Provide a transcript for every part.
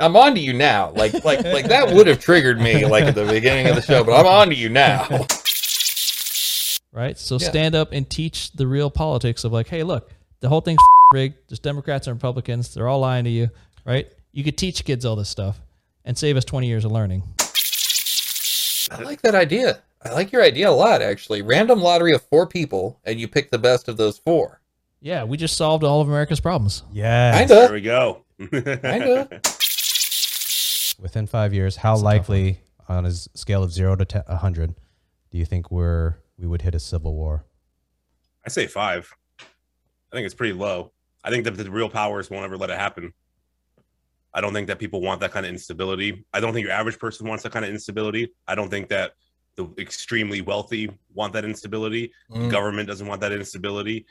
I'm on to you now. Like like like that would have triggered me like at the beginning of the show, but I'm on to you now. right? So Yeah. stand up and teach the real politics of like, hey, look, the whole thing's rigged. There's Democrats and Republicans. They're all lying to you, right? You could teach kids all this stuff and save us 20 years of learning. I like that idea. I like your idea a lot, actually. Random lottery of four people, and you pick the best of those four. Yeah, we just solved all of America's problems. Yeah. There we go. Kinda. Within five years, how That's a likely on a scale of zero to te- 100 do you think we're we would hit a civil war? I say five. I think it's pretty low. I think that the real powers won't ever let it happen. I don't think that people want that kind of instability. I don't think your average person wants that kind of instability. I don't think that the extremely wealthy want that instability. Mm. Government doesn't want that instability.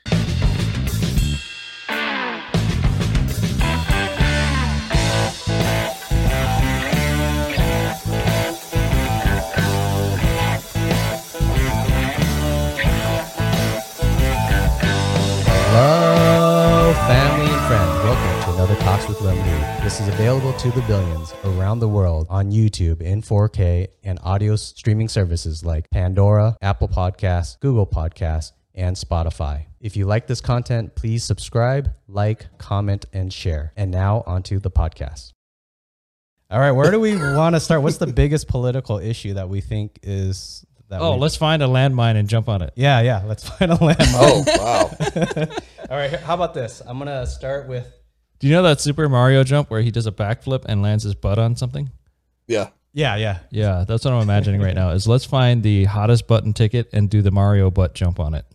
Hello, family and friends. Welcome to another Talks with Lemonade. This is available to the billions around the world on YouTube in 4K and audio streaming services like Pandora, Apple Podcasts, Google Podcasts, and Spotify. If you like this content, please subscribe, like, comment, and share. And now onto the podcast. All right, where do we want to start? What's the biggest political issue that we think is that? Oh, we- let's find a landmine and jump on it. yeah, yeah. Let's find a landmine. Oh wow! All right, how about this? I'm gonna start with Do you know that Super Mario jump where he does a backflip and lands his butt on something? Yeah. yeah, yeah. Yeah, that's what I'm imagining right now. Is let's find the hottest button ticket and do the Mario butt jump on it.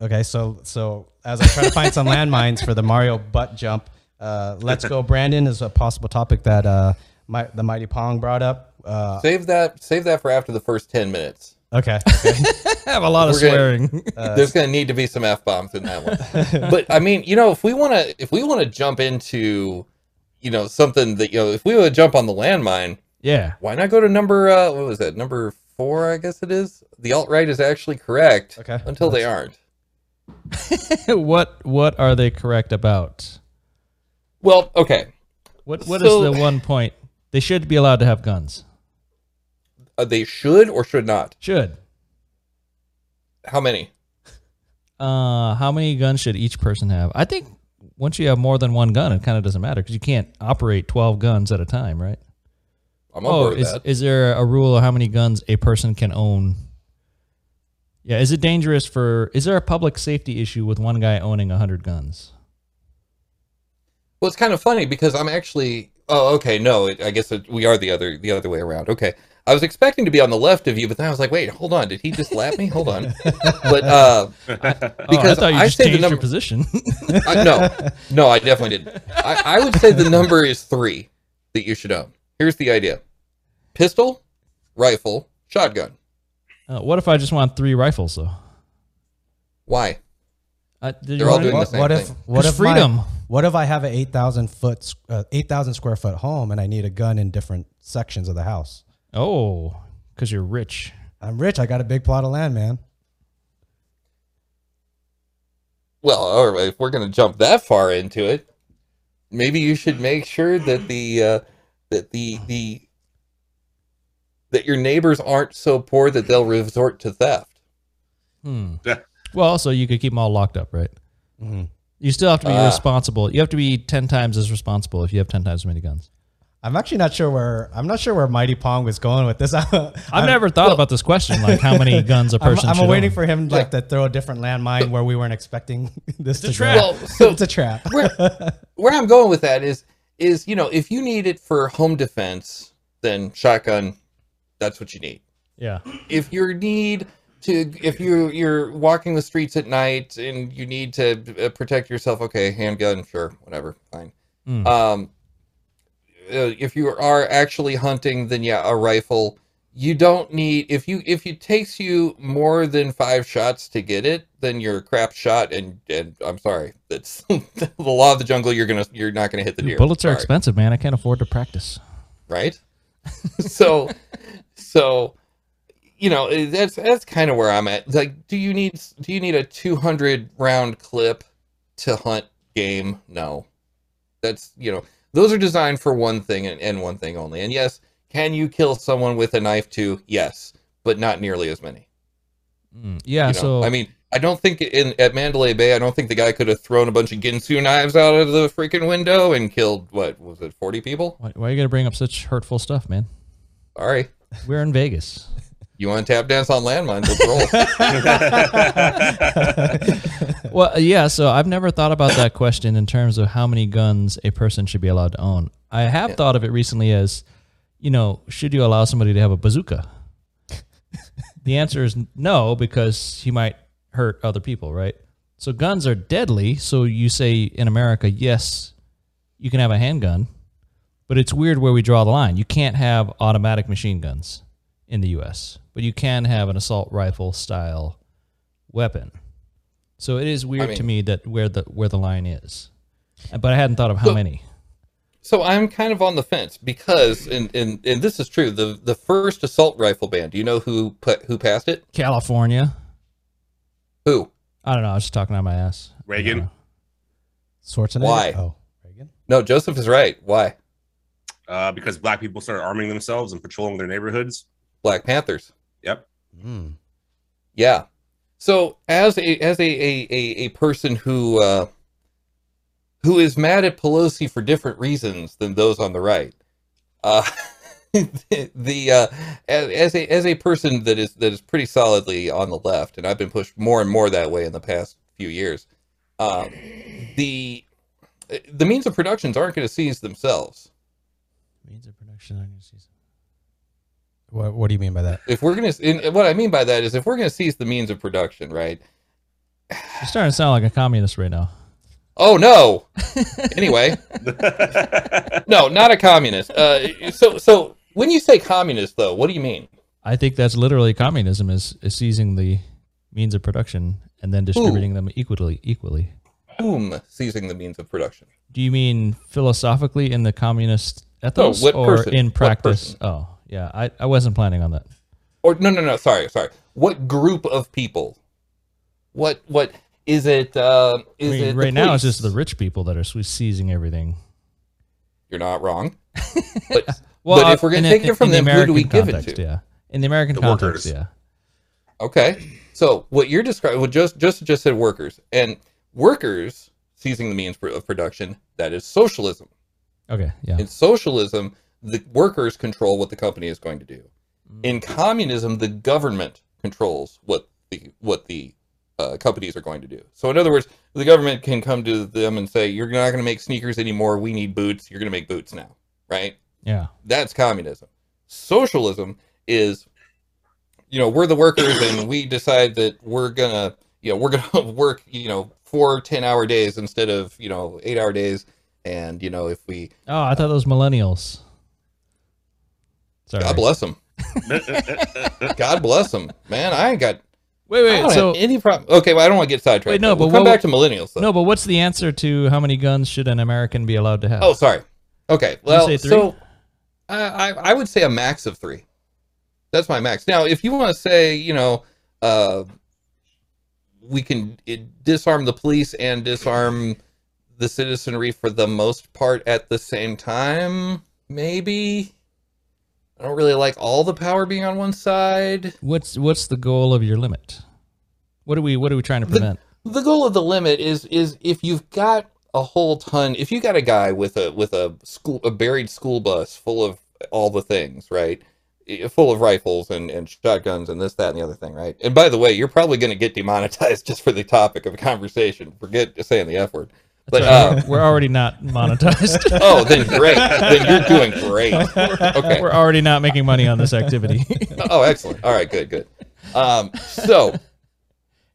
Okay, so so as I try to find some landmines for the Mario butt jump, uh, let's go. Brandon is a possible topic that uh, my, the mighty Pong brought up. Uh, Save that. Save that for after the first ten minutes. okay, okay. I have a lot of We're gonna- swearing. There's going to need to be some f bombs in that one. but I mean, you know, if we want to, if we want to jump into, you know, something that you know, if we would jump on the landmine, yeah. why not go to number? Uh, what was that? Number four, I guess it is. The alt right is actually correct. Okay. Until they aren't. what what are they correct about? Well, okay. What what is So- the one point? They should be allowed to have guns. Uh, they should or should not. Should. How many? Uh, how many guns should each person have? I think once you have more than one gun, it kind of doesn't matter because you can't operate twelve guns at a time, right? I'm on Oh, board is that. is there a rule of how many guns a person can own? Yeah, is it dangerous for? Is there a public safety issue with one guy owning hundred guns? Well, it's kind of funny because I'm actually. Oh, okay. No, it, I guess it, we are the other the other way around. Okay, I was expecting to be on the left of you, but then I was like, wait, hold on. Did he just lap me? Hold on. But uh, oh, I Because thought you I just say the changed your number- position. I, no, no, I definitely didn't. I, I would say the number is three that you should own. Here's the idea: pistol, rifle, shotgun. uh, what if I just want three rifles though? Why? Uh, did They're all doing to- the what, same what if thing. what There's if my- freedom. what if I have an eight thousand foot uh, eight thousand square foot home and I need a gun in different sections of the house? Oh, because you're rich. I'm rich. I got a big plot of land, man. Well, all right, if we're gonna jump that far into it, maybe you should make sure that the uh, that the the that your neighbors aren't so poor that they'll resort to theft. Hmm. Well, so you could keep them all locked up, right? hmm You still have to be Ah. responsible. You have to be ten times as responsible if you have ten times as many guns. I'm actually not sure where I'm not sure where Mighty Pong was going with this. I'm, I've never thought about this question, like how many guns a I'm, person. I'm should waiting own. for him like to throw a different landmine where we weren't expecting this It's a to trap. Well, so it's a trap. where where I'm going with that is is you know if you need it for home defense, then shotgun, that's what you need. Yeah. If you need to, if you you're walking the streets at night and you need to uh, protect yourself, okay, handgun, sure, whatever, fine. Mm. Um, if you are actually hunting, then yeah, a rifle. You don't need if you if it takes you more than five shots to get it, then you're a crap shot, and and I'm sorry, that's the law of the jungle. You're gonna you're not gonna hit the deer. Bullets are Sorry, expensive, man. I can't afford to practice. right? so, so you know eh, that's that's kind of where I'm at. Like, do you need do you need a 200 round clip to hunt game? No, that's you know those are designed for one thing and, and one thing only. And yes, can you kill someone with a knife too? Yes, but not nearly as many. Mm, yeah. you know? So I mean, I don't think in at Mandalay Bay, I don't think the guy could have thrown a bunch of Ginsu knives out of the freaking window and killed what was it, forty people? why, why you gotta bring up such hurtful stuff, man? Sorry. We're in Vegas. You want to tap dance on landmines? Let's roll. well, uh, yeah. So I've never thought about that question in terms of how many guns a person should be allowed to own. I have Yeah. thought of it recently as, you know, should you allow somebody to have a bazooka? the answer is no, because he might hurt other people, right? So guns are deadly. So you say in America, yes, you can have a handgun, but it's weird where we draw the line. You can't have automatic machine guns in the U.S., but you can have an assault rifle style weapon. So it is weird to mean- me that where the where the line is, but I hadn't thought of how So- many. So I'm kind of on the fence because, and, and, and this is true. The the first assault rifle ban. Do you know who put who passed it? California. Who? I don't know. I was just talking out my ass. I Reagan? Schwarzenegger. Why? Oh, Reagan. No, Joseph is right. Why? uh, because black people started arming themselves and patrolling their neighborhoods. Black Panthers. Yep. Mm. Yeah. So as a as a a, a, a person who uh, who is mad at Pelosi for different reasons than those on the right, uh, the, the uh, as, as a as a person that is that is pretty solidly on the left, and I've been pushed more and more that way in the past few years. Um, the the means of productions aren't going to seize themselves. Means of production. I'm gonna see some- What, what do you mean by that? If we're going to, what I mean by that is, if we're going to seize the means of production, right? You're starting to sound like a communist right now. Oh no. anyway, no, not a communist. Uh, so, so when you say communist, though, what do you mean? I think that's literally communism is, is seizing the means of production and then distributing them equally equally. Whom seizing the means of production? Do you mean philosophically in the communist ethos what or person? in practice? person? Oh, yeah. I, I wasn't planning on that. Or no, no, no. Sorry, sorry. What group of people? What what is it? Uh, I is mean, it right now it's just the rich people that are seizing everything. You're not wrong. But Well, But if we're gonna take it from in the them, who do we American give it context, to? Yeah, in the American The context, workers. yeah. Okay. So what you're describing, what just just just said workers and workers seizing the means of production. That is socialism. Okay, yeah. In socialism, the workers control what the company is going to do. Mm. In communism, the government controls what the what the uh, companies are going to do. So, in other words, the government can come to them and say, "You're not going to make sneakers anymore. We need boots. You're going to make boots now." Right? Yeah. That's communism. Socialism is, you know, we're the workers and we decide that we're gonna, you know, we're gonna work, you know, four 10 hour days instead of, you know, eight hour days. And, you know, if we, Oh, I thought those millennials. Sorry. God bless them. God bless them. Man, I ain't got, Wait, wait. So any problem. Okay, well, I don't want to get sidetracked. Wait, no, we'll but come what- back to millennials, though. no, but what's the answer to how many guns should an American be allowed to have? Oh, sorry. Okay. Well, so I, I I would say a max of three. That's my max. Now, if you want to say, you know, uh, we can it, disarm the police and disarm the citizenry for the most part at the same time, maybe. I don't really like all the power being on one side. What's what's the goal of your limit? What are we what are we trying to prevent? the goal of the limit is is if you've got a whole ton if you got a guy with a with a school a buried school bus full of all the things right full of rifles and and shotguns and this that and the other thing right and by the way you're probably going to get demonetized just for the topic of a conversation forget saying the f word but right. uh, we're already not monetized. oh then great then you're doing great okay We're already not making money on this activity. oh excellent all right good good um so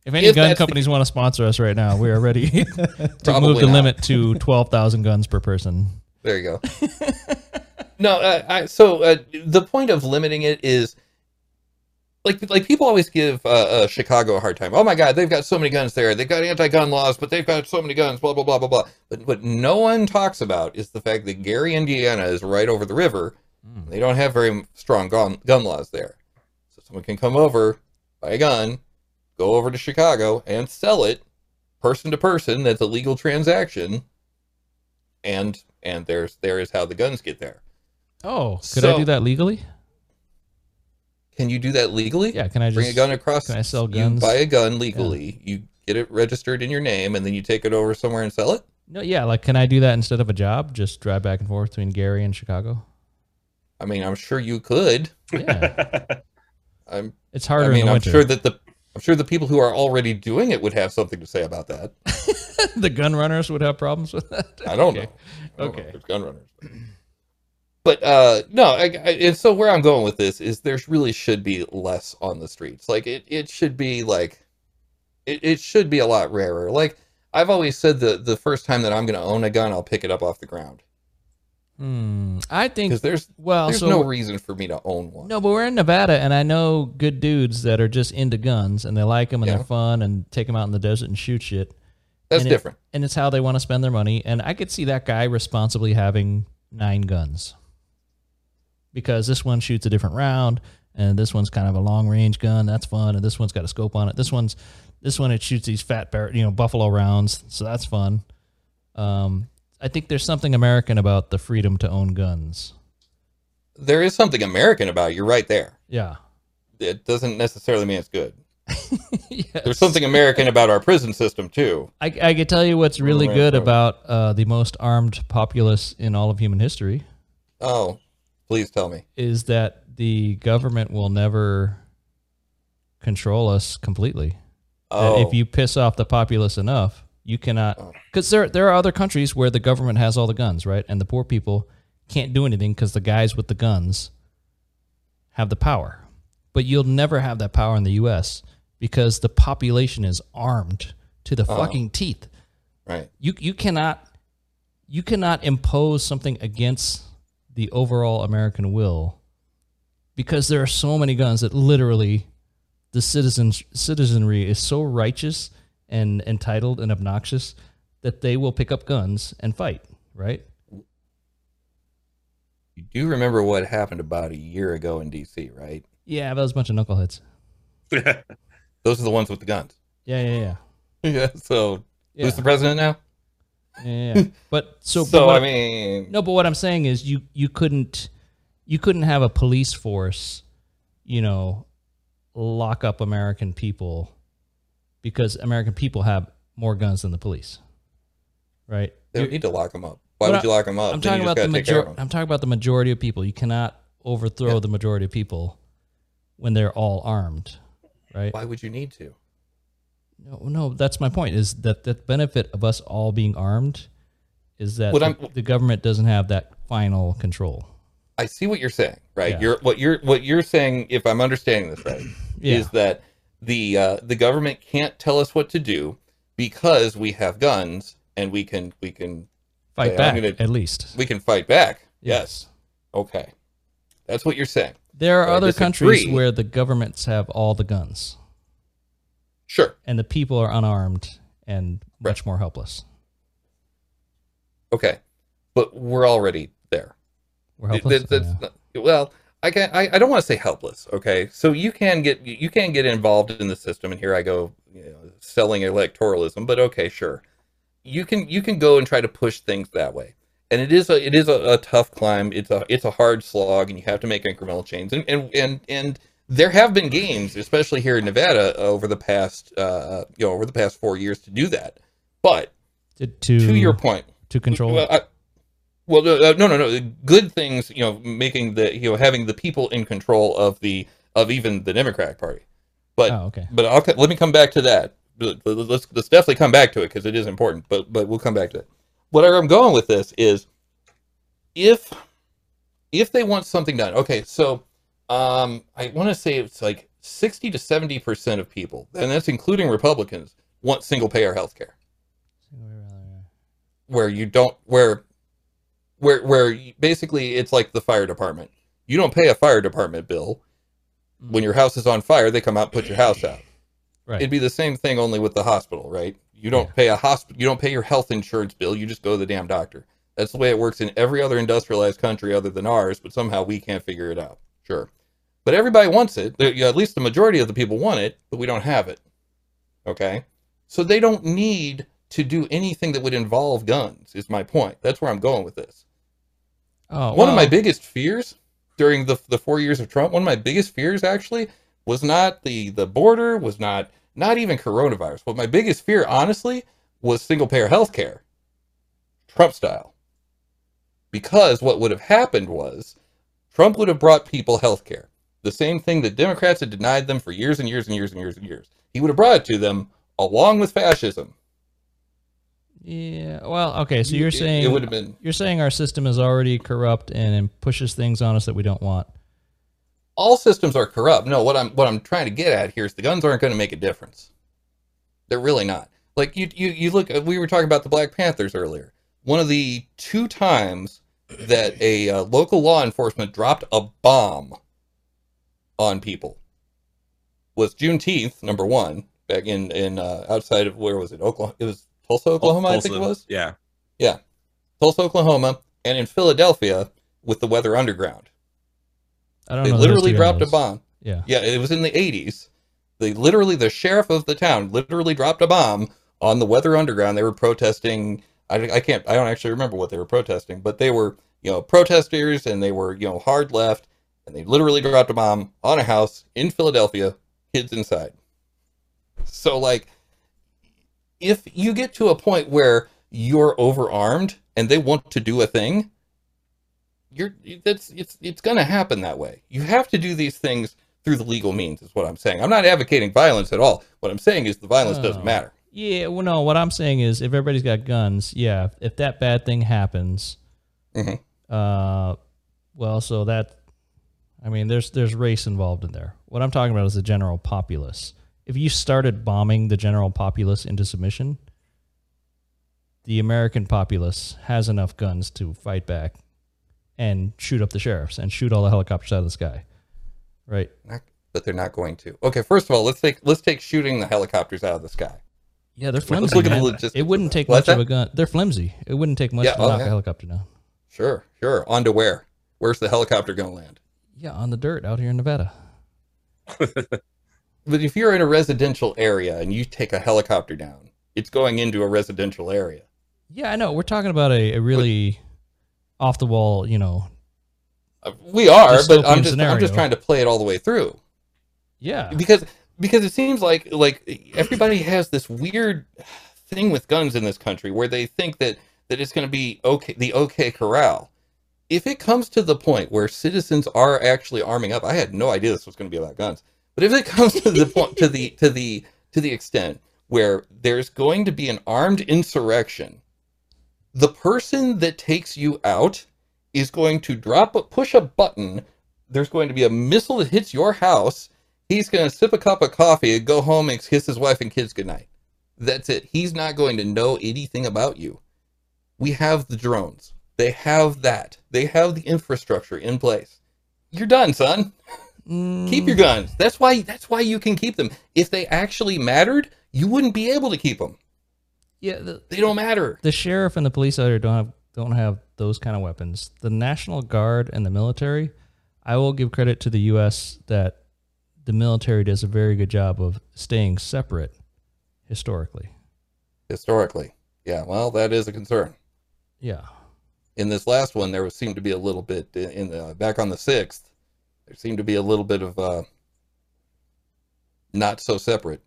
if any If gun that's the- companies want to sponsor us right now, we are ready to move the not. limit to twelve thousand guns per person. There you go. no, uh, I, so uh, the point of limiting it is like like people always give uh, uh, Chicago a hard time. Oh my God, they've got so many guns there. They've got anti-gun laws, but they've got so many guns. Blah blah blah blah blah. But what no one talks about is the fact that Gary, Indiana, is right over the river. They don't have very strong gun gun laws there, so someone can come over, buy a gun, go over to Chicago and sell it person to person. That's a legal transaction, and and there's there is how the guns get there. Oh, could I do that legally? Can you do that legally? Yeah, can I just Bring a gun across. can I sell guns? You guns? buy a gun legally. You get it registered in your name, and then you take it over somewhere and sell it. No, yeah, like can I do that instead of a job? Just drive back and forth between Gary and Chicago. I mean, I'm sure you could. Yeah, I'm. it's harder. I mean, in the I'm winter. sure that the. I'm sure the people who are already doing it would have something to say about that. the gun runners would have problems with that. I don't Okay. know. I don't know Okay. if there's gun runners. But uh, no, I, I, and so where I'm going with this is there's really should be less on the streets. Like it, it should be like, it, it should be a lot rarer. Like I've always said, the the first time that I'm going to own a gun, I'll pick it up off the ground Hmm. I think because there's well, there's so no reason for me to own one. No, but we're in Nevada, and I know good dudes that are just into guns and they like them and Yeah. they're fun and take them out in the desert and shoot shit. That's and it- different. and it's how they want to spend their money. And I could see that guy responsibly having nine guns because this one shoots a different round, and this one's kind of a long range gun. That's fun, and this one's got a scope on it. This one's this one it shoots these fat bear, you know, buffalo rounds, so that's fun. Um, I think there's something American about the freedom to own guns. There is something American about it. You're right there. Yeah. It doesn't necessarily mean it's good. Yes. There's something American about our prison system too. I, I can tell you what's really good about uh, the most armed populace in all of human history Oh, please tell me. is that the government will never control us completely. Oh, if you piss off the populace enough, you cannot. Oh. Because there there are other countries where the government has all the guns, right, and the poor people can't do anything because the guys with the guns have the power. But you'll never have that power in the U.S. because the population is armed to the Oh. fucking teeth. right. you you cannot you cannot impose something against the overall American will because there are so many guns that literally the citizens citizenry is so righteous and entitled and obnoxious that they will pick up guns and fight, right? You do remember what happened about a year ago in D.C., right? Yeah, that was a bunch of knuckleheads. Those are the ones with the guns. Yeah, yeah, yeah. Yeah. So Yeah, who's the president now? Yeah, yeah. But so, So, but what- I mean, No, but what I'm saying is you you couldn't you couldn't have a police force, you know, lock up American people because American people have more guns than the police. Right? they don't need to lock them up. Why But would you lock them up? I'm talking about the gotta take care of major- 'em. I'm talking about the majority of people. You cannot overthrow Yeah. the majority of people when they're all armed, right? Why would you need to? No, no, that's my point. Is that the benefit of us all being armed is that the, the government doesn't have that final control. I see what you're saying, right? Yeah. You're what you're what you're saying. If I'm understanding this right, Yeah. is that the uh, the government can't tell us what to do because we have guns and we can we can Fight back gonna- at least. we can fight back. Yes. Yes. Okay. That's what you're saying. There are other countries where the governments have all the guns Sure. and the people are unarmed and much more helpless. Okay. But we're already there. We're helpless. That- Yeah. not- well, I can I, I don't want to say helpless. Okay, so you can get you can get involved in the system, and here I go you know, selling electoralism. But okay, sure, you can you can go and try to push things that way, and it is a it is a, a tough climb. It's a it's a hard slog, and you have to make incremental change. And and and and there have been games, especially here in Nevada, over the past uh, you know over the past four years to do that. But to, to, to your point, to control. well, I, well, uh, no, no, no. Good things, you know, making the you know having the people in control of the of even the Democratic Party. But oh, okay. but I'll let me come back to that. Let's let's definitely come back to it because it is important. But but we'll come back to it. What I'm going with this is if if they want something done. Okay, so um, I want to say it's like sixty to seventy percent of people, and that's including Republicans, want single payer health care where you don't where where where basically it's like the fire department. You don't pay a fire department bill. When your house is on fire, they come out and put your house out. Right. It'd be the same thing only with the hospital, right? You don't Yeah. pay a hospital you don't pay your health insurance bill, you just go to the damn doctor. That's the way it works in every other industrialized country other than ours, but somehow we can't figure it out. Sure. But everybody wants it. At least the majority of the people want it, but we don't have it. Okay? So they don't need to do anything that would involve guns. Is my point. That's where I'm going with this. Oh, one of my biggest fears during the the four years of Trump, one of my biggest fears actually was not the the border, was not not even coronavirus. But my biggest fear, honestly, was single payer health care, Trump style. Because what would have happened was Trump would have brought people health care. The same thing that Democrats had denied them for years and years and years and years and years. He would have brought it to them along with fascism. Yeah. Well, okay. So you're It- saying it would have been you're saying our system is already corrupt and, pushes things on us that we don't want. all systems are corrupt. No, what I'm what I'm trying to get at here is the guns aren't going to make a difference. They're really not. Like you you you look. We were talking about the Black Panthers earlier. One of the two times that a uh, local law enforcement dropped a bomb on people was Juneteenth, number one, back in in uh, outside of where was it? Oklahoma. It was Tulsa, Oklahoma. I think it was. Yeah. Yeah, Tulsa, Oklahoma, and in Philadelphia with the Weather Underground. I don't They know. the literally dropped a bomb. Yeah. Yeah, it was in the 80s. They literally, the sheriff of the town literally dropped a bomb on the Weather Underground. They were protesting. I, I can't, I don't actually remember what they were protesting, but they were, you know, protesters and they were, you know, hard left. And they literally dropped a bomb on a house in Philadelphia, kids inside. So, like, if you get to a point where you're overarmed and they want to do a thing, you're that's it's it's going to happen that way. You have to do these things through the legal means is what I'm saying. I'm not advocating violence at all. What I'm saying is the violence doesn't Oh. matter. Yeah. Well, no. What I'm saying is, if everybody's got guns, yeah. If that bad thing happens, Mhm. uh, well, so that, I mean, there's there's race involved in there. What I'm talking about is the general populace. If you started bombing the general populace into submission, the American populace has enough guns to fight back and shoot up the sheriffs and shoot all the helicopters out of the sky. Right? But they're not going to. Okay, first of all, let's take let's take shooting the helicopters out of the sky. Yeah, they're Let's flimsy. look at the logistics It wouldn't take that. Much of a gun. They're flimsy. It wouldn't take much Yeah, to oh, knock a helicopter down. Sure, sure. On to where? Where's the helicopter going to land? Yeah, on the dirt out here in Nevada. But if you're in a residential area and you take a helicopter down, it's going into a residential area. Yeah, I know. We're talking about a, a really off the wall, you know. Uh, We are, but I'm just I'm just trying to play it all the way through. Yeah. because because it seems like like everybody has this weird thing with guns in this country where they think that that it's going to be okay the O.K. Corral if it comes to the point where citizens are actually arming up i had no idea this was going to be about guns but if it comes to the point to the to the to the extent where there's going to be an armed insurrection the person that takes you out is going to drop a push a button there's going to be a missile that hits your house He's going to sip a cup of coffee and go home and kiss his wife and kids goodnight. That's it. He's not going to know anything about you. We have the drones. They have that. They have the infrastructure in place. You're done, son. Keep your mm. guns. That's why that's why you can keep them. If they actually mattered, you wouldn't be able to keep them. Yeah, the, They don't matter. the sheriff and the police out here don't have don't have those kind of weapons. The National Guard and the military, I will give credit to the US that the military does a very good job of staying separate historically. Historically. Yeah, well, that is a concern. Yeah. In this last one, there was, seemed to be a little bit in the back on the sixth. There seemed to be a little bit of uh, not so separate.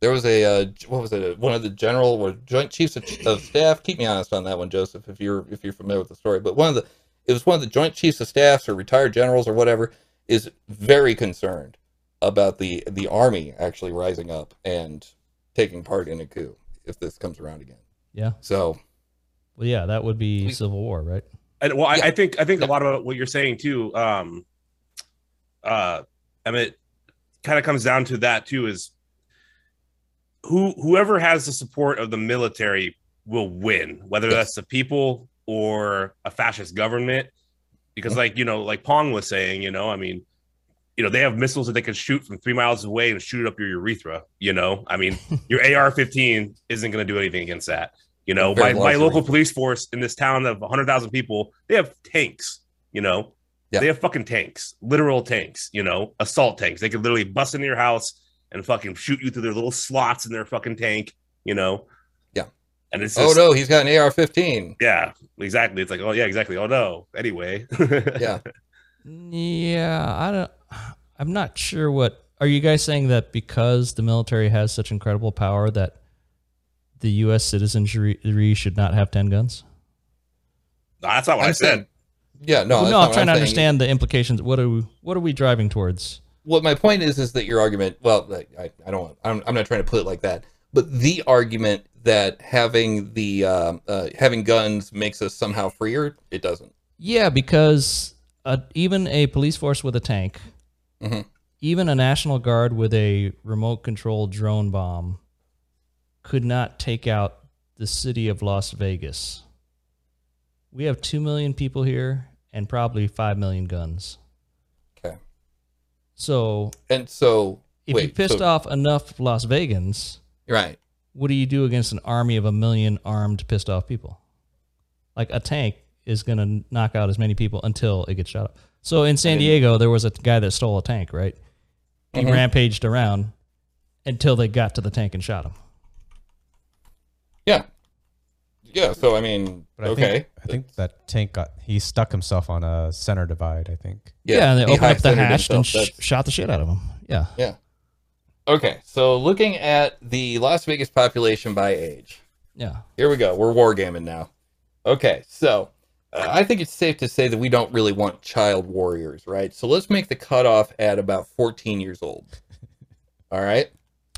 There was a uh, what was it? One of the general or joint chiefs of, of staff. Keep me honest on that one, Joseph, if you're if you're familiar with the story. But one of the it was one of the joint chiefs of staffs or retired generals or whatever is very concerned about the the army actually rising up and taking part in a coup if this comes around again. Yeah. So Well, yeah, that would be We- civil war, right? And well, I, Yeah. I think I think Yeah. a lot of what you're saying too, um, uh, Emmett, kind of comes down to that too. Is who whoever has the support of the military will win, whether Yes. that's the people or a fascist government. Because, like you know, like Pong was saying, you know, I mean, you know, they have missiles that they can shoot from three miles away and shoot it up your urethra. You know, I mean, your AR-15 isn't going to do anything against that. You know, Very my, large my local police force in this town of 100,000 people, they have tanks, you know, Yeah. they have fucking tanks, literal tanks, you know, assault tanks. They could literally bust into your house and fucking shoot you through their little slots in their fucking tank, you know. Yeah. And it's Oh no, he's got an AR-15. yeah, exactly. It's like, oh yeah, exactly. Oh no. Anyway. Yeah. Yeah, I don't. I'm not sure what. Are you guys saying that because the military has such incredible power that the U.S. citizenry should not have ten guns? That's not what i I'm said. saying- Yeah, no. Well, no, I'm what trying to saying. understand the implications. What are we? What are we driving towards? What my point is is that your argument. Well, I, I don't. want- I'm, I'm not trying to put it like that. But the argument that having the um uh, having guns makes us somehow freer, it doesn't. Yeah, because uh, even a police force with a tank, Mhm. even a national guard with a remote controlled drone bomb, could not take out the city of Las Vegas. We have two million people here and probably five million guns. Okay. So And so, if you wait, pissed so- off enough Las Vegans, right? what do you do against an army of a million armed, pissed off people? Like a tank is going to knock out as many people until it gets shot up. So in San Diego, there was a guy that stole a tank, right? He Mhm. rampaged around until they got to the tank and shot him. Yeah. Yeah. So I mean, But I okay. think I think that tank got he stuck himself on a center divide. I think. Yeah, and they he opened up the high-centered hatch and himself. sh- That's- shot the shit out of him. Yeah. Yeah. Okay, so looking at the Las Vegas population by age. Yeah. Here we go. We're wargaming now. Okay, so uh, I think it's safe to say that we don't really want child warriors, right? So let's make the cutoff at about 14 years old. All right?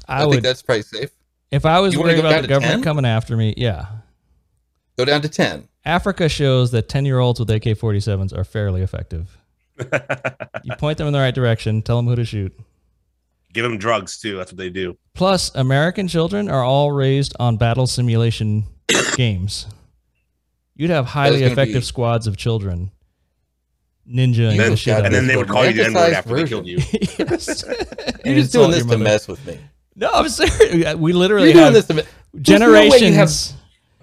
I, I, would think that's probably safe. If I was You worried about the government 10? coming after me, yeah. Go down to 10. Africa shows that 10-year-olds with AK-47s are fairly effective. You point them in the right direction, tell them who to shoot. Give them drugs too. That's what they do. Plus, American children are all raised on battle simulation games. You'd have highly effective be- squads of children ninjaing And then, the shit out and of then they would call you the N word Emphasized after they killed you. yes. You're just doing this to mess with me. No, I'm serious. We literally You're doing have this to me. There's no generations. have-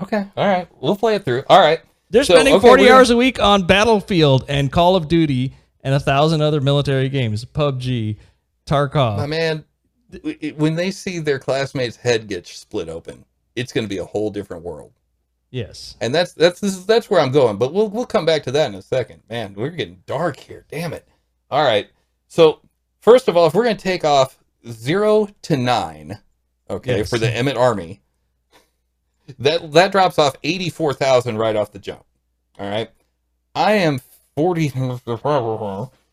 Okay, all right. We'll play it through. All right. They're So, spending okay, 40 we're hours a week on Battlefield and Call of Duty and a thousand other military games, PUBG, Tarkov. My man, when they see their classmate's head get split open, it's going to be a whole different world. yes. And that's that's this is that's where I'm going. But we'll we'll come back to that in a second. Man, we're getting dark here. Damn it. All right. So first of all, if we're going to take off zero to nine, okay, Yes. for the Emmett Army, that that drops off eighty four thousand right off the jump. All right. I am forty.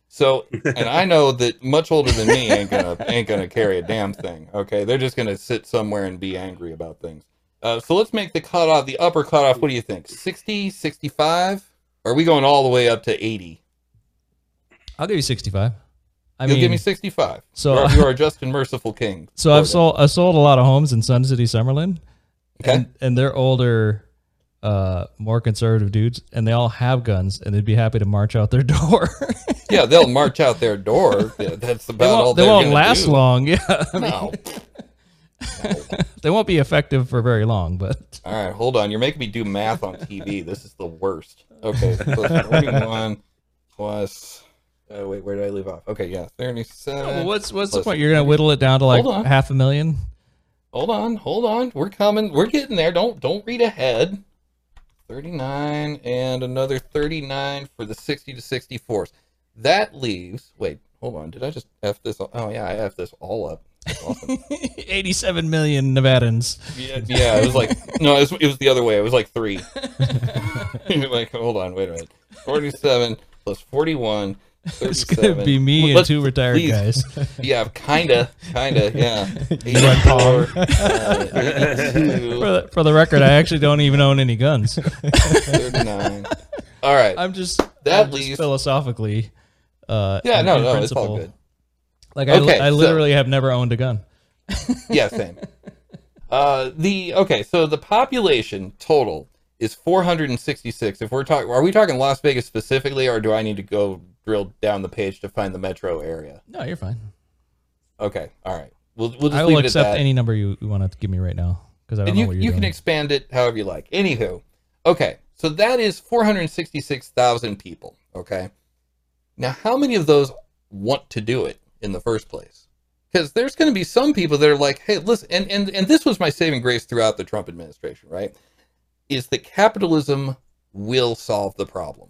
So, and I know that much older than me ain't gonna ain't gonna carry a damn thing. Okay, they're just gonna sit somewhere and be angry about things. Uh, so let's make the cutoff, the upper cutoff. What do you think? 60, 65? Or are we going all the way up to 80? I'll give you 65. I You'll mean, give me 65. so- you are, are just and merciful king. so I've sold I sold a lot of homes in Sun City, Summerlin. Okay. And, and they're older, uh, more conservative dudes, and they all have guns, and they'd be happy to march out their door. yeah, they'll march out their door. That's they about all won't, they won't last do. long. Yeah, I mean, No. they won't be effective for very long. But All right, hold on. You're making me do math on TV. This is the worst. Okay, so 41 plus. Uh, wait, where did I leave off? Okay, yeah, 37. well, what's what's the plus point? You're gonna whittle it down to like Hold on. half a million. Hold on, hold on. We're coming. We're getting there. Don't don't read ahead. 39 and another 39 for the 60 to 64s. That leaves. Wait, hold on. Did I just f this? all- Oh yeah, I f this all up. That's awesome. 87 million Nevadans. yeah, yeah, it was like no, it was, it was the other way. It was like three. like hold on, wait a minute. 47 plus 41. It's gonna be me and two retired please. guys. Yeah, kinda, kinda, yeah. Red 84, uh, For the, for the record, I actually don't even own any guns. 39. All right. I'm just That I'm just philosophically. Uh, yeah, no, no, it's all principle. good. Like I, Okay, I so- literally have never owned a gun. Yeah, same. uh, the okay, so the population total is 466. If we're talking, are we talking Las Vegas specifically, or do I need to go drill down the page to find the metro area? No, you're fine. Okay, all right. We'll we'll just I leave will it at accept any number you, you want to give me right now because I don't and know you what you're you can expand it however you like. Anywho, okay, so that is 466,000 people. Okay, now how many of those want to do it in the first place? because there's going to be some people that are like, hey, listen, and, and and this was my saving grace throughout the Trump administration, right? Is that capitalism will solve the problem.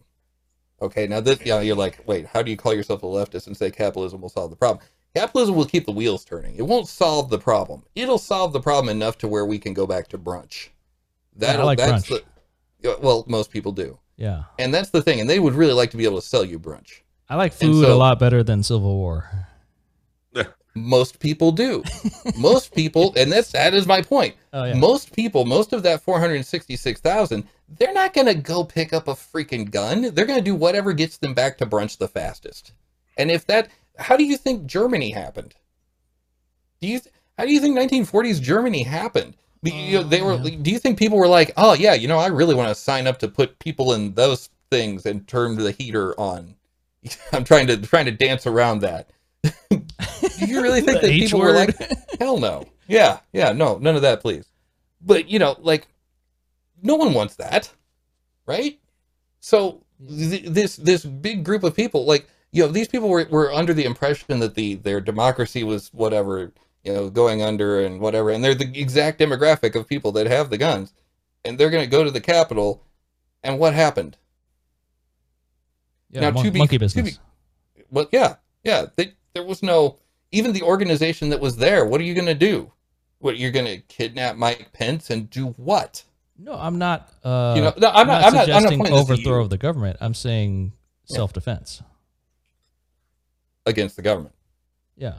Okay, now that you know, you're like, wait, how do you call yourself a leftist and say capitalism will solve the problem? Capitalism will keep the wheels turning. It won't solve the problem. It'll solve the problem enough to where we can go back to brunch. Yeah, like that's brunch. the well, most people do. Yeah. And that's the thing, and they would really like to be able to sell you brunch. I like food so- a lot better than Civil War. Most people do. most people, and that's that is my point. Oh yeah. Most people, most of that 466,000, they're not going to go pick up a freaking gun. They're going to do whatever gets them back to brunch the fastest. And if that, how do you think Germany happened? Do you, how do you think 1940s Germany happened? You know, they oh, were. yeah. Do you think people were like, oh yeah, you know, I really want to sign up to put people in those things and turn the heater on? I'm trying to trying to dance around that. do you really think that H people were word. like, hell no, yeah, yeah, no, none of that, please. But you know, like, no one wants that, right? So th- this this big group of people, like, you know, these people were, were under the impression that the their democracy was whatever, you know, going under and whatever, and they're the exact demographic of people that have the guns, and they're going to go to the Capitol, and what happened? yeah now, mon- to be- monkey to business. be- Well, yeah, yeah. They, there was no even the organization that was there. What are you going to do? What you're going to kidnap Mike Pence and do what? no, I'm not. Uh, you know, no, I'm not. I'm not. I'm not suggesting this at overthrow of the government. I'm saying Yeah. self-defense. against the government. Yeah.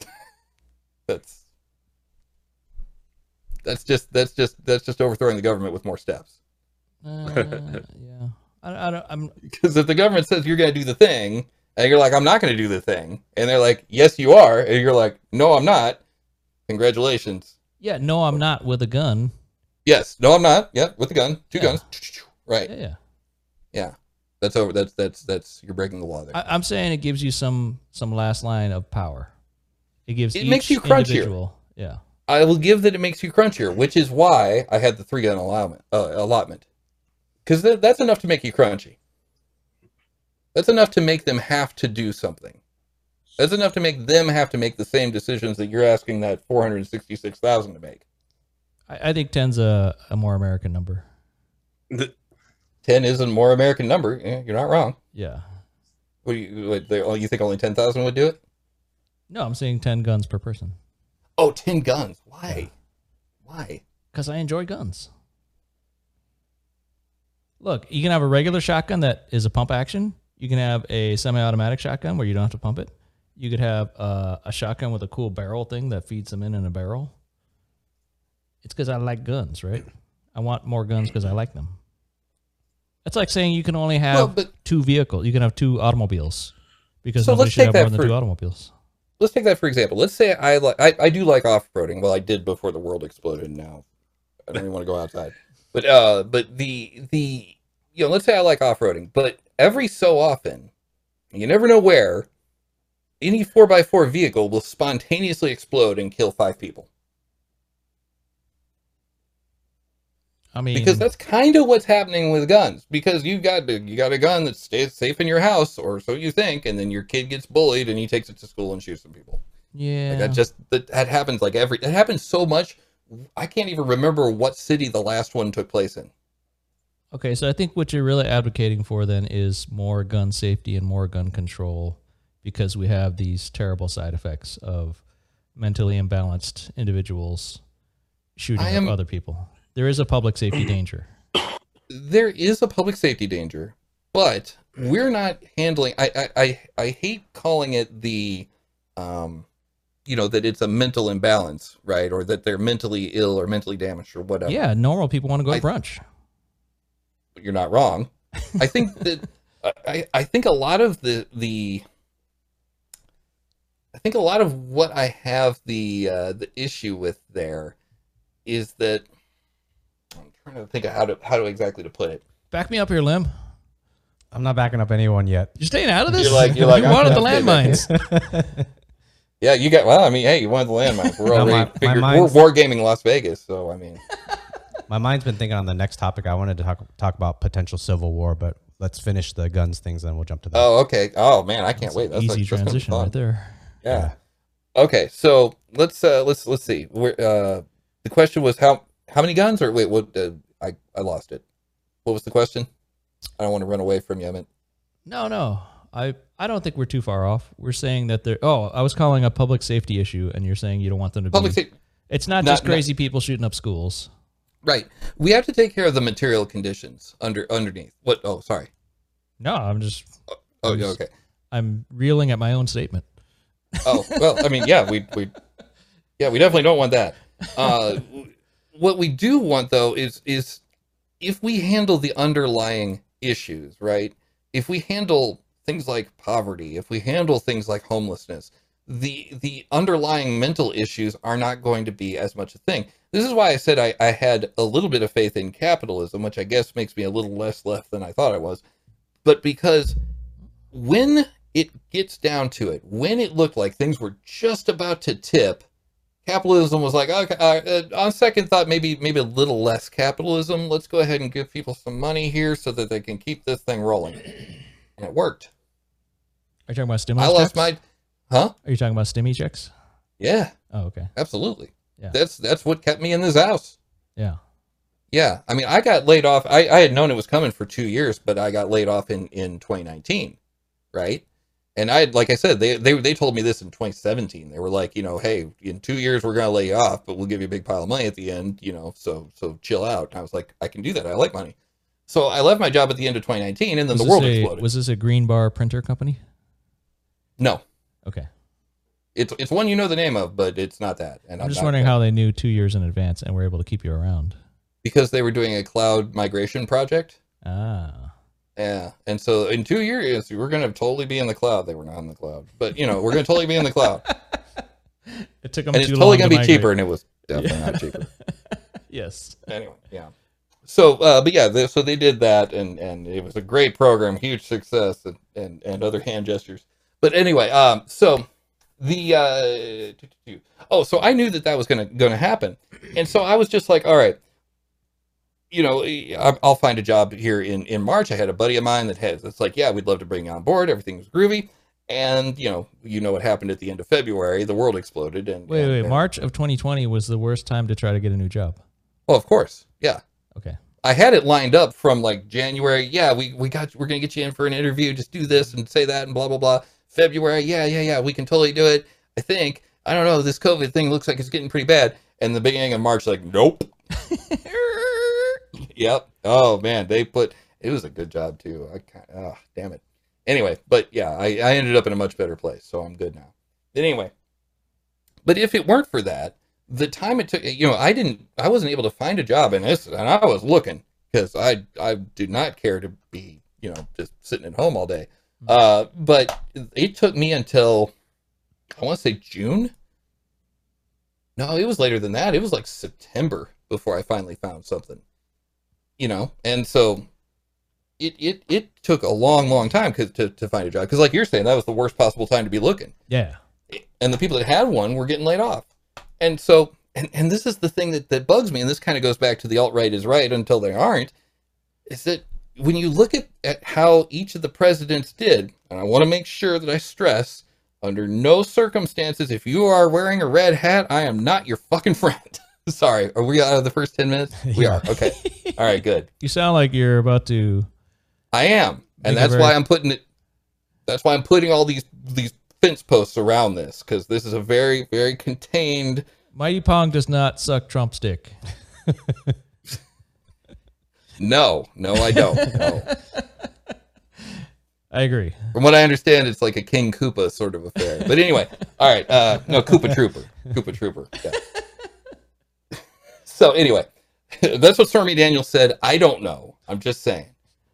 That's that's just that's just that's just overthrowing the government with more steps. Uh, yeah. I, I don't. I'm. Because if the government says you're going to do the thing, and you're like, I'm not going to do the thing, and they're like, Yes, you are, and you're like, No, I'm not. Congratulations. Yeah. No, I'm not with a gun. Yes, no, I'm not. Yep, with a gun, two Yeah. guns. Right. Yeah. yeah. Yeah. That's over. That's that's that's you're breaking the law there. I, I'm saying it gives you some some last line of power. It gives It makes you crunchier. individual. Yeah. I will give that it makes you crunchier, which is why I had the three gun allowment, uh, allotment. Because th- that's enough to make you crunchy. That's enough to make them have to do something. That's enough to make them have to make the same decisions that you're asking that 466,000 to make. I, I think 10's a, a more American number. The- 10 is a more American number. Yeah, you're not wrong. Yeah. What do you, what, they, oh, you think only 10,000 would do it? No, I'm saying 10 guns per person Oh, 10 guns. Why? Why? because I enjoy guns. Look, you can have a regular shotgun that is a pump action. You can have a semi-automatic shotgun where you don't have to pump it. You could have uh, a shotgun with a cool barrel thing that feeds them in in a barrel. It's because I like guns, right? I want more guns because I like them. It's like saying you can only have Well, but two vehicles. You can have two automobiles because So nobody let's should take have that more than for- two automobiles. let's take that for example. Let's say I like I, I do like off roading. Well, I did before the world exploded. Now I don't even want to go outside. But uh, but the the you know, let's say I like off roading, but every so often, you never know where, any four x four vehicle will spontaneously explode and kill five people. I mean, Because that's kind of what's happening with guns. Because you got you got a gun that stays safe in your house, or so you think, and then your kid gets bullied and he takes it to school and shoots some people. yeah, Like that just that, that happens like every it happens so much. I can't even remember what city the last one took place in. Okay, so I think what you're really advocating for then is more gun safety and more gun control because we have these terrible side effects of mentally imbalanced individuals shooting am- other people. There is a public safety danger. There is a public safety danger, but we're not handling. I I I, I hate calling it the, um, you know that it's a mental imbalance, right? Or that they're mentally ill or mentally damaged or whatever. Yeah, normal people want to go to brunch. But you're not wrong. I think that I, I think a lot of the the I think a lot of what I have the uh, the issue with there is that I'm trying to think of how to how to exactly to put it. Back me up here, Lim. I'm not backing up anyone yet. You're staying out of this. You're like- you're like, you I'm wanted the gonna landmines. Yeah, you got well. I mean, hey, you wanted the landmines. We're No, already my- my figured, we're mind's- wargaming Las Vegas, so I mean, My mind's been thinking on the next topic. I wanted to talk talk about potential civil war, but let's finish the guns things, and then we'll jump to that. oh okay. Oh man, I can't wait. That's Easy like, that's gonna be transition fun. right there. Yeah. Okay, so let's uh let's let's see. Where uh the question was how how many guns or wait what uh, I I lost it. What was the question? I don't want to run away from you. I meant No, no. I I don't think we're too far off. We're saying that they're. Oh, I was calling a public safety issue, and you're saying you don't want them to public be. safety. It's not Not- just crazy people shooting up schools. Right. We have to take care of the material conditions under underneath. What? Oh, sorry. No, I'm just Oh, I'm just- okay. I'm reeling at my own statement. Oh, well, I mean, yeah, we we yeah, we definitely don't want that. Uh what we do want though is is if we handle the underlying issues, right? If we handle things like poverty, if we handle things like homelessness, the the underlying mental issues are not going to be as much a thing. This is why I said I, I had a little bit of faith in capitalism, which I guess makes me a little less left than I thought I was. But because when it gets down to it, when it looked like things were just about to tip, capitalism was like, okay, uh, uh, on second thought, maybe maybe a little less capitalism. Let's go ahead and give people some money here so that they can keep this thing rolling, and it worked. Are you talking about stimulus? I lost checks? my, huh? Are you talking about stimmy checks? Yeah, Oh, okay. absolutely. Yeah. That's that's what kept me in this house. Yeah. Yeah, I mean, I got laid off. I, I had known it was coming for two years, but I got laid off in, in 2019, right? And I, like I said, they, they they told me this in 2017. They were like, you know, hey, in two years we're gonna lay you off, but we'll give you a big pile of money at the end, you know. So so chill out. And I was like, I can do that. I like money. So I left my job at the end of 2019, and then Was the world a- exploded. Was this a green bar printer company? no, Okay. It's it's one you know the name of, but it's not that. And I'm just not- wondering how they knew two years in advance and were able to keep you around. because they were doing a cloud migration project. Ah. Yeah, and so in two years we're gonna totally be in the cloud. They were not in the cloud, but you know we're gonna totally be in the cloud, It took them and it's totally gonna to be migrate. cheaper, and it was definitely not cheaper. Yes. Anyway, yeah. So, uh, but yeah, they, so they did that, and and it was a great program, huge success, and and, and other hand gestures. But anyway, um, so the uh, oh, so I knew that that was gonna gonna happen, and so I was just like, all right, you know, I'll find a job here in in March. I had a buddy of mine that has it's like, yeah, we'd love to bring you on board. Everything was groovy, and you know, you know what happened at the end of February? The world exploded, and Wait, and- wait. and- March of 2020 was the worst time to try to get a new job. Well, of course, yeah. Okay. I had it lined up from like January. Yeah, we, we got we're gonna get you in for an interview. Just do this and say that and blah blah blah. February, yeah, yeah, yeah, we can totally do it. I think. I don't know. This COVID thing looks like it's getting pretty bad. And the beginning of March, like, nope. yep. Oh man, they put it was a good job too. I kind oh ah, damn it. Anyway, but yeah, I, I ended up in a much better place, so I'm good now. But Anyway, but if it weren't for that, the time it took, you know, I didn't, I wasn't able to find a job in this, and I was looking because I, I do not care to be, you know, just sitting at home all day. Uh, but it took me until I want to say June. No, it was later than that. It was like September before I finally found something. You know, and so it it it took a long, long time 'cause- to to find a job because, like you're saying, that was the worst possible time to be looking Yeah. and the people that had one were getting laid off. And so, and, and this is the thing that, that bugs me, and this kind of goes back to the alt right is right until they aren't, is that when you look at, at how each of the presidents did, and I want to make sure that I stress, under no circumstances, if you are wearing a red hat, I am not your fucking friend. Sorry, are we out of the first 10 minutes? We Yeah. are. Okay. All right, good. You sound like you're about to. I am, and that's very- why I'm putting it. That's why I'm putting all these these fence posts around this because this is a very very contained. Mighty Pong does not suck Trump's dick. No, no, I don't. No. I agree. From what I understand, it's like a King Koopa sort of affair. But anyway, all right. Uh, no, Koopa Troopa. Koopa Troopa. Yeah. so anyway, that's what Stormy Daniels said. I don't know. I'm just saying.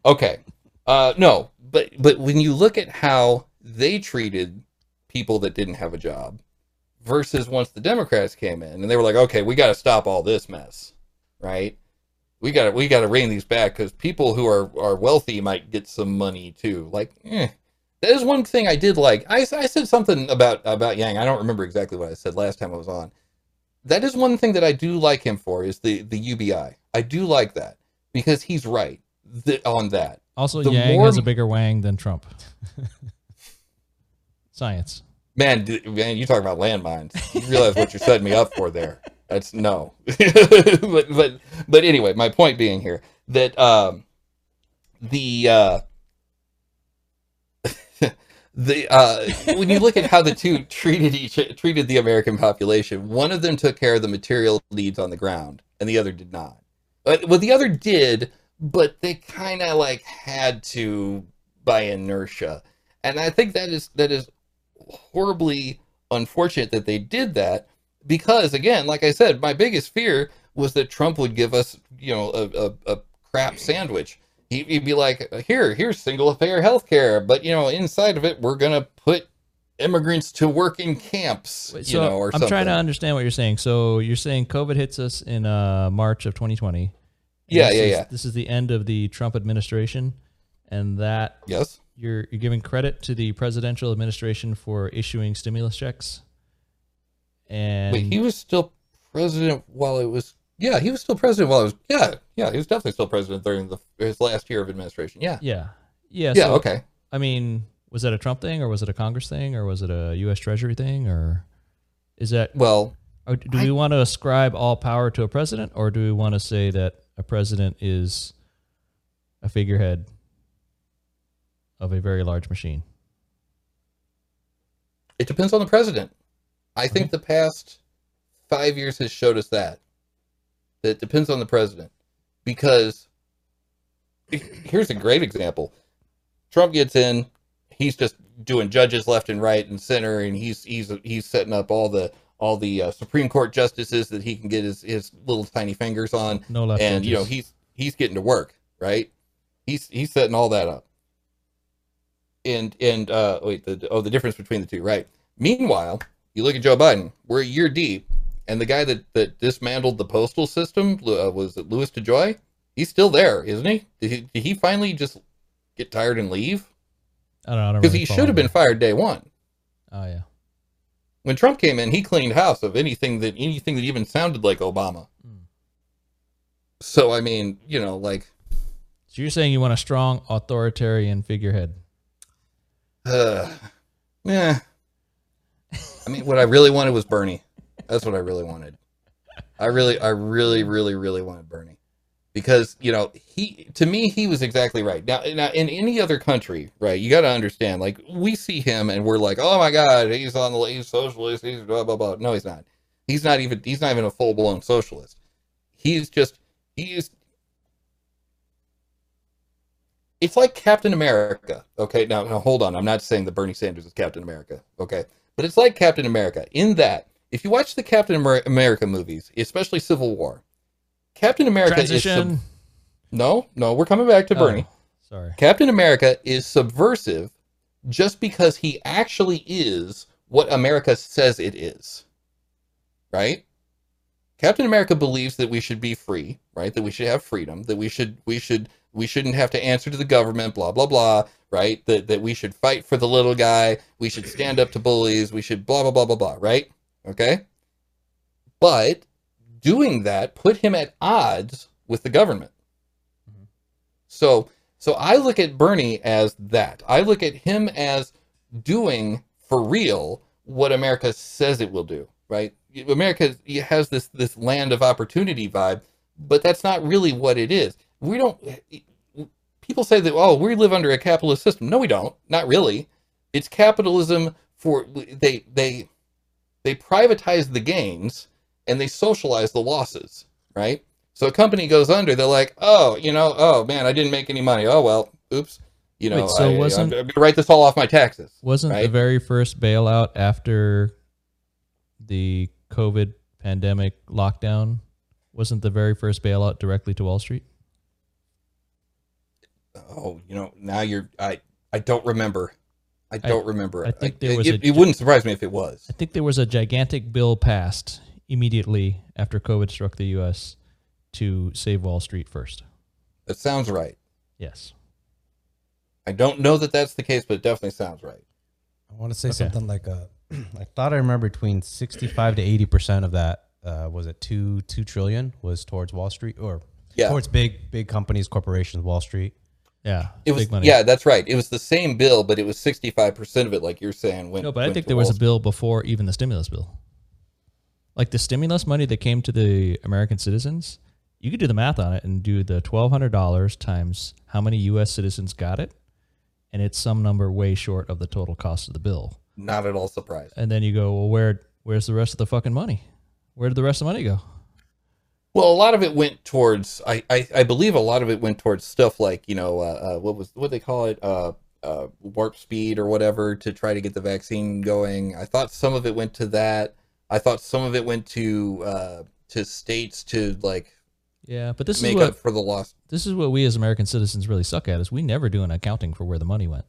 Okay. Uh, no, but but when you look at how they treated people that didn't have a job versus once the Democrats came in and they were like, okay, we got to stop all this mess, right? We got to we got to rein these back because people who are are wealthy might get some money too. Like, eh. that is one thing I did like. I, I said something about about Yang. I don't remember exactly what I said last time I was on. That is one thing that I do like him for is the the UBI. I do like that because he's right th- on that. Also, The Yang more- has a bigger wang than Trump. Science. Man, man, you talk about landmines. You realize what you're setting me up for there. That's no. but but but anyway, my point being here that um the uh the uh when you look at how the two treated each treated the American population, one of them took care of the material needs on the ground and the other did not. But well the other did, but they kind of like had to by inertia. And I think that is that is horribly unfortunate that they did that because again like i said my biggest fear was that trump would give us you know a, a, a crap sandwich He- he'd be like here here's single payer health care but you know inside of it we're gonna put immigrants to work in camps you So know or I'm something trying to understand what you're saying. So you're saying COVID hits us in uh, March of 2020. Yeah, yeah, is- yeah. This is the end of the Trump administration, and that yes you're you're giving credit to the presidential administration for issuing stimulus checks. And wait he was still president while it was yeah he was still president while it was yeah yeah he was definitely still president during the his last year of administration yeah yeah, yeah. yeah so, okay I mean, was that a Trump thing, or was it a Congress thing, or was it a U.S. Treasury thing, or is that? well Or do I- we want to ascribe all power to a president, or do we want to say that a president is a figurehead of a very large machine? It depends on the president. I think the past five years has showed us that. That depends on the president. Because here's a great example. Trump gets in, he's just doing judges left and right and center, and he's he's he's setting up all the all the uh, Supreme Court justices that he can get his, his little tiny fingers on No left. and you know he's he's getting to work right he's he's setting all that up and and uh wait the oh the difference between the two right meanwhile you look at joe biden we're a year deep and the guy that that dismantled the postal system uh, was it louis dejoy he's still there isn't he did he, did he finally just get tired and leave I don't know. Because really he should have been fired day one Oh yeah. when trump came in he cleaned house of anything that anything that even sounded like obama Hmm. so i mean you know like So you're saying you want a strong authoritarian figurehead? Uh, yeah. I mean, what I really wanted was Bernie. That's what I really wanted. I really, I really, really, really wanted Bernie because you know he, to me, he was exactly right. Now, now in any other country, right? You got to understand. Like we see him and we're like, oh my god, he's on the he's socialist. He's blah blah blah. No, he's not. He's not even. He's not even a full blown socialist. He's just. He's it's like Captain America. Okay, now, now hold on. I'm not saying that Bernie Sanders is Captain America. Okay, but it's like Captain America in that if you watch the Captain Amer- America movies, especially Civil War, Captain America is sub- no, no. We're coming back to oh, Bernie. Oh, sorry. Captain America is subversive just because he actually is what America says it is. Right? Captain America believes that we should be free, right? That we should have freedom, that we should we should we shouldn't have to answer to the government, blah blah blah, right? That that we should fight for the little guy, we should stand up to bullies, we should blah blah blah blah blah, right? Okay? But doing that put him at odds with the government. Mm-hmm. So so I look at Bernie as that. I look at him as doing for real what America says it will do, right? America has this this land of opportunity vibe, but that's not really what it is. We don't people say that oh, we live under a capitalist system. No, we don't. Not really. It's capitalism for they they they privatize the gains and they socialize the losses, right? So a company goes under, they're like, oh, you know, oh man, I didn't make any money. Oh well, oops. You know, Wait, so I, wasn't- I'm, I'm gonna write this all off my taxes. Wasn't the very first bailout after the COVID pandemic lockdown? Wasn't the very first bailout directly to Wall Street? Oh, you know, now you're I I don't remember. I don't remember. I think there was it, a- it wouldn't surprise me if it was. I think there was a gigantic bill passed immediately after COVID struck the U.S. to save Wall Street first. That sounds right. Yes. I don't know that that's the case, but it definitely sounds right. I want to say Okay. something like uh, I thought I remember between sixty-five to eighty percent of that uh, was it two two trillion was towards Wall Street or Yeah. towards big big companies, corporations, Wall Street. Yeah, It was big money. yeah, that's right. It was the same bill, but it was sixty five percent of it, like you're saying. Went, No, but I think there was Wall a bill before even the stimulus bill. Like the stimulus money that came to the American citizens, you could do the math on it and do the twelve hundred dollars times how many U.S. citizens got it, and it's some number way short of the total cost of the bill. Not at all surprised. And then you go, well, where where's the rest of the fucking money? Where did the rest of the money go? Well, a lot of it went towards. I, I, I believe a lot of it went towards stuff like you know uh, uh, what was what they call it uh, uh, warp speed or whatever to try to get the vaccine going. I thought some of it went to that. I thought some of it went to uh, to states to like Yeah, but this is what up for the loss. this is what we as American citizens really suck at is we never do an accounting for where the money went.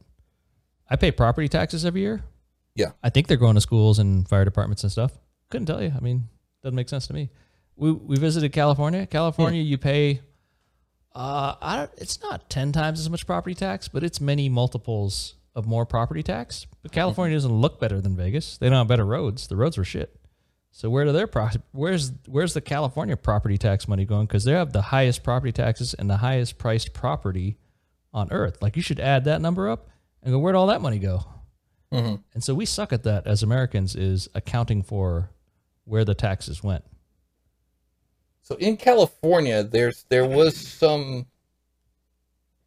I pay property taxes every year. Yeah. I think they're going to schools and fire departments and stuff. Couldn't tell you. I mean, doesn't make sense to me. We we visited California. California, you pay. Uh, I don't, it's not ten times as much property tax, but it's many multiples of more property tax. But California doesn't look better than Vegas. They don't have better roads. The roads were shit. So where do their pro- where's where's the California property tax money going? Because they have the highest property taxes and the highest priced property on earth. Like you should add that number up and go, where'd all that money go? Mhm. And so we suck at that as Americans is accounting for where the taxes went. So in California, there's there was some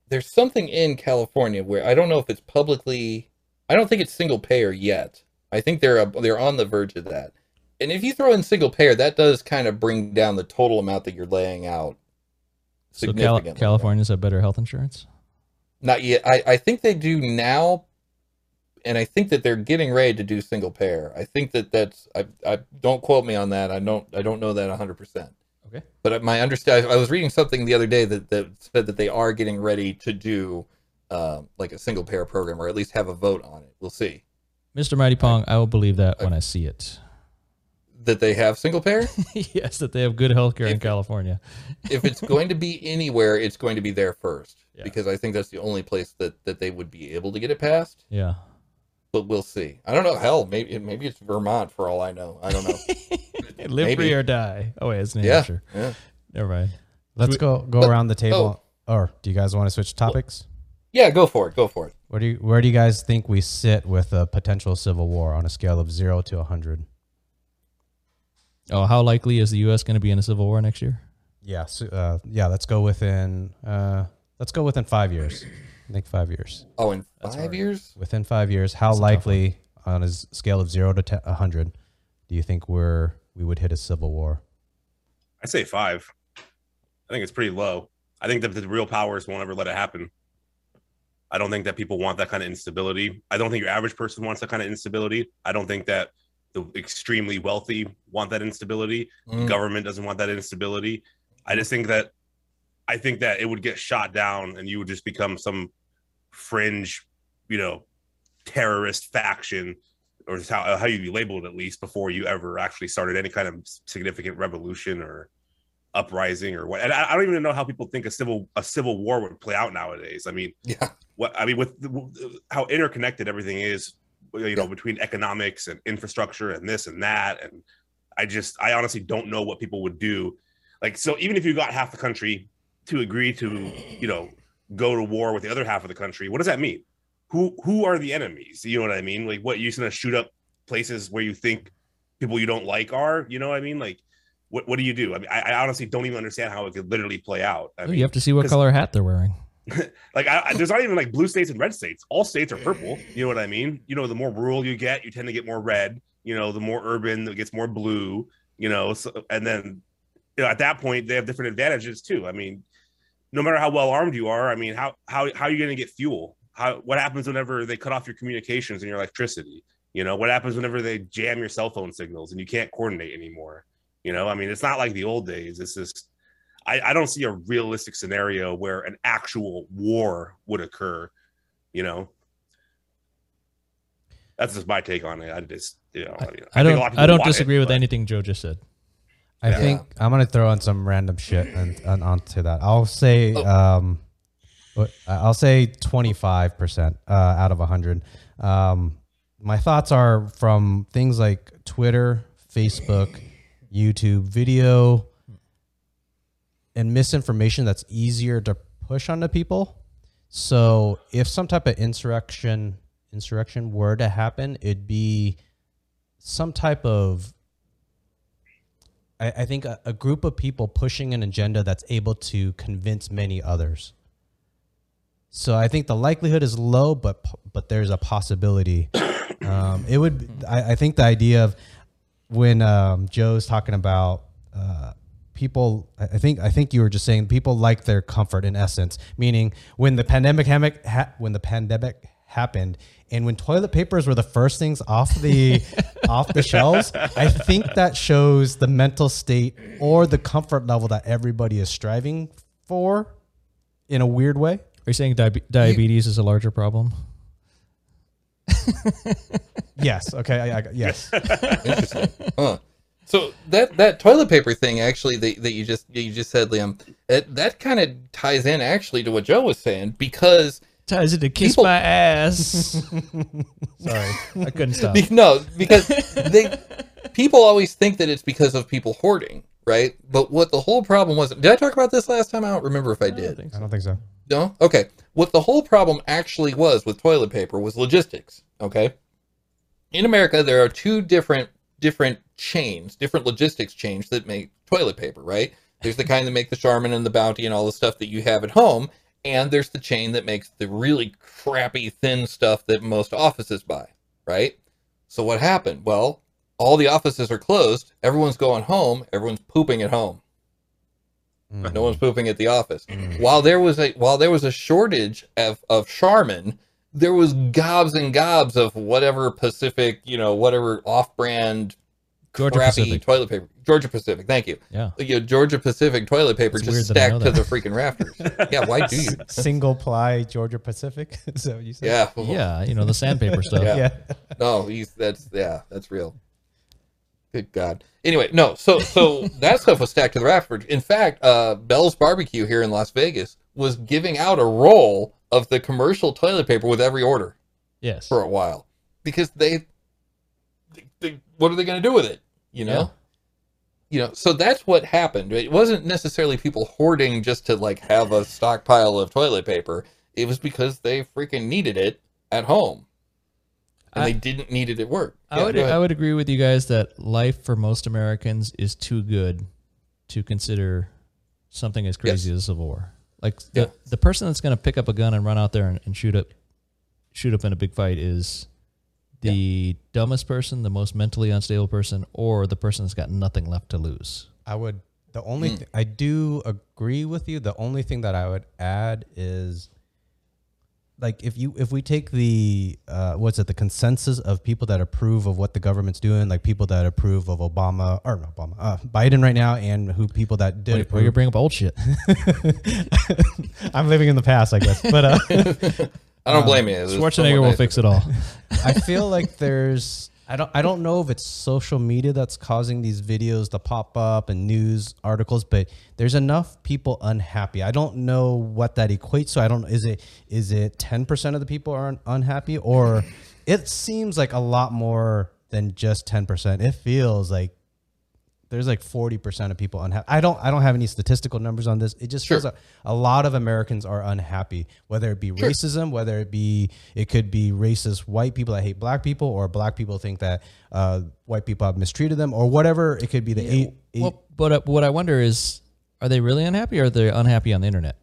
there's something in California where I don't know if it's publicly I don't think it's single payer yet. I think they're they're on the verge of that. And if you throw in single payer, that does kind of bring down the total amount that you're laying out So Cal-. Californians have better health insurance. Not yet. I, I think they do now, and I think that they're getting ready to do single payer. I think that that's. I, I don't quote me on that. I don't. I don't know that hundred percent. Okay. But my understand. I was reading something the other day that, that said that they are getting ready to do, uh, like a single payer program, or at least have a vote on it. We'll see Mr. Mighty Pong, I will believe that when I see it. that they have single payer. yes, that they have good health care in California. if it's going to be anywhere, it's going to be there first, Yeah. because I think that's the only place that that they would be able to get it passed. Yeah. But we'll see. I don't know. Hell, maybe maybe it's Vermont for all I know. I don't know. Live Maybe. free or die. Oh wait, it's New yeah. Hampshire. yeah. Never mind. Let's we- go go But- around the table. Or do you guys want to switch topics? Yeah, go for it. Go for it. Where do you where do you guys think we sit with a potential civil war on a scale of zero to hundred? Oh, how likely is the U.S. going to be in a civil war next year? Yeah, so, uh, yeah. Let's go within. Uh, let's go within five years. I think five years. Oh, in That's five hard. years? Within five years, how That's a likely on a scale of zero to te- a hundred do you think we're we would hit a civil war? I'd say five. I think it's pretty low. I think that the real powers won't ever let it happen. I don't think that people want that kind of instability. I don't think your average person wants that kind of instability. I don't think that the extremely wealthy want that instability. Mm. Government doesn't want that instability. I just think that I think that it would get shot down and you would just become some fringe, you know, terrorist faction or how, how you be labeled at least before you ever actually started any kind of significant revolution or uprising or what. And I, I don't even know how people think a civil a civil war would play out nowadays. I mean, Yeah. what I mean with the, how interconnected everything is, you know, Yeah. between economics and infrastructure and this and that, and I just I honestly don't know what people would do. Like so, even if you got half the country to agree to, you know, go to war with the other half of the country, what does that mean? Who who are the enemies? You know what I mean? Like, what you're gonna shoot up places where you think people you don't like are? You know what I mean? Like, what what do you do? I mean, I, I honestly don't even understand how it could literally play out. I mean, you have to see what color hat they're wearing. like I, I- there's not even like blue states and red states all states are purple you know what i mean you know the more rural you get you tend to get more red you know the more urban it gets more blue you know so, and then you know at that point they have different advantages too i mean no matter how well armed you are i mean how how, how are you going to get fuel how what happens whenever they cut off your communications and your electricity you know what happens whenever they jam your cell phone signals and you can't coordinate anymore you know i mean it's not like the old days it's just I, I don't see a realistic scenario where an actual war would occur. You know, that's just my take on it. I just, you know, I, I think don't. I don't want it, disagree with but- anything Joe just said. I Yeah. think I'm gonna throw in some random shit and, and onto that. I'll say Oh. um, I'll say 25 percent uh, out of 100. Um, my thoughts are from things like Twitter, Facebook, YouTube, video, and misinformation that's easier to push onto people. So if some type of insurrection insurrection were to happen, it'd be some type of I, I think a, a group of people pushing an agenda that's able to convince many others. So I think the likelihood is low, but but there's a possibility. Um, it would. I, I think the idea of when um, Joe's talking about uh, people, I think I think you were just saying people like their comfort in essence. Meaning when the pandemic ha- when the pandemic happened and when toilet papers were the first things off the off the shelves, I think that shows the mental state or the comfort level that everybody is striving for in a weird way. Are you saying diabe- diabetes is a larger problem? Yes. Okay. I, I, yes. Interesting. Huh. So that that toilet paper thing actually that, that you just you just said, Liam, it, that kind of ties in actually to what Joe was saying because Ties it to kiss People- my ass. Sorry. I couldn't stop. Be- no, because they people always think that it's because of people hoarding, right? But what the whole problem was, did I talk about this last time? I don't remember if I did. I don't think so. No? Okay. What the whole problem actually was with toilet paper was logistics, okay? In America, there are two different different chains, different logistics chains that make toilet paper, right? There's the kind that make the Charmin and the Bounty and all the stuff that you have at home, and there's the chain that makes the really crappy thin stuff that most offices buy, right? So what happened? Well, all the offices are closed, everyone's going home, everyone's pooping at home. Mm. No one's pooping at the office. While there was a while there was a shortage of of Charmin, there was gobs and gobs of whatever Pacific, you know, whatever off-brand Georgia crappy Pacific. toilet paper. Georgia Pacific, thank you. Yeah. You know, Georgia Pacific toilet paper It's just weird that I stacked to the freaking rafters. yeah, why do you? Single ply Georgia Pacific. Is that what you said? Yeah. Yeah, you know the sandpaper stuff. Yeah. Yeah. No, he's that's yeah, that's real. Good God. Anyway, no, so so that stuff was stacked to the rafters. In fact, uh, Bell's Barbecue here in Las Vegas was giving out a roll of the commercial toilet paper with every order Yes. for a while because they, they, they- what are they going to do with it? You know, Yeah. You know. So that's what happened. It wasn't necessarily people hoarding just to like have a stockpile of toilet paper. It was because they freaking needed it at home, and I- they didn't need it at work. I Yeah, would. I would agree with you guys that life for most Americans is too good to consider something as crazy as civil war. Like the, Yeah. the person that's going to pick up a gun and run out there and, and shoot up shoot up in a big fight is the dumbest person, the most mentally unstable person, or the person that's got nothing left to lose. I would. The only th- I do agree with you. The only thing that I would add is like if you if we take the uh, what's it the consensus of people that approve of what the government's doing, like people that approve of Obama or not Obama, uh, Biden right now, and who people that did Wait, approve. you bring up old shit. I'm living in the past, I guess. But uh, I don't uh, blame you. It Schwarzenegger will fix it all. I feel like there's I don't I don't know if it's social media that's causing these videos to pop up and news articles, but there's enough people unhappy. I don't know what that equates to. I don't is it is it 10% of the people are un- unhappy or it seems like a lot more than just 10%. It feels like there's like 40% of people unhappy. I don't I don't have any statistical numbers on this. It just Sure. feels like a lot of Americans are unhappy, whether it be racism, whether it be it could be racist white people that hate black people or black people think that uh, white people have mistreated them or whatever. It could be the eight, eight Well, but uh, what I wonder is, are they really unhappy or are they unhappy on the internet?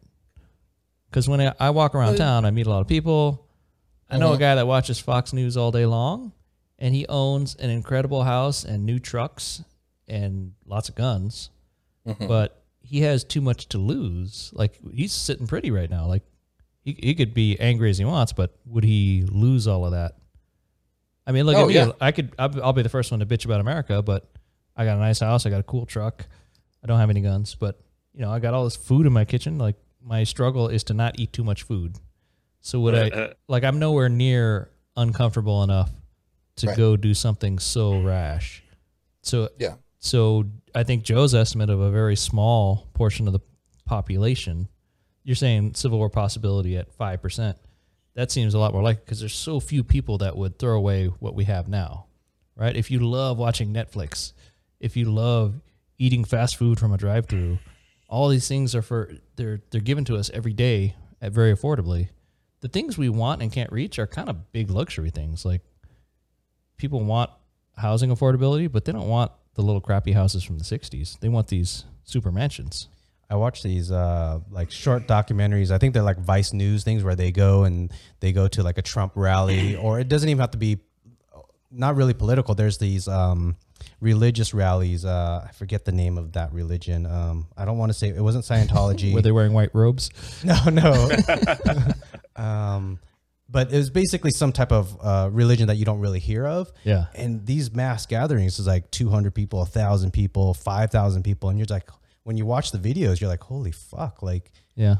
Because when I, I walk around town, I meet a lot of people. I know a Uh-huh. guy that watches Fox News all day long, and he owns an incredible house and new trucks and lots of guns, Mhm. but he has too much to lose. Like he's sitting pretty right now. Like he, he could be angry as he wants, but would he lose all of that? I mean, look Oh, at me. yeah. I could. I'll, I'll be the first one to bitch about America, but I got a nice house. I got a cool truck. I don't have any guns, but you know, I got all this food in my kitchen. Like my struggle is to not eat too much food. So would I like? I'm nowhere near uncomfortable enough to Right. go do something so rash. So Yeah. So I think Joe's estimate of a very small portion of the population. You're saying civil war possibility at five percent. That seems a lot more likely because there's so few people that would throw away what we have now, right? If you love watching Netflix, if you love eating fast food from a drive-through, all these things are for they're they're given to us every day at very affordably. the things we want and can't reach are kind of big luxury things. Like people want housing affordability, but they don't want the little crappy houses from the '60s. They want these super mansions. I watch these uh, like short documentaries. I think they're like Vice News things where they go and they go to like a Trump rally, or it doesn't even have to be not really political. There's these um, religious rallies. Uh, I forget the name of that religion. Um, I don't want to say it wasn't Scientology. Were they wearing white robes? No, no. um, but it was basically some type of uh, religion that you don't really hear of. Yeah. And these mass gatherings is like 200 people, 1,000 people, 5,000 people. And you're like, when you watch the videos, you're like, holy fuck. Like, Yeah.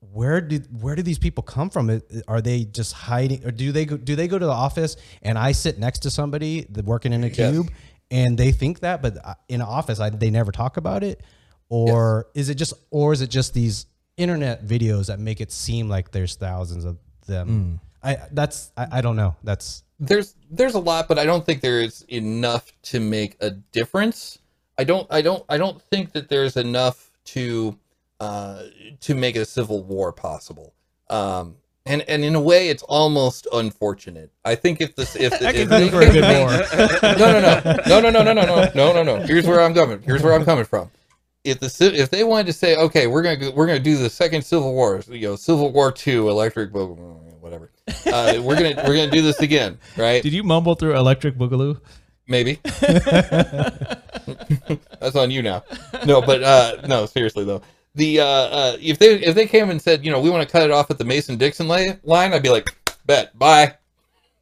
where did where do these people come from? Are they just hiding, or do they go, do they go to the office and I sit next to somebody working in a Yes. cube, and they think that, but in an office I, they never talk about it, or is it just or is it just these internet videos that make it seem like there's thousands of them? I that's I, I don't know. That's there's there's a lot, but I don't think there is enough to make a difference. I don't I don't I don't think that there's enough to uh, to make a civil war possible. Um, and and in a way, it's almost unfortunate. I think if this if, I if can think for a good war. no, no, no, no, no, no, no, no, no, no, no. Here's where I'm coming. Here's where I'm coming from. If the if they wanted to say, okay, we're gonna we're gonna do the second Civil War, you know, Civil War Two, electric, Boogaloo, whatever. Uh, we're gonna we're gonna do this again, right? Did you mumble through Electric Boogaloo? Maybe. That's on you now. No, but uh, no, seriously though. The uh, uh, if they if they came and said, you know, we want to cut it off at the Mason Dixon line, I'd be like, bet, bye,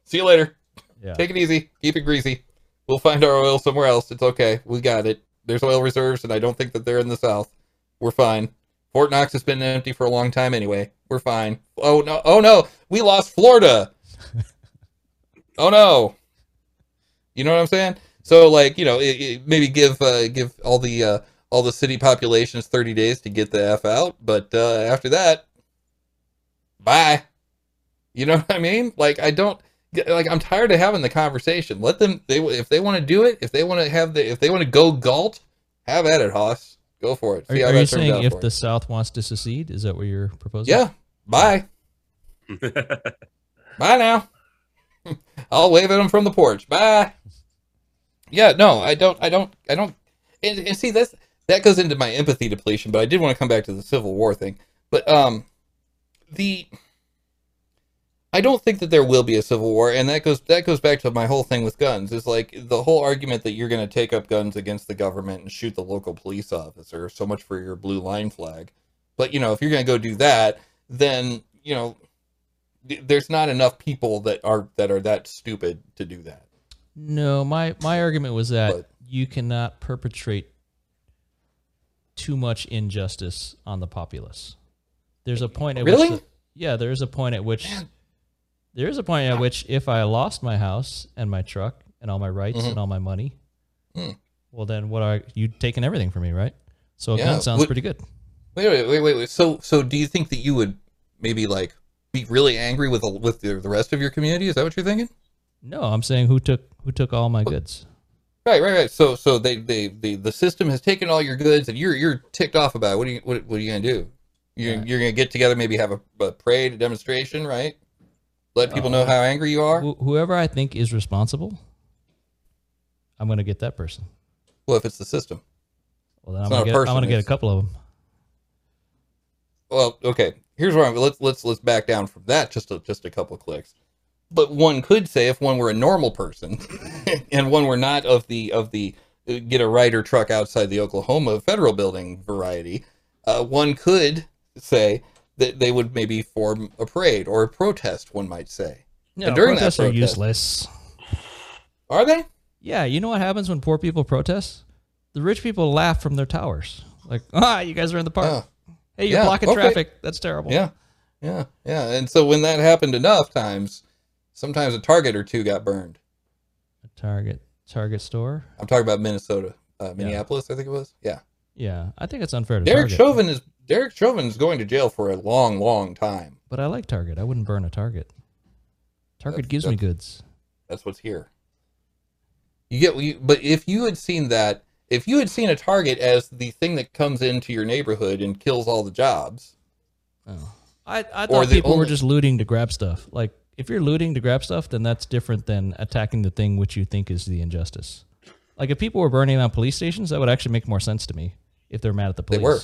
see you later. Yeah. Take it easy. Keep it greasy. We'll find our oil somewhere else. It's okay. We got it. There's oil reserves, and I don't think that they're in the south. We're fine. Fort Knox has been empty for a long time anyway. We're fine. Oh no! Oh no! We lost Florida. oh no! You know what I'm saying? So like you know, it, it- maybe give uh, give all the uh, all the city populations 30 days to get the f out, but uh, after that, bye. You know what I mean? Like I don't like I'm tired of having the conversation. Let them they if they want to do it, if they want to have the if they want to go galt, have at it, Hoss. Go for it. Are, See how are you saying if the you. South wants to secede? Is that what you're proposing? Yeah. Bye. Bye now. I'll wave at them from the porch. Bye. Yeah, no, I don't I don't I don't and, and see that's that goes into my empathy depletion, but I did want to come back to the Civil War thing. But um the I don't think that there will be a civil war, and that goes that goes back to my whole thing with guns. Is like the whole argument that you're going to take up guns against the government and shoot the local police officer. So much for your blue line flag. But you know, if you're going to go do that, then you know, there's not enough people that are that are that stupid to do that. No, my my argument was that But- you cannot perpetrate too much injustice on the populace. There's a point at Really? which the- yeah, there is a point at which there is a point at which if I lost my house and my truck and all my rights Mhm. and all my money, Hmm. well then what are you taking everything from me, right? So Yeah, sounds would- pretty good. Wait, wait, wait, wait, wait. So, so do you think that you would maybe like be really angry with the, with the, the rest of your community? Is that what you're thinking? No, I'm saying who took who took all my goods. Right, right, right. So, so they, they, the, the system has taken all your goods, and you're, you're ticked off about it. What are you, what, what are you gonna do? You're, Yeah. you're gonna get together, maybe have a, a parade, a demonstration, right? Let people know Uh, how angry you are. Wh- whoever I think is responsible, I'm gonna get that person. Well, if it's the system. Well, then It's I'm gonna, get, person, I'm gonna get a couple of them. Well, okay. Here's where I'm. Let's let's let's back down from that just a, just a couple of clicks. But one could say if one were a normal person, and one were not of the of the uh, get a Ryder truck outside the Oklahoma Federal Building variety, uh, one could say that they would maybe form a parade or a protest. One might say, No, during that protests are useless. are they? Yeah, you know what happens when poor people protest? The rich people laugh from their towers. Like, ah, you guys are in the park. Oh, hey, you're yeah, blocking okay. traffic. That's terrible. yeah, yeah, yeah. And so when that happened enough times, sometimes a Target or two got burned. A Target Target store. I'm talking about Minnesota, uh, Minneapolis, I think it was. Yeah. Yeah, I think it's unfair to Derek Target. Chauvin is Derek Chauvin's going to jail for a long, long time. But I like Target. I wouldn't burn a Target. Target That's- gives me goods. That's what's here. You get, you, but if you had seen that, if you had seen a Target as the thing that comes into your neighborhood and kills all the jobs, Oh. I, I thought people were just looting to grab stuff. Like, if you're looting to grab stuff, then that's different than attacking the thing which you think is the injustice. Like, if people were burning down police stations, that would actually make more sense to me if they're mad at the police. They were.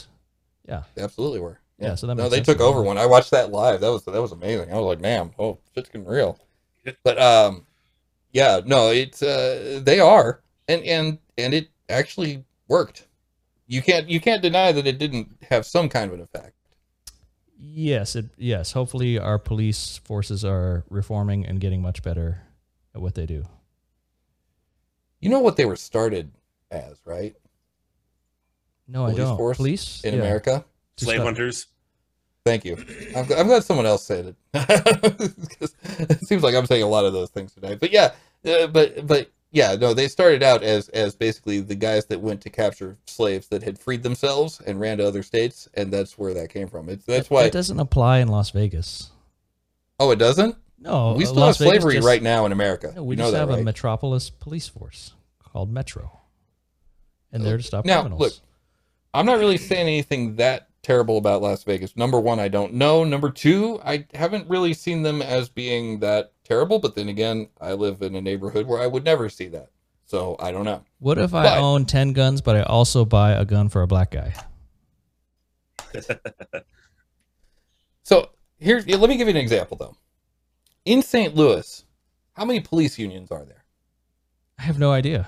Yeah. They absolutely were. Yeah, so that no, they took over one. I watched that live. That was that was amazing. I was like, man, oh, shit's getting real. But um, yeah, no, it's uh, they are, and and and it actually worked. You can't you can't deny that it didn't have some kind of an effect. Yes, it, yes. Hopefully, our police forces are reforming and getting much better at what they do. You know what they were started as, right? No, I Police don't. force police In Yeah. America. Slave stop- hunters. Thank you. I'm, gl- I'm glad someone else said it. it seems like I'm saying a lot of those things tonight. But yeah, uh, but but yeah, no, they started out as as basically the guys that went to capture slaves that had freed themselves and ran to other states, and that's where that came from. It's that's why. It doesn't apply in Las Vegas. Oh, it doesn't. No, we still Las have slavery just- right now in America. No, we you know just that, have right? a metropolis police force called Metro, and they're to stop Now, criminals. look, I'm not really saying anything that terrible about Las Vegas. Number one, I don't know. Number two, I haven't really seen them as being that terrible. But then again, I live in a neighborhood where I would never see that. So I don't know. what if I but- own ten guns, but I also buy a gun for a black guy? So here's yeah, let me give you an example though. In St. Louis, how many police unions are there? I have no idea.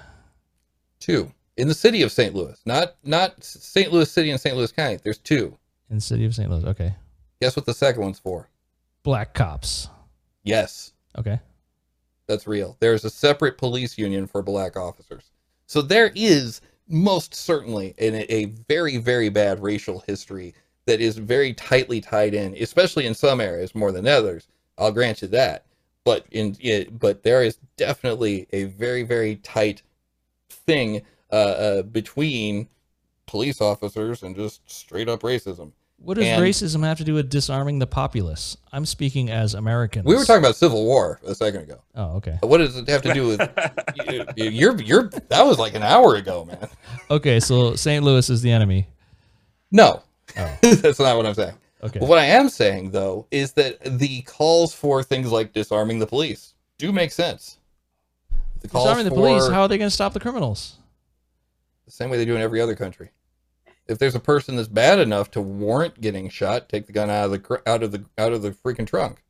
Two. In the city of St. Louis, not not St. Louis City and St. Louis County. There's two. In the city of St. Louis, okay. Guess what the second one's for? Black cops. Yes. Okay. That's real. There's a separate police union for black officers. So there is most certainly an, a very, very bad racial history that is very tightly tied in, especially in some areas more than others. I'll grant you that. But in it, but there is definitely a very, very tight thing uh, uh, between police officers and just straight up racism. What does And- racism have to do with disarming the populace? I'm speaking as Americans. We were talking about Civil War a second ago. Oh, okay. What does it have to do with you're you're that was like an hour ago, man. Okay, so St. Louis is the enemy. No, Oh. that's not what I'm saying. Okay. But what I am saying though is that the calls for things like disarming the police do make sense. The calls Disarming the for police, how are they going to stop the criminals? The same way they do in every other country. If there's a person that's bad enough to warrant getting shot, take the gun out of the out of the out of the freaking trunk.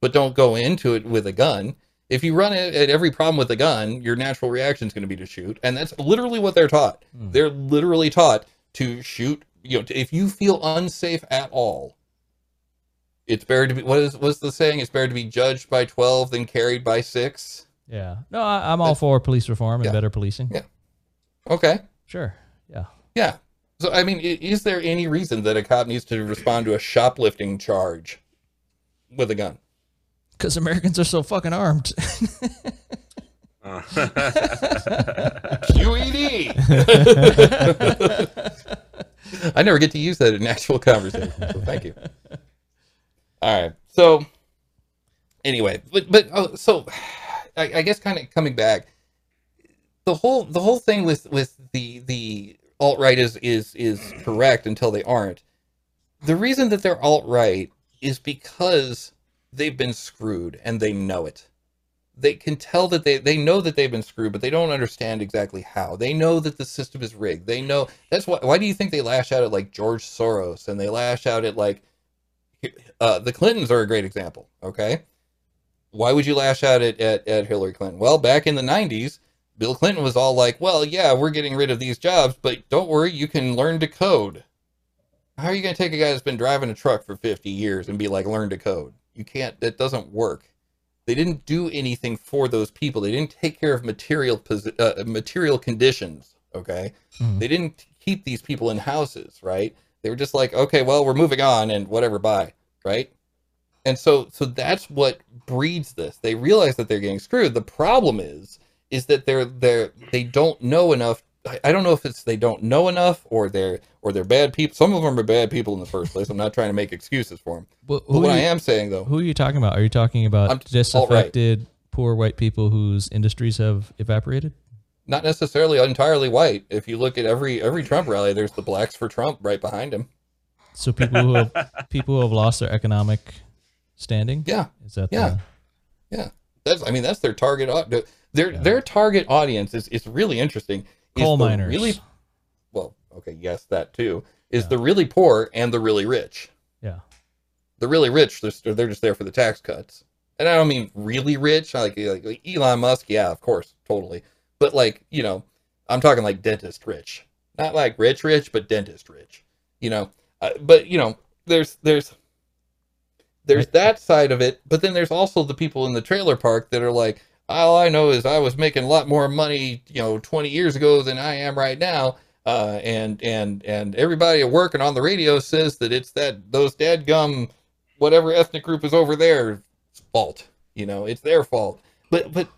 But don't go into it with a gun. If you run at every problem with a gun, your natural reaction is going to be to shoot, and that's literally what they're taught. Hmm. They're literally taught to shoot. You know, if you feel unsafe at all, it's better to be. What is what's the saying? It's better to be judged by twelve than carried by six. Yeah. No, I, I'm all for police reform and Yeah. better policing. Yeah. Okay. Sure. Yeah. Yeah. So I mean, is there any reason that a cop needs to respond to a shoplifting charge with a gun? Because Americans are so fucking armed. QED. I never get to use that in actual conversation, so thank you. All right. So anyway, but but oh, so I, I guess kind of coming back, the whole the whole thing with with the the alt right is is is correct until they aren't. The reason that they're alt right is because they've been screwed and they know it they can tell that they they know that they've been screwed, but they don't understand exactly how. They know that the system is rigged. They know that's why. Why do you think they lash out at like George Soros and they lash out at like uh, the Clintons are a great example. Okay, why would you lash out at, at at Hillary Clinton? Well, back in the '90s, Bill Clinton was all like, "Well, yeah, we're getting rid of these jobs, but don't worry, you can learn to code." How are you going to take a guy that's been driving a truck for 50 years and be like, "Learn to code"? You can't. That doesn't work they didn't do anything for those people. They didn't take care of material uh, material conditions. Okay, Mhm. they didn't keep these people in houses. Right? They were just like, okay, well, we're moving on and whatever. Bye. Right? And so, so that's what breeds this. They realize that they're getting screwed. The problem is, is that they're they're they don't know enough. I, don't know if it's they don't know enough or they're or they're bad people. Some of them are bad people in the first place. I'm not trying to make excuses for them. But But what are I am saying though, who are you talking about? Are you talking about I'm disaffected, poor white people whose industries have evaporated? not necessarily entirely white. If you look at every every Trump rally, there's the blacks for Trump right behind him. So people who have people who have lost their economic standing. Yeah, Is that Yeah. the, yeah. That's I mean that's their target. Their Yeah. their target audience is is really interesting. Coal the miners? Really well, okay, yes, that too is Yeah. the really poor and the really rich. Yeah. The really rich, they're, they're just there for the tax cuts, and I don't mean really rich, like, like like Elon Musk. Yeah, of course, totally. But like you know, I'm talking like dentist rich, not like rich rich, but dentist rich. You know, uh, but you know, there's there's there's that side of it, but then there's also the people in the trailer park that are like, all I know is I was making a lot more money, you know, 20 years ago than I am right now. Uh, and and and everybody at work and on the radio says that it's that those dadgum whatever ethnic group is over there fault. You know, it's their fault. But but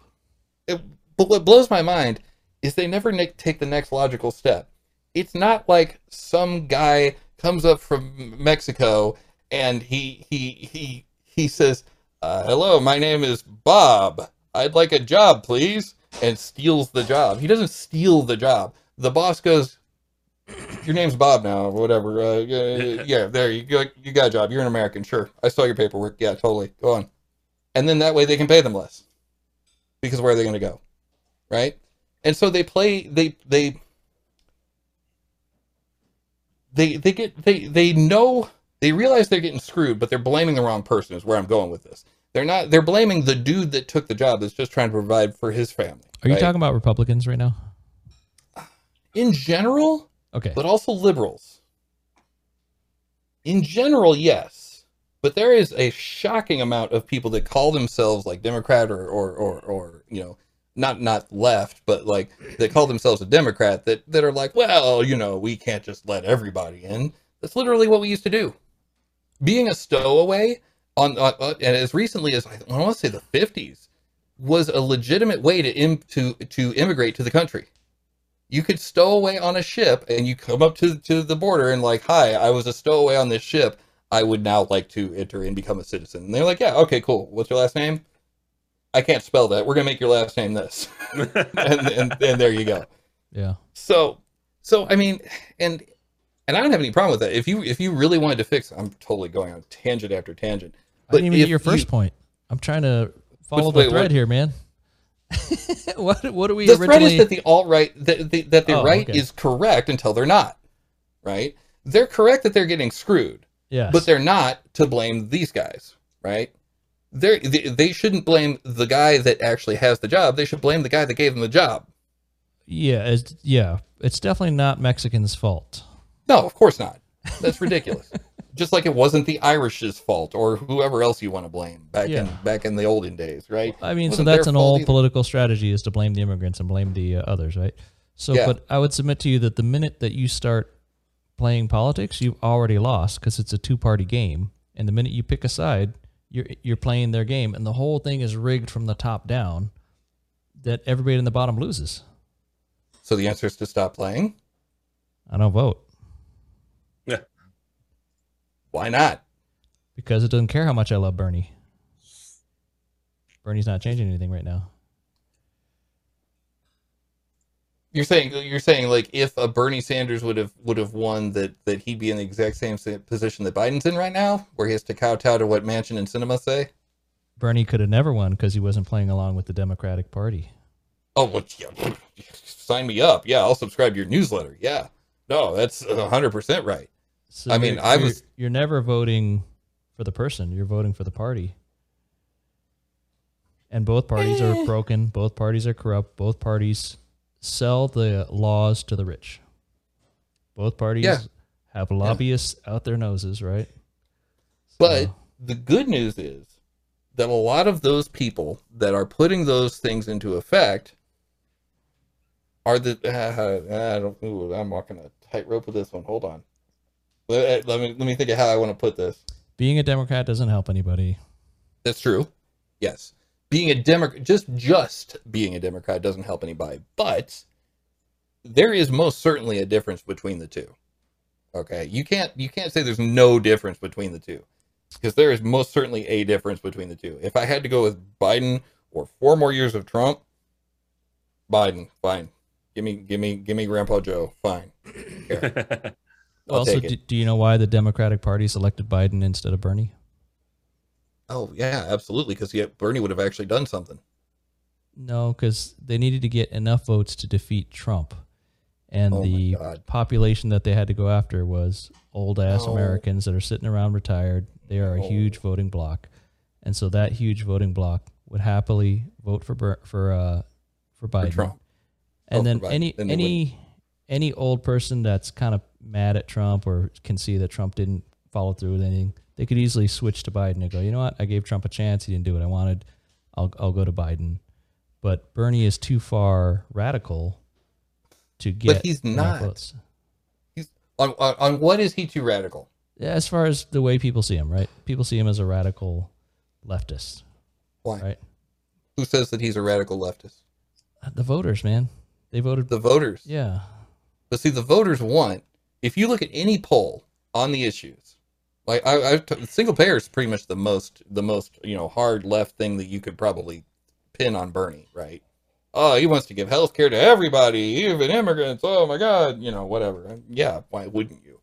it, but what blows my mind is they never ne- take the next logical step. It's not like some guy comes up from Mexico and he he he he says, uh, "Hello, my name is Bob. I'd like a job, please," and steals the job. He doesn't steal the job. The boss goes, "Your name's Bob now, or whatever. Uh, yeah, yeah, there you go. You got a job. You're an American, sure. I saw your paperwork. Yeah, totally. Go on." And then that way they can pay them less, because where are they going to go, right? And so they play. They they they they get they they know they realize they're getting screwed, but they're blaming the wrong person. Is where I'm going with this. They're not. They're blaming the dude that took the job that's just trying to provide for his family. Are you talking about Republicans right now? in general, Okay. but also liberals? In general, yes, but there is a shocking amount of people that call themselves like Democrat or or or, or you know. Not not left, but like they call themselves a Democrat that, that are like, well, you know, we can't just let everybody in. That's literally what we used to do. Being a stowaway on, on uh, and as recently as I want to say the fifties was a legitimate way to Im, to to immigrate to the country. You could stow away on a ship, and you come up to to the border and like, hi, I was a stowaway on this ship. I would now like to enter and become a citizen. And they're like, yeah, okay, cool. What's your last name? I can't spell that. We're gonna make your last name this, and, and and there you go. yeah. So, so I mean, and and I don't have any problem with that. If you if you really wanted to fix, I'm totally going on tangent after tangent. I didn't even get your first you- point. I'm trying to follow the wait, thread what- here, man. what what do we the thread is that the alt right that the, that the Oh, right okay. is correct until they're not. Right? They're correct that they're getting screwed, yes. but they're not to blame these guys. Right? They're, they they shouldn't blame the guy that actually has the job. They should blame the guy that gave them the job. yeah, it's, yeah. It's definitely not Mexicans' fault. No, of course not. That's ridiculous. Just like it wasn't the Irish's fault or whoever else you want to blame back in back in the olden days, right? I mean, so that's an old either. political strategy is to blame the immigrants and blame the uh, others, right? So, Yeah. but I would submit to you that the minute that you start playing politics, you've already lost because it's a two-party game, and the minute you pick a side, you're you're playing their game, and the whole thing is rigged from the top down. That everybody in the bottom loses. So the answer is to stop playing. I don't vote Why not? because it doesn't care how much I love Bernie. Bernie's not changing anything right now. You're saying you're saying like if a Bernie Sanders would have would have won that that he'd be in the exact same position that Biden's in right now, where he has to kowtow to what Manchin and Sinema say. Bernie could have never won because he wasn't playing along with the Democratic Party. Oh, well, yeah, sign me up. Yeah, I'll subscribe to your newsletter. Yeah, no, that's hundred percent right. So I mean, you're- I you're- was- You're never voting for the person. You're voting for the party. And both parties Eh. are broken. Both parties are corrupt. Both parties sell the laws to the rich. Both parties Yeah. have lobbyists out their noses, right? But the good news is that a lot of those people that are putting those things into effect are the. I don't. Ooh, I'm walking a tightrope with this one. Hold on. Let, eh, let me let me think of how I want to put this. being a Democrat doesn't help anybody. That's true. Yes, being a Democrat, just just being a Democrat doesn't help anybody. But there is most certainly a difference between the two. Okay, you can't you can't say there's no difference between the two because there is most certainly a difference between the two. If I had to go with Biden or four more years of Trump, Biden, fine. Give me give me give me Grandpa Joe, fine. I'll also, take it. do, do you know why the Democratic Party selected Biden instead of Bernie? Oh yeah, absolutely. Because yeah, Bernie would have actually done something. No, because they needed to get enough votes to defeat Trump, and Oh the population that they had to go after was old ass No. Americans that are sitting around retired. They are a No. huge voting block, and so that huge voting block would happily vote for for uh, for For Biden. Trump. and Oh, then for Biden. any Then any any old person that's kind of mad at Trump or can see that Trump didn't follow through with anything, they could easily switch to Biden and go, you know what, I gave Trump a chance, he didn't do what I wanted, I'll I'll go to Biden. But Bernie is too far radical to get But he's not. votes. On, on on what is he too radical? Yeah, as far as the way people see him, right? People see him as a radical leftist, Why? right? Who says that he's a radical leftist? The voters, man, they voted. The voters. yeah, But see, the voters want. If you look at any poll on the issues, like I, I've t- single payer is pretty much the most the most you know hard left thing that you could probably pin on Bernie, right? Oh, he wants to give health care to everybody, even immigrants. Oh my God, you know whatever. Yeah, why wouldn't you?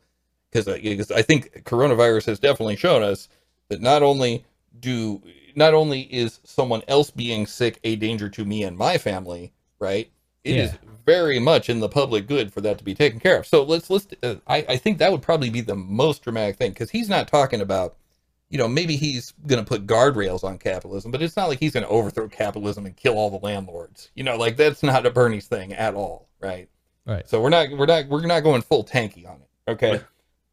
Because because I think coronavirus has definitely shown us that not only do not only is someone else being sick a danger to me and my family, right? It is Yeah. Very much in the public good for that to be taken care of. So let's let's. Uh, I I think that would probably be the most dramatic thing because he's not talking about, you know, maybe he's going to put guardrails on capitalism, but it's not like he's going to overthrow capitalism and kill all the landlords. You know, like that's not a Bernie's thing at all, right? right. So we're not we're not we're not going full tankie on it, okay?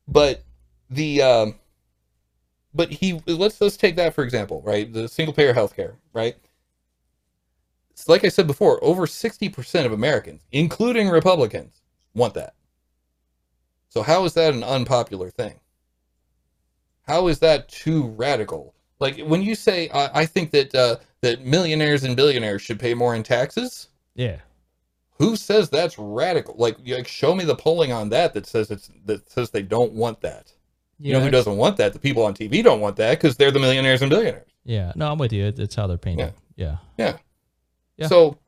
but the um, but he let's let's take that for example, right? The single payer healthcare, right? Like I said before, over sixty percent of Americans, including Republicans, want that. So how is that an unpopular thing? How is that too radical? Like when you say, I, I think that uh, that millionaires and billionaires should pay more in taxes Yeah, who says that's radical? Like, like, show me the polling on that that says it's that says they don't want that. You know who doesn't want that? The people on TV don't want that because they're the millionaires and billionaires. Yeah, no, I'm with you. It's how they're painted. Yeah. Yeah. Yeah. Yeah. So,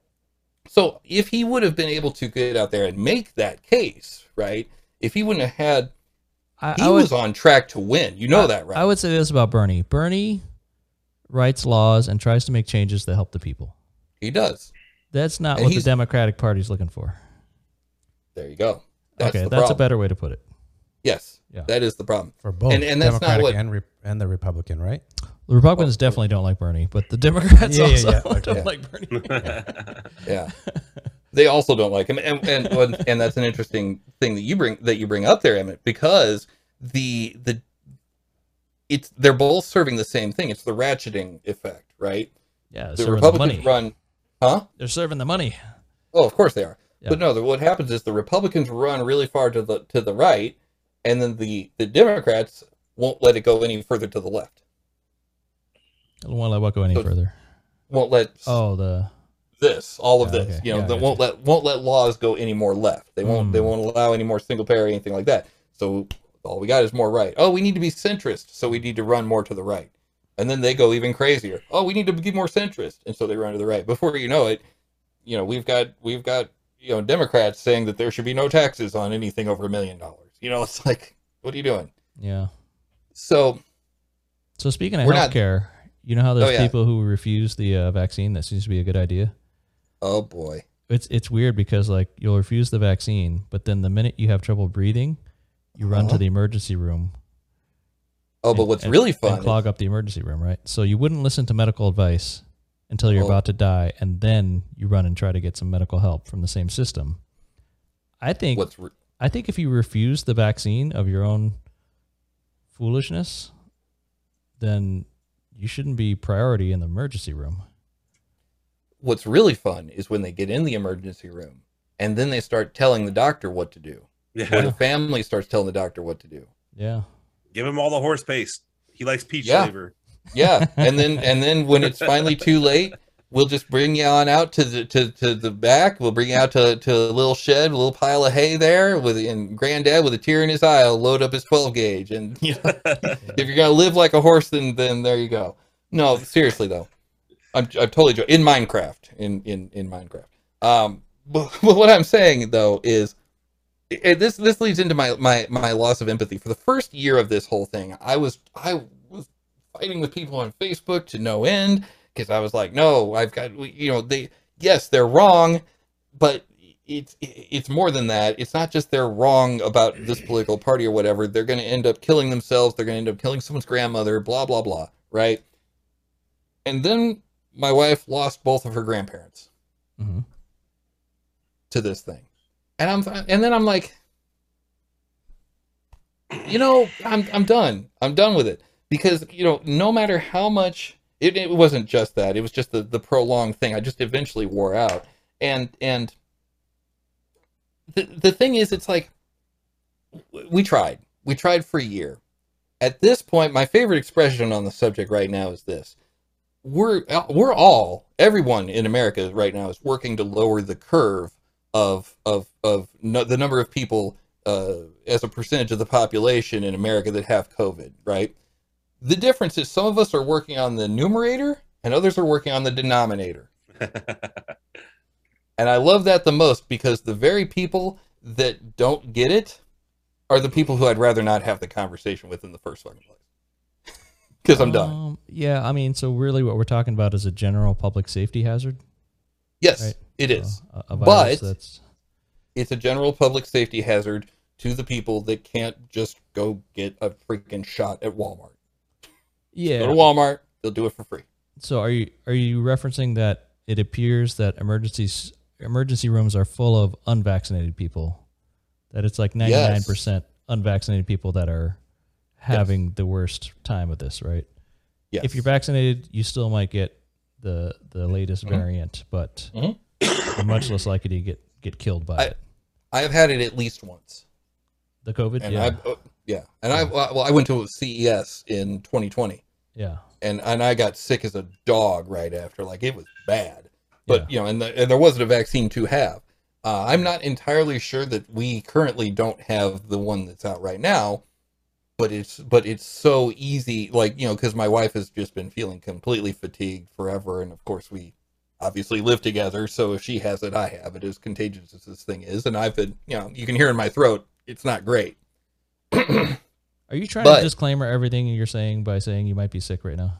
so if he would have been able to get out there and make that case, right? If he wouldn't have had, I, he I would, was on track to win. You know I- that, right? I would say this about Bernie. Bernie writes laws and tries to make changes that help the people. he does. That's not And what the he's- Democratic Party's looking for. There you go. That's okay, the that's a better way to put it. Yes, Yeah. that is the problem. for both And- and that's not Democratic what- and, re- and the Republican, right? The Republicans definitely don't like Bernie, but the Democrats Yeah, yeah, also yeah. don't Okay. like Bernie. Yeah. they also don't like him, and and and, and that's an interesting thing that you bring that you bring up there, Emmett, because the the it's they're both serving the same thing. It's the ratcheting effect, right? Yeah, they're The serving the Republicans money. run, huh? They're serving the money. Oh, of course they are. Yeah. But no, the, what happens is the Republicans run really far to the to the right, and then the the Democrats won't let it go any further to the left. I don't want to let what go any So- further. Won't let Oh, the this, all of Yeah, this. okay. You know, Yeah, they won't let won't let laws go any more left. They won't they Mm. won't allow any more single payer or anything like that. So all we got is more right. Oh, we need to be centrist, so we need to run more to the right. And then they go even crazier. Oh, we need to be more centrist, and so they run to the right. Before you know it, you know we've got we've got you know Democrats saying that there should be no taxes on anything over a million dollars. You know, it's like, what are you doing? yeah. So So speaking of We're not- healthcare, you know how there's Oh, yeah. people who refuse the uh, vaccine. That seems to be a good idea. oh boy, It's it's weird because like you'll refuse the vaccine, but then the minute you have trouble breathing, you run to Uh-huh. the emergency room. oh, but what's and- really and fun? clog up the emergency room, right? So you wouldn't listen to medical advice until you're Oh. about to die, and then you run and try to get some medical help from the same system. I think what's re- I think if you refuse the vaccine of your own foolishness, then you shouldn't be priority in the emergency room. what's really fun is when they get in the emergency room and then they start telling the doctor what to do. Or yeah. the family starts telling the doctor what to do. Yeah. Give him all the horse paste. He likes peach Yeah. flavor. Yeah, and then and then when it's finally too late, we'll just bring you on out to the to, to the back. We'll bring you out to, to a little shed, a little pile of hay there, with and granddad with a tear in his eye will load up his twelve gauge. And you know, if you're gonna live like a horse, then then there you go. No, seriously though, I'm I'm totally joking. In Minecraft, in in in Minecraft. Um, but, but what I'm saying though is, and this this leads into my my my loss of empathy for the first year of this whole thing. I was I was fighting with people on Facebook to no end because I was like, no, I've got you know they yes they're wrong, but it's it's more than that. It's not just they're wrong about this political party or whatever. They're going to end up killing themselves. They're going to end up killing someone's grandmother. Blah blah blah. Right. And then my wife lost both of her grandparents hmm to this thing. And I'm and then I'm like you know, I'm I'm done. I'm done with it because you know, no matter how much it, it wasn't just that. It was just the the prolonged thing. I just eventually wore out. And and the the thing is it's like we tried. We tried for a year. At this point, my favorite expression on the subject right now is this we're we're all everyone in America right now is working to lower the curve of of of no, the number of people uh, as a percentage of the population in America that have COVID. Right. The difference is some of us are working on the numerator and others are working on the denominator. And I love that the most because the very people that don't get it are the people who I'd rather not have the conversation with in the first fucking place. Because I'm done. Um, yeah, I mean, so really, what we're talking about is a general public safety hazard. Yes, right. it is. So, a, a But- that's it's a general public safety hazard to the people that can't just go get a freaking shot at Walmart. Yeah. Go to Walmart, they'll do it for free. So are you are you referencing that it appears that emergencies emergency rooms are full of unvaccinated people? That it's like ninety nine percent unvaccinated people that are having the worst time of this, right? Yes. If you're vaccinated, you still might get the the latest Mhm. variant, but Mhm. you're much less likely to get get killed by I- it. I have had it at least once. The COVID, And yeah, I uh, yeah, and I well I went to CES in 2020 yeah, and and I got sick as a dog right after. Like it was bad. But Yeah. you know, and, the, and there wasn't a vaccine to have. Uh, I'm not entirely sure that we currently don't have the one that's out right now, but it's but it's so easy. Like you know, because my wife has just been feeling completely fatigued forever, and of course we obviously live together. So if she has it, I have it. As contagious as this thing is, and I've been you know you can hear in my throat, it's not great. Are you trying But- to disclaimer everything you're saying by saying you might be sick right now?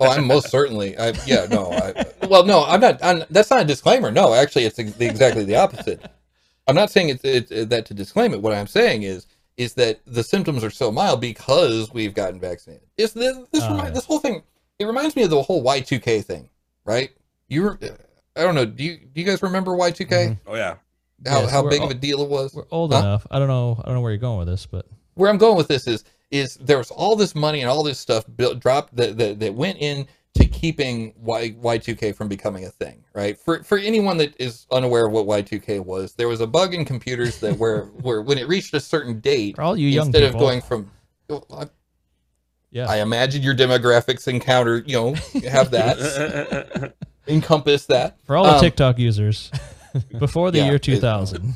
Oh, I'm most certainly. I yeah, no. I, well, no, I'm not. I'm, that's not a disclaimer. No, actually, it's ex- exactly the opposite. I'm not saying it's, it's that to disclaim it. What I'm saying is is that the symptoms are so mild because we've gotten vaccinated. Is this this, Ah, remi- yes. this whole thing? It reminds me of the whole Y2K thing, right? You, re- I don't know. Do you do you guys remember Y2K? Mhm. Oh yeah. How Yes, how big all- of a deal it was? We're old Huh? enough. I don't know. I don't know where you're going with this, but where I'm going with this is is there was all this money and all this stuff built dropped that that, that went in to keeping Y Y2K from becoming a thing, right? For for anyone that is unaware of what Y2K was, there was a bug in computers that where where when it reached a certain date, for all you young instead people, of going from well, I, yeah, I imagine your demographics encounter, you know, have that encompass that. for all the um, TikTok users before the yeah, year it- 2000.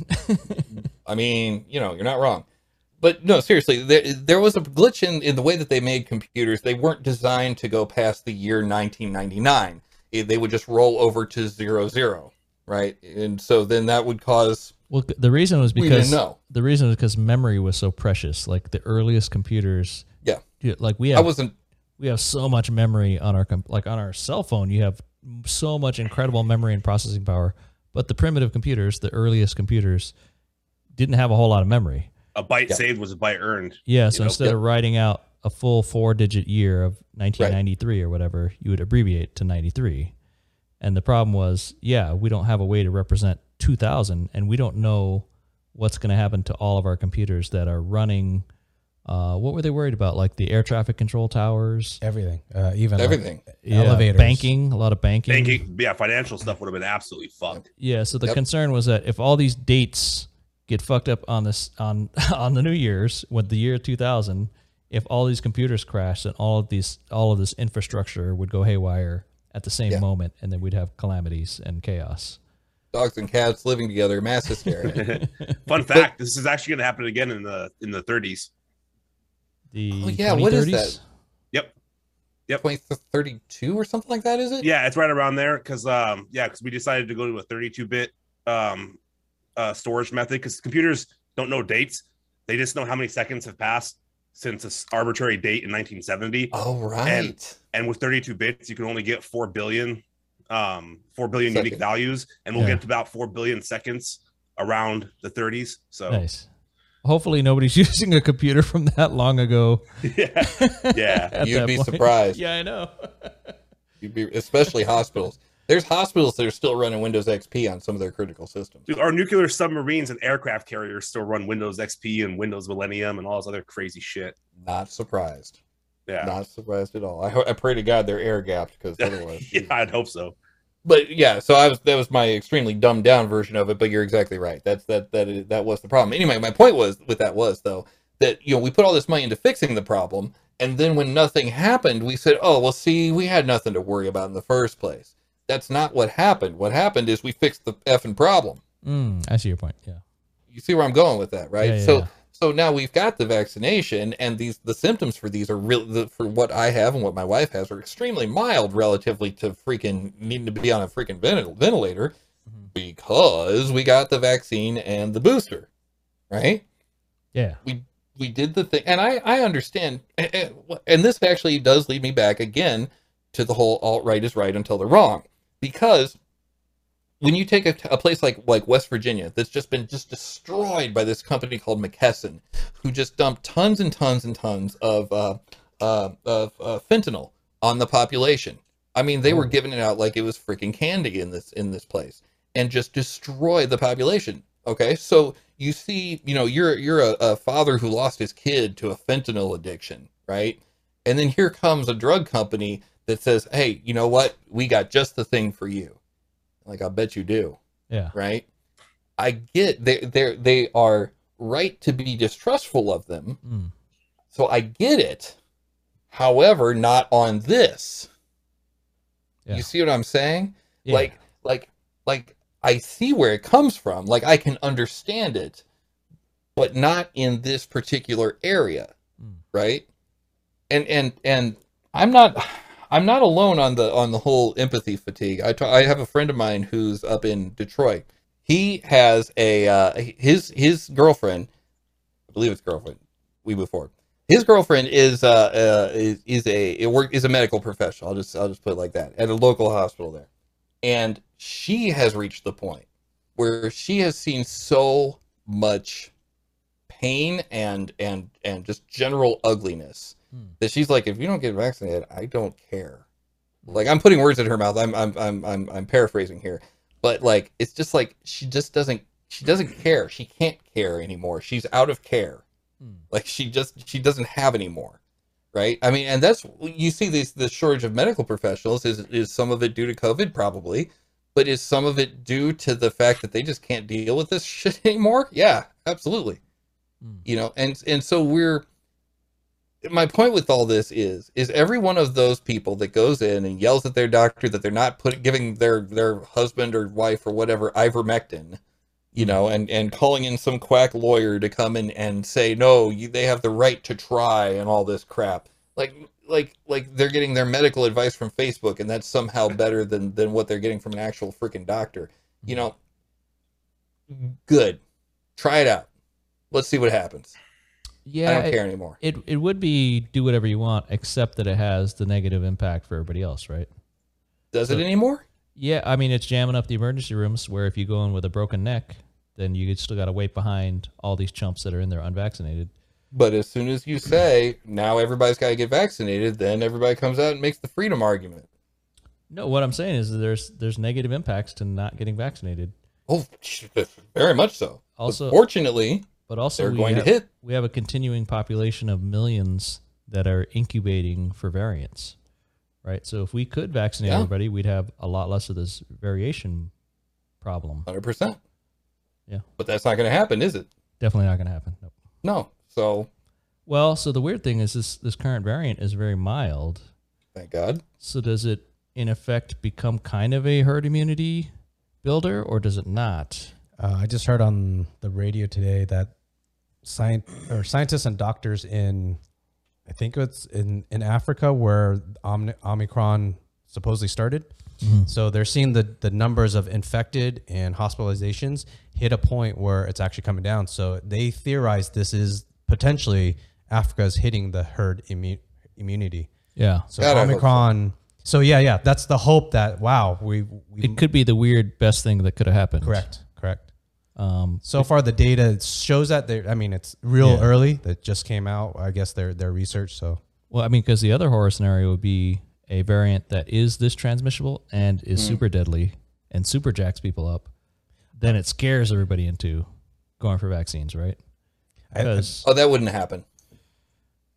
I mean, you know, you're not wrong. But no, seriously, there, there was a glitch in, in the way that they made computers. They weren't designed to go past the year 1999. Eh, They would just roll over to zero zero, right? And so then that would cause well, the reason was because the reason was because memory was so precious. Like the earliest computers, Yeah. like we have, I wasn't. we have so much memory on our like on our cell phone. You have so much incredible memory and processing power. But the primitive computers, the earliest computers, didn't have a whole lot of memory. A byte Yeah. saved was a byte earned. Yeah, so know? instead of writing out a full four digit year of 1993 or whatever, you would abbreviate to 93. And the problem was, yeah, we don't have a way to represent 2000 and we don't know what's going to happen to all of our computers that are running uh, what were they worried about like the air traffic control towers, Everything, uh, even like Everything. Yeah, elevators, banking, a lot of banking. Banking, yeah, financial stuff would have been absolutely fucked. Yeah, so the Yep. concern was that if all these dates get fucked up on this on on the New Year's with the year 2000, if all these computers crashed and all of these all of this infrastructure would go haywire at the same Yeah. moment, and then we'd have calamities and chaos. Dogs and cats living together, mass hysteria. Fun fact: This is actually going to happen again in the in the 30s. The Oh, yeah, what is 2030s? that? Yep. 2032 or something like that, is it? Yeah, it's right around there because um yeah, because we decided to go to a 32 bit um uh, storage method because computers don't know dates. They just know how many seconds have passed since this arbitrary date in 1970. Oh right. And with 32 bits, you can only get 4 billion, um, 4 billion unique values, and we'll Yeah. get to about 4 billion seconds around the 30s. So Nice. Hopefully nobody's using a computer from that long ago. yeah, yeah. You'd be point. surprised. Yeah, I know. You'd be, especially hospitals. There's hospitals that are still running Windows XP on some of their critical systems. Dude, our nuclear submarines and aircraft carriers still run Windows XP and Windows Millennium and all this other crazy shit. Not surprised. Yeah. Not surprised at all. I, I pray to God they're air gapped because otherwise. yeah, I'd hope so. But yeah, so I was that was my extremely dumbed down version of it. But you're exactly right. That's that that is, that was the problem. Anyway, my point was with that was though that you know we put all this money into fixing the problem, and then when nothing happened, we said, oh well, see, we had nothing to worry about in the first place. That's not what happened. What happened is we fixed the effing problem. Mm, I see your point. Yeah. You see where I'm going with that, right? Yeah, yeah, so yeah. so now we've got the vaccination, and these the symptoms for these are real. The, for what I have and what my wife has are extremely mild relatively to freaking needing to be on a freaking ventil- ventilator Mhm. because we got the vaccine and the booster, right? Yeah. we we did the thing and i i understand and, and- and this actually does lead me back again to the whole alt right is right until they're wrong because when you take a, a place like like west virginia that's just been just destroyed by this company called mckesson who just dumped tons and tons and tons of uh, uh, of uh, fentanyl on the population i mean they were Oh. giving it out like it was freaking candy in this in this place and just destroyed the population okay so you see, you know, you're you're a, a father who lost his kid to a fentanyl addiction, right? And then here comes a drug company that says, "Hey, you know what? We got just the thing for you." Like I bet you do, Yeah. right? I get they they they are right to be distrustful of them, Mm. so I get it. However, not on this. Yeah. You see what I'm saying? Yeah. Like like like I see where it comes from. Like I can understand it, but not in this particular area, Mm. right? And and and I'm not I'm not alone on the on the whole empathy fatigue. I I have a friend of mine who's up in Detroit. He has a uh, his his girlfriend, I believe it's girlfriend. We move forward. His girlfriend is uh, uh is, is a it work is a medical professional. I'll just I'll just put it like that at a local hospital there, and she has reached the point where she has seen so much pain and and and just general ugliness Hmm. that she's like, if you don't get vaccinated, I don't care. Like I'm putting words in her mouth. I'm I'm I'm I'm, I'm paraphrasing here, but like it's just like she just doesn't she doesn't care. She can't care anymore. She's out of care. Hmm. Like she just she doesn't have anymore. Right? I mean, and that's you see this the shortage of medical professionals is is some of it due to COVID probably, but is some of it due to the fact that they just can't deal with this shit anymore? Yeah, absolutely. Hmm. You know, and and so we're my point with all this is is every one of those people that goes in and yells at their doctor that they're not putting giving their their husband or wife or whatever ivermectin you know and and calling in some quack lawyer to come in and say no you, they have the right to try and all this crap. Like like like they're getting their medical advice from facebook and that's somehow better than than what they're getting from an actual freaking doctor. You mm-hmm. know good. Try it out. Let's see what happens Yeah. i don't it- care anymore It it would be do whatever you want, except that it has the negative impact for everybody else, right? does it anymore Yeah, I mean it's jamming up the emergency rooms where if you go in with a broken neck, then you still got to wait behind all these chumps that are in there unvaccinated. But as soon as you say now everybody's got to get vaccinated, then everybody comes out and makes the freedom argument. No, what I'm saying is there's there's negative impacts to not getting vaccinated. Oh, very much so. But Also- fortunately, But also they're we going have, to hit. we have a continuing population of millions that are incubating for variants. Right? So if we could vaccinate Yeah. everybody, we'd have a lot less of this variation problem. Hundred percent. Yeah. But that's not going to happen, is it? Definitely not going to happen. Nope. No. So Well, so the weird thing is this this current variant is very mild. thank God. So does it in effect become kind of a herd immunity builder or does it not? Uh, I just heard on the radio today that science or scientists and doctors in, I think it's in in Africa where Omicron supposedly started. Mm-hmm. So they're seeing the the numbers of infected and hospitalizations hit a point where it's actually coming down. So they theorize this is potentially Africa's hitting the herd immu- immunity. Yeah. So God, I hope so. Omicron. So. yeah, yeah, that's the hope that wow, we, we It could be the weird best thing that could have happened. correct, correct. Um, So far, the data shows that they. I mean, it's real Yeah. early. That just came out. I guess their their research. So well, I mean, because the other horror scenario would be a variant that is this transmissible and is Hmm. super deadly and super jacks people up. Then it scares everybody into going for vaccines, right? I- I- Because Oh, that wouldn't happen. That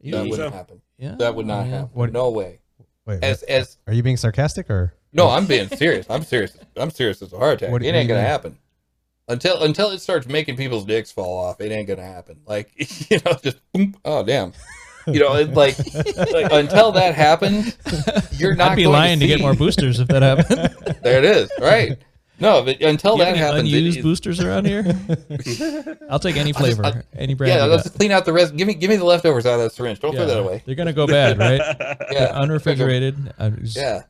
Yeah. wouldn't So- happen. yeah, That would not yeah. happen. What- no way. wait, As what- as are you being sarcastic or? no, I'm being serious. I'm serious. I'm serious as a heart attack. What- it what ain't gonna mean? happen until until it starts making people's dicks fall off. It ain't gonna happen. Like you know, just boom, oh damn. You know, it, like, like until that happens, you're not. I'd be going lying to, see. get more boosters if that happened. There it is. Right. No, but until you that any happens, it- unused it- boosters around here? I'll take any flavor, I- any brand. yeah, let's got. clean out the rest. Give me give me the leftovers out of that syringe. Don't throw that away. They're gonna go bad, right? Yeah, Unrefrigerated. Just- Yeah.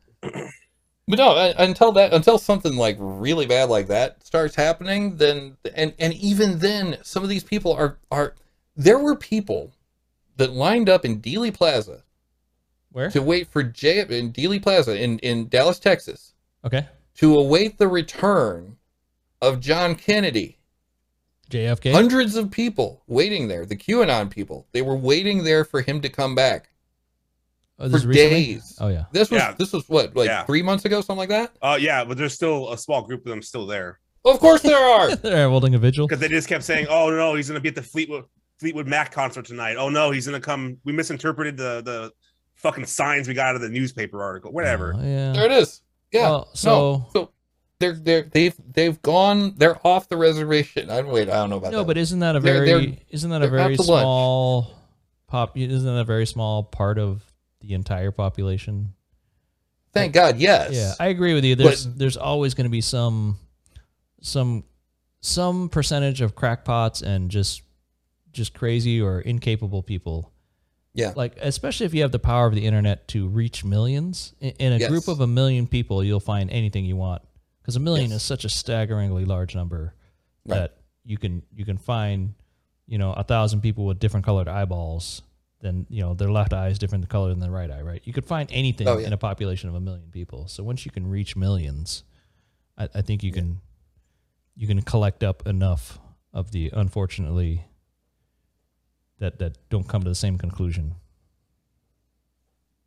But no, until that, until something like really bad like that starts happening, then and and even then, some of these people are are there were people that lined up in Dealey Plaza Where? to wait for J in Dealey Plaza in in Dallas, Texas, Okay. to await the return of John Kennedy. JFK. Hundreds of people waiting there, the QAnon people, they were waiting there for him to come back. Oh, this for recently? days. Oh yeah. This was Yeah. this was what like Yeah. three months ago, something like that. Uh, yeah, but there's still a small group of them still there Of course there are. They're holding a vigil. because they just kept saying, "Oh no, he's gonna be at the Fleetwood Fleetwood Mac concert tonight. Oh no, he's gonna come. We misinterpreted the the fucking signs we got out of the newspaper article. Whatever. Oh, yeah. There it is. Yeah. Well, so- no, so they're they're they've they've gone. They're off the reservation. I wait. I don't know about No, that. but isn't that a They're- very they're- isn't that a very out to lunch. small pop isn't that a very small part of the entire population? thank God. Yes. Yeah, I agree with you. There's But- there's always going to be some some some percentage of crackpots and just just crazy or incapable people. Yeah. Like especially if you have the power of the internet to reach millions in, in a Yes. group of a million people, you'll find anything you want because a million Yes. is such a staggeringly large number Right. that you can you can find you know a thousand people with different colored eyeballs then you know their left eye is different color than the right eye right you could find anything Oh, yeah. in a population of a million people so once you can reach millions i, I think you can you can collect up enough of the unfortunately that that don't come to the same conclusion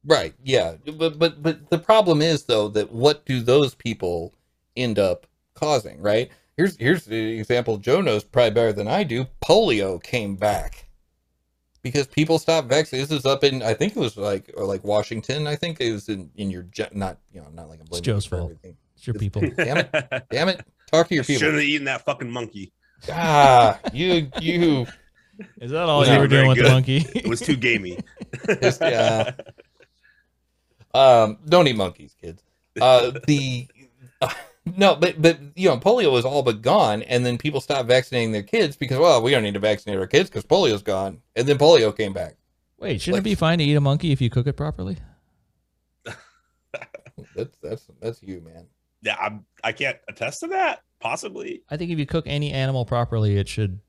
Right. Yeah. But but but the problem is though that what do those people end up causing? Right. Here's here's the example Joe knows probably better than I do. Polio came back because people stopped vaccinating. This is up in I think it was like or like Washington. I think it was in in your not you know not like I'm blaming Joe's you fault. everything. it's your people Damn it! Damn it! Talk to your people. Shouldn't have eaten that fucking monkey. Ah, you you. is that all you were doing very with the monkey It was too gamey. Just, yeah. Um, don't eat monkeys, kids. Uh, the no, but but you know, polio was all but gone, and then people stopped vaccinating their kids because well, we don't need to vaccinate our kids because polio's gone, and then polio came back. wait shouldn't Like- it be fine to eat a monkey if you cook it properly That's that's that's you, man. Yeah, I'm, I can't attest to that. Possibly. I think if you cook any animal properly, it should.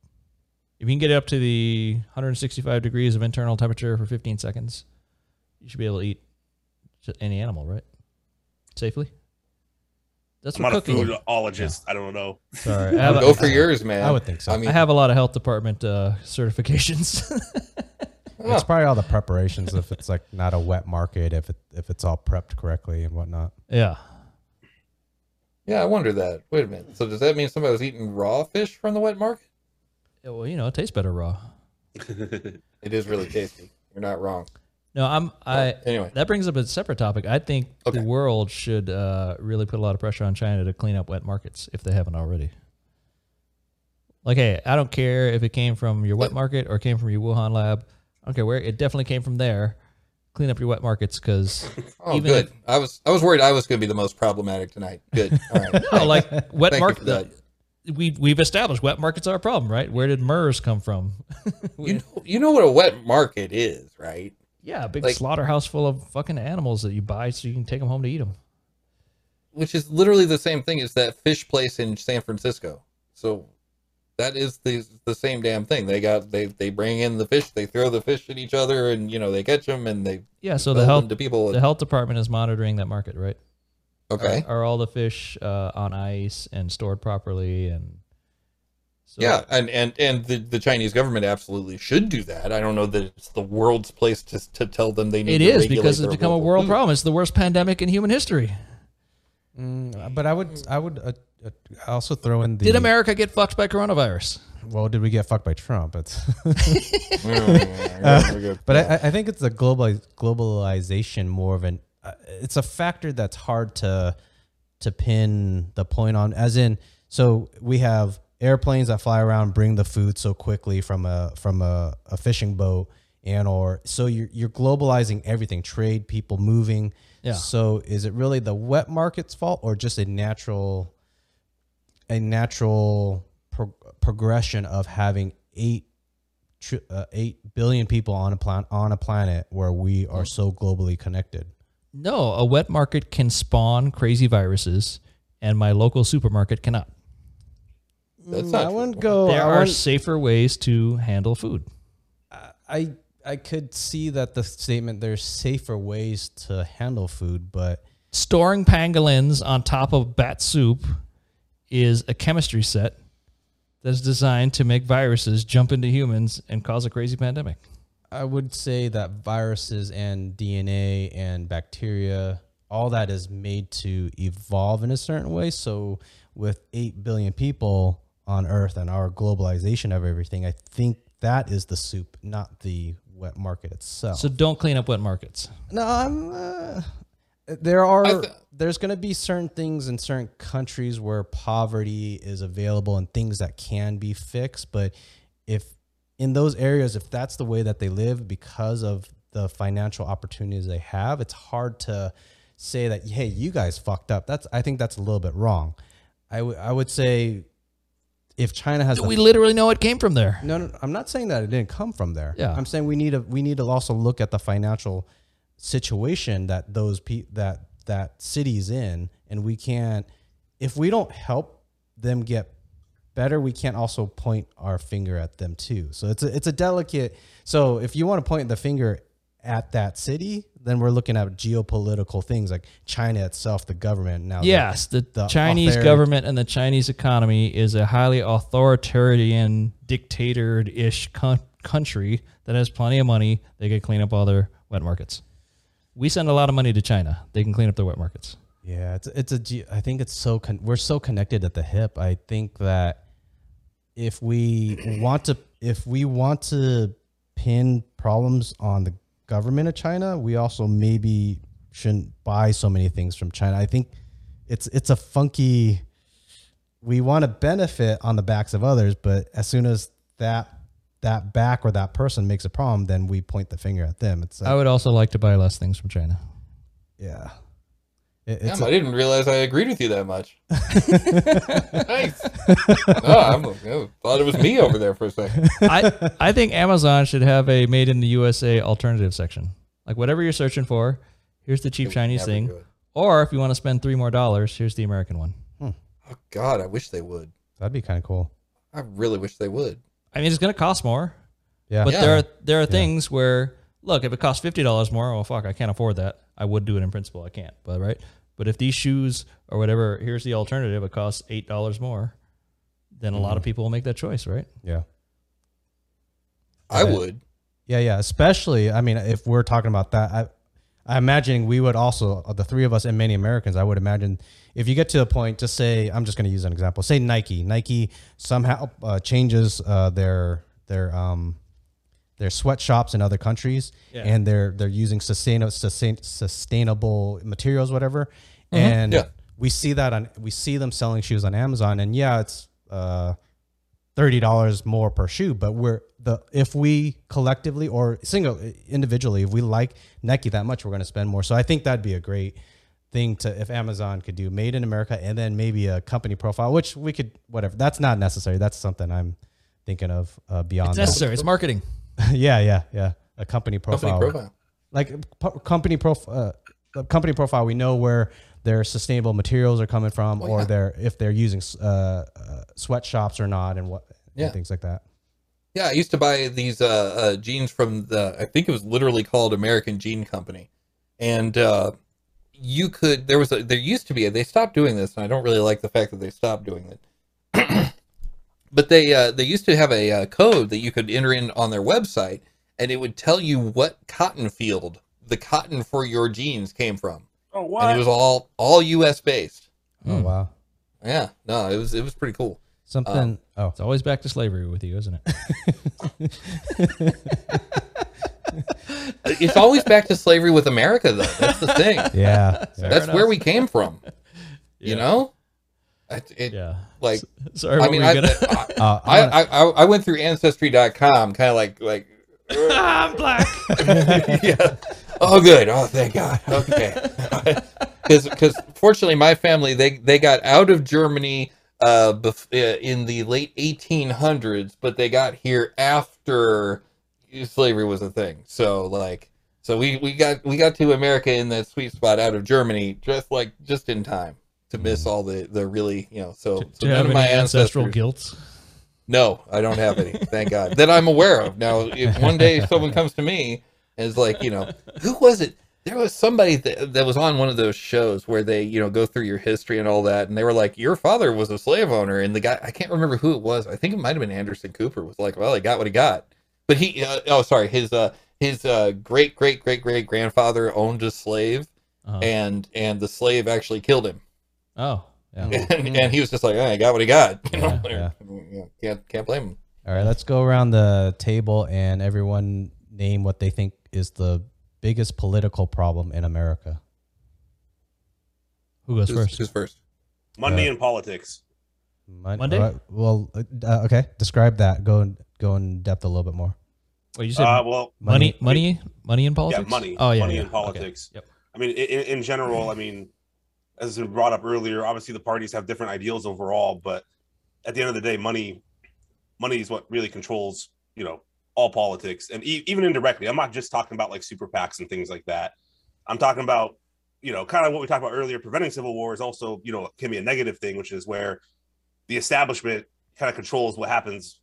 If you can get it up to the 165 degrees of internal temperature for 15 seconds, you should be able to eat any animal, right? Safely. That's I'm what not a cooking. foodologist. I don't know. Sorry, I have, Go a, for yours, man. I would think so. I mean, I have a lot of health department uh, certifications. It's probably all the preparations. if it's like not a wet market, if it if it's all prepped correctly and whatnot. yeah. yeah, I wonder that. Wait a minute. So does that mean somebody was eating raw fish from the wet market? Yeah, Well, you know, it tastes better raw. It is really tasty. You're not wrong. No, I'm. I. anyway, That brings up a separate topic. I think Okay. the world should uh, really put a lot of pressure on China to clean up wet markets if they haven't already. Like, hey, I don't care if it came from your wet market or came from your Wuhan lab. I don't care where. It definitely came from there. Clean up your wet markets because oh, good. I was I was worried I was going to be the most problematic tonight. Good. All right. no, like wet market. We we've established wet markets are a problem, right? Where did MERS come from? You know, you know what a wet market is, right? Yeah, a big Like- slaughterhouse full of fucking animals that you buy so you can take them home to eat them. Which is literally the same thing as that fish place in San Francisco. So that is the the same damn thing. They got they they bring in the fish, they throw the fish at each other, and you know they catch them and they Yeah, so the health to people. the health department is monitoring that market, right? okay, Are, are all the fish uh, on ice and stored properly and so yeah, and and and the, the Chinese government absolutely should do that. I don't know that it's the world's place to to tell them they need. It to is because it's their become a world food. problem. It's the worst pandemic in human history. Mm, but I would I would uh, uh, also throw in the Did America get fucked by coronavirus? well did we get fucked by Trump? It's Mm, but I, I think it's a global globalization more of an uh, it's a factor that's hard to to pin the point on as in so we have airplanes that fly around bring the food so quickly from a from a, a fishing boat and or so you're you're globalizing everything trade people moving Yeah. so is it really the wet market's fault or just a natural a natural pro- progression of having eight tr- uh, eight billion people on a planet on a planet where we are so globally connected. No, a wet market can spawn crazy viruses, and my local supermarket cannot. That's Mm, not I true. wouldn't go. there I, are wouldn't- safer ways to handle food. I I could see that the statement there's safer ways to handle food, but Storing pangolins on top of bat soup is a chemistry set that's designed to make viruses jump into humans and cause a crazy pandemic. I would say that viruses and DNA and bacteria, all that is made to evolve in a certain way. So, with 8 billion people on Earth and our globalization of everything, I think that is the soup, not the wet market itself. So don't clean up wet markets. no, I'm. Uh, there are. Th- there's going to be certain things in certain countries where poverty is available and things that can be fixed. But if in those areas, if that's the way that they live because of the financial opportunities they have, it's hard to say that, hey, you guys fucked up. That's I think that's a little bit wrong. I I would say if China has We literally know it came from there. no, no, I'm not saying that it didn't come from there. Yeah. I'm saying we need to we need to also look at the financial situation that those pe- that that city's in, and we can't if we don't help them get better, we can't also point our finger at them too. So it's a it's a delicate. So if you want to point the finger at that city, then we're looking at geopolitical things like China itself, the government now. Yes, the, the Chinese author- government and the Chinese economy is a highly authoritarian, dictator-ish co- country that has plenty of money. They can clean up all their wet markets. We send a lot of money to China. They can clean up their wet markets. Yeah, it's it's a. I think it's so con- we're so connected at the hip. I think that if we want to if we want to pin problems on the government of China, we also maybe shouldn't buy so many things from China. I think it's it's a funky. We want to benefit on the backs of others, but as soon as that that back or that person makes a problem, then we point the finger at them. It's like, I would also like to buy less things from China. yeah. It- Damn, it's I didn't realize I agreed with you that much. nice. No, I'm, I thought it was me over there for a second. I I think Amazon should have a made in the USA alternative section. Like whatever you're searching for, here's the cheap Chinese thing. Or if you want to spend three more dollars, here's the American one. Hmm. Oh God, I wish they would. that'd be kind of cool. I really wish they would. I mean, it's going to cost more, Yeah. but Yeah. there are there are things where look, if it costs fifty dollars more, oh fuck, I can't afford that. I would do it in principle, I can't, but right. But if these shoes or whatever, here's the alternative. It costs eight dollars more. Then a lot of people will make that choice, right? Yeah. I Right. would. Yeah, yeah. Especially, I mean, if we're talking about that, I, I imagine we would also, uh, the three of us and many Americans, I would imagine if you get to a point, just say, I'm just going to use an example. Say Nike. Nike somehow uh, changes uh, their their um their sweatshops in other countries, Yeah. and they're they're using sustainable sustain, sustainable materials, whatever. And Yeah. we see that on we see them selling shoes on Amazon, and yeah, it's uh thirty dollars more per shoe. But we're the if we collectively or single individually, if we like Nike that much, we're going to spend more. So I think that'd be a great thing to if Amazon could do made in America and then maybe a company profile, which we could whatever. That's not necessary. That's something I'm thinking of uh, beyond It's that. necessary. It's marketing. yeah, yeah, yeah. A company profile, Company profile. like po- company profile. Uh, company profile. We know where their sustainable materials are coming from, or yeah. their if they're using uh, uh, sweatshops or not, and what Yeah. and things like that. Yeah, I used to buy these uh, uh, jeans from the. I think it was literally called American Jean Company, and uh, you could. There was a. There used to be. A, they stopped doing this, and I don't really like the fact that they stopped doing it. but they uh, they used to have a uh, code that you could enter in on their website, and it would tell you what cotton field the cotton for your jeans came from, Oh wow! and it was all all U.S. based. Oh Hmm. wow, Yeah, no, it was it was pretty cool. something. oh, It's always back to slavery with you, isn't it? It's always back to slavery with America, though. That's the thing. yeah, yeah. That's enough. where we came from. You Yeah. know, it, it Yeah. like Sorry, I mean, I, gonna? I, Uh, I, I'm gonna- I, I went through ancestry.com, kind of like like. I'm black. yeah. Oh, good. Oh, thank God. Okay. Because because fortunately, my family they they got out of Germany uh, bef- uh in the late 1800s, but they got here after slavery was a thing. So like, so we we got we got to America in that sweet spot out of Germany, just like just in time to miss all the the really you know. So, Do so you none of my ancestral guilt? no, I don't have any. Thank God that I'm aware of. Now, if one day someone comes to me and is like, you know, who was it? There was somebody that, that was on one of those shows where they, you know, go through your history and all that, and they were like, your father was a slave owner, and the guy, I can't remember who it was. I think it might have been Anderson Cooper. Was like, well, he got what he got, but he, uh, oh, sorry, his, uh, his uh, great great great great grandfather owned a slave, Uh-huh. and and the slave actually killed him, oh, yeah. and, and he was just like, oh, he got what he got. You know, Yeah, Yeah, can't can't blame him. All right, let's go around the table and everyone name what they think is the biggest political problem in America. Who goes Who's, first? who's first? Money Uh, in politics. Mon- Monday? uh, well, uh, okay. Describe that. Go in, go in depth a little bit more. Wait, you said Uh, well, money, money, money in politics. yeah, money. Oh yeah, money yeah. in Okay. politics. Yep. I mean, in, in general, I mean, as was brought up earlier, obviously the parties have different ideals overall, but at the end of the day, money, money is what really controls, you know, all politics, and e- even indirectly. I'm not just talking about like super PACs and things like that. I'm talking about, you know, kind of what we talked about earlier. Preventing civil war is also, you know, can be a negative thing, which is where the establishment kind of controls what happens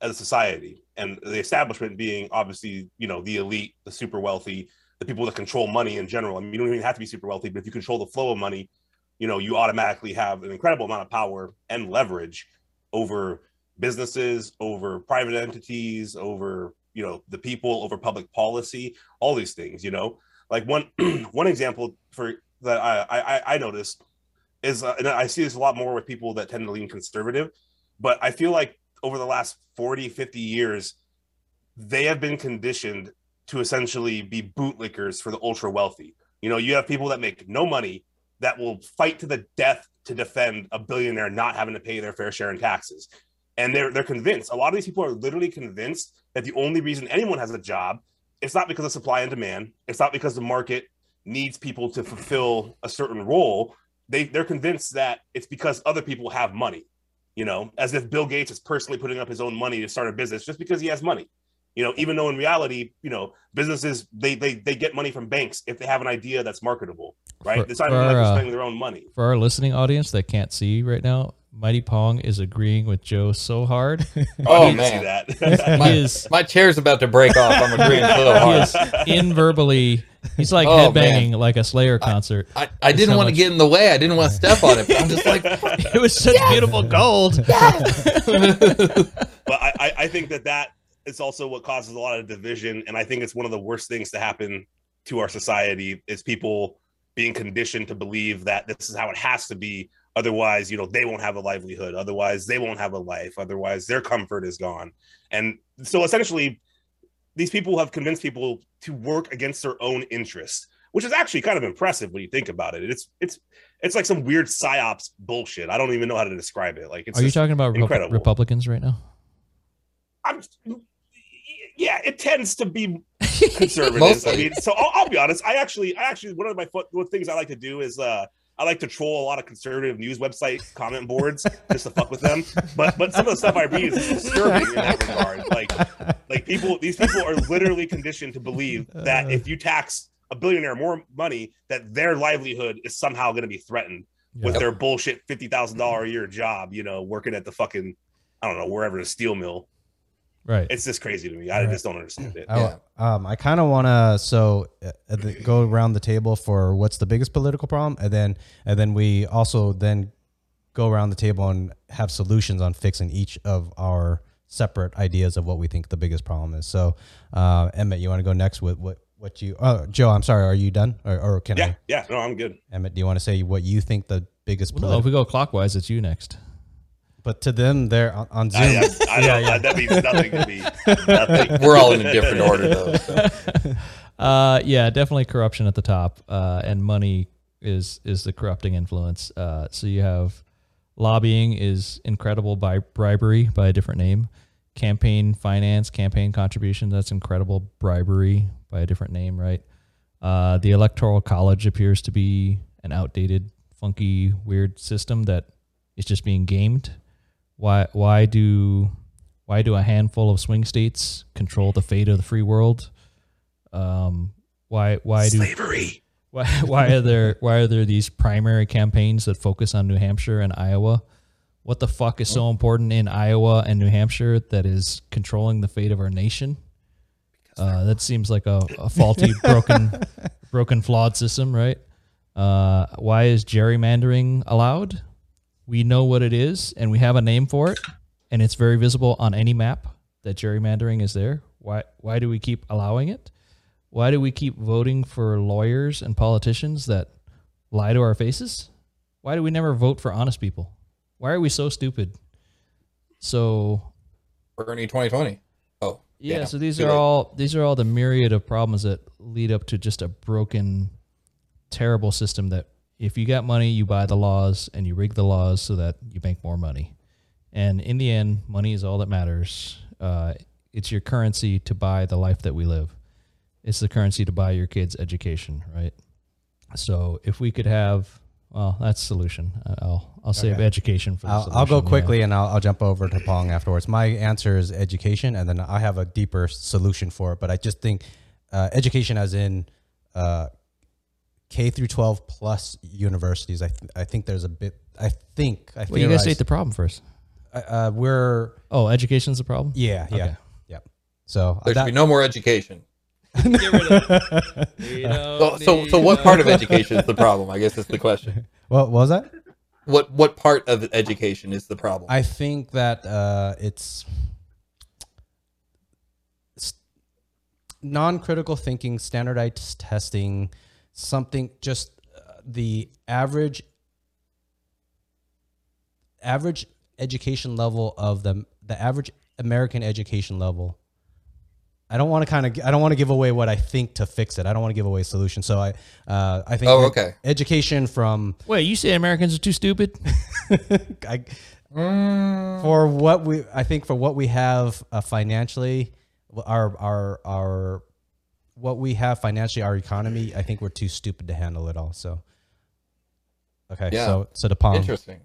as a society, and the establishment being obviously, you know, the elite, the super wealthy, the people that control money in general. I mean, you don't even have to be super wealthy, but if you control the flow of money, you know, you automatically have an incredible amount of power and leverage over businesses, over private entities, over you know the people, over public policy, all these things. You know, like one one example for that I I, I noticed is, uh, and I see this a lot more with people that tend to lean conservative, but I feel like over the last 40, 50 years, they have been conditioned to essentially be bootlickers for the ultra wealthy. You know, you have people that make no money that will fight to the death to defend a billionaire not having to pay their fair share in taxes. And they're they're convinced. A lot of these people are literally convinced that the only reason anyone has a job, it's not because of supply and demand. It's not because the market needs people to fulfill a certain role. They they're convinced that it's because other people have money. You know, as if Bill Gates is personally putting up his own money to start a business just because he has money you know even though in reality you know businesses they they, they get money from banks if they have an idea that's marketable right For- it's not even for, like they're uh, spending their own money For our listening audience that can't see right now, Mighty Pong is agreeing with Joe so hard. Oh You man, that My- is my chair's about to break off. I'm agreeing so he hard. is in verbally. He's like Oh, headbanging like a Slayer concert. I, I didn't want to get in the way. I didn't want to step on it. But I'm just like, it was such beautiful gold. Yes! but I, I i think that that is also what causes a lot of division and i think it's one of the worst things to happen to our society is people being conditioned to believe that this is how it has to be. Otherwise you know they won't have a livelihood. Otherwise they won't have a life. Otherwise their comfort is gone. And so essentially these people have convinced people to work against their own interests which is actually kind of impressive when you think about it. It's it's it's like some weird psyops bullshit. I don't even know how to describe it. Like it's Are you talking about incredible. Republicans right now? I'm yeah, it tends to be conservative. I mean, so I'll, I'll be honest. I actually, I actually, one of my fo- one of the things I like to do is uh, I like to troll a lot of conservative news website comment boards just to fuck with them. But but some of the stuff I read is disturbing in that regard. Like like people, these people are literally conditioned to believe that if you tax a billionaire more money, that their livelihood is somehow going to be threatened with their bullshit fifty thousand dollar a year job. You know, working at the fucking I don't know wherever the steel mill. Right. It's just crazy to me. I Right. just don't understand it. I, Yeah. um, I kind of want to so uh, the, go around the table for what's the biggest political problem, and then and then we also then go around the table and have solutions on fixing each of our separate ideas of what we think the biggest problem is. So, uh, Emmett, you want to go next with what what you? Oh, Joe, I'm sorry. Are you done, or, or can Yeah, I? yeah. No, I'm good. Emmett, do you want to say what you think the biggest? Well, no, if we go clockwise, it's you next. But to them, they're on, on Zoom. I, I, I don't, I, that means nothing to me. Nothing. We're all in a different order though. so. Uh, yeah, definitely corruption at the top, uh, and money is is the corrupting influence. Uh, so you have lobbying is incredible by bribery by a different name, campaign finance, campaign contributions that's incredible bribery by a different name, right? Uh, the electoral college appears to be an outdated, funky, weird system that is just being gamed. Why why do why do a handful of swing states control the fate of the free world? Um, why why do Slavery. why why are there why are there these primary campaigns that focus on New Hampshire and Iowa? What the fuck is so important in Iowa and New Hampshire that is controlling the fate of our nation? Uh, that seems like a, a faulty, broken, broken, flawed system, right? Uh, why is gerrymandering allowed? We know what it is, and we have a name for it, and it's very visible on any map that gerrymandering is there. Why? Why do we keep allowing it? Why do we keep voting for lawyers and politicians that lie to our faces? Why do we never vote for honest people? Why are we so stupid? So Bernie 2020. Oh, yeah, Yeah, so these are all these are all the myriad of problems that lead up to just a broken, terrible system that if you got money, you buy the laws and you rig the laws so that you make more money. And in the end, money is all that matters. Uh, it's your currency to buy the life that we live. It's the currency to buy your kids' education, right? So if we could have, well, that's solution. I'll I'll save Okay. education for. The I'll, I'll go solution, yeah. quickly and I'll, I'll jump over to Pong afterwards. My answer is education, and then I have a deeper solution for it. But I just think uh, education, as in uh, K through 12 plus universities, I, th- I think there's a bit. I think I Well, you guys state the problem first. uh, uh, we're Oh, education's the problem. yeah yeah Okay. yeah. So there should that- be no more education. Get rid of. So, so, so what part of education is the problem? I guess is the question. what, what was that? What what part of education is the problem? I think that uh, it's, s- non-critical thinking, standardized testing, something just uh, the average average education level of the the average American education level. I don't want to kind of I don't want to give away what I think to fix it. I don't want to give away a solution. So I uh, I think Oh, okay. education from Wait, you say Americans are too stupid? I, Mm, for what we I think for what we have uh, financially our our our what we have financially our economy I think we're too stupid to handle it all so okay Yeah. so so the palm interesting.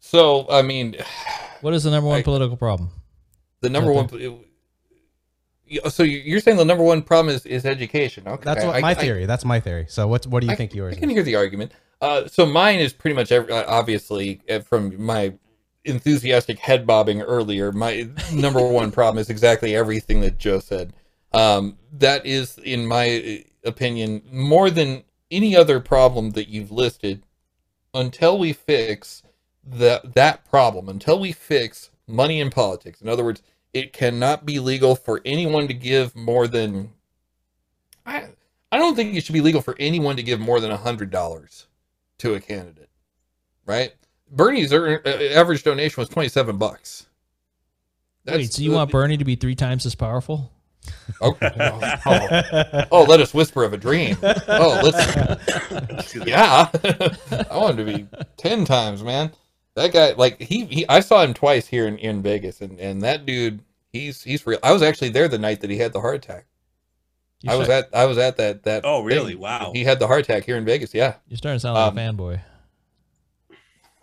So, I mean, What is the number one I- political problem? the number one. So you're saying the number one problem is, is education? Okay, that's what I- my I- theory that's my theory so what what do you I- think yours I can is hear the argument. Uh, so mine is pretty much every, uh, obviously uh, from my enthusiastic head bobbing earlier. My number one problem is exactly everything that Joe said. Um, that is, in my opinion, more than any other problem that you've listed. Until we fix that that problem, until we fix money in politics, in other words, it cannot be legal for anyone to give more than I I don't think it should be legal for anyone to give more than hundred dollars to a candidate, right? Bernie's er- uh, average donation was twenty seven bucks. Wait, so you want Bernie to be three times as powerful? Oh, oh, oh, let us whisper of a dream. Oh, let's. Yeah, I wanted to be ten times, man. That guy, like he, he I saw him twice here in, in Vegas, and and that dude, he's he's real. I was actually there the night that he had the heart attack. You're I was start- at I was at that that. Oh, really? thing. Wow. He had the heart attack here in Vegas. Yeah. You're starting to sound like um, a fanboy.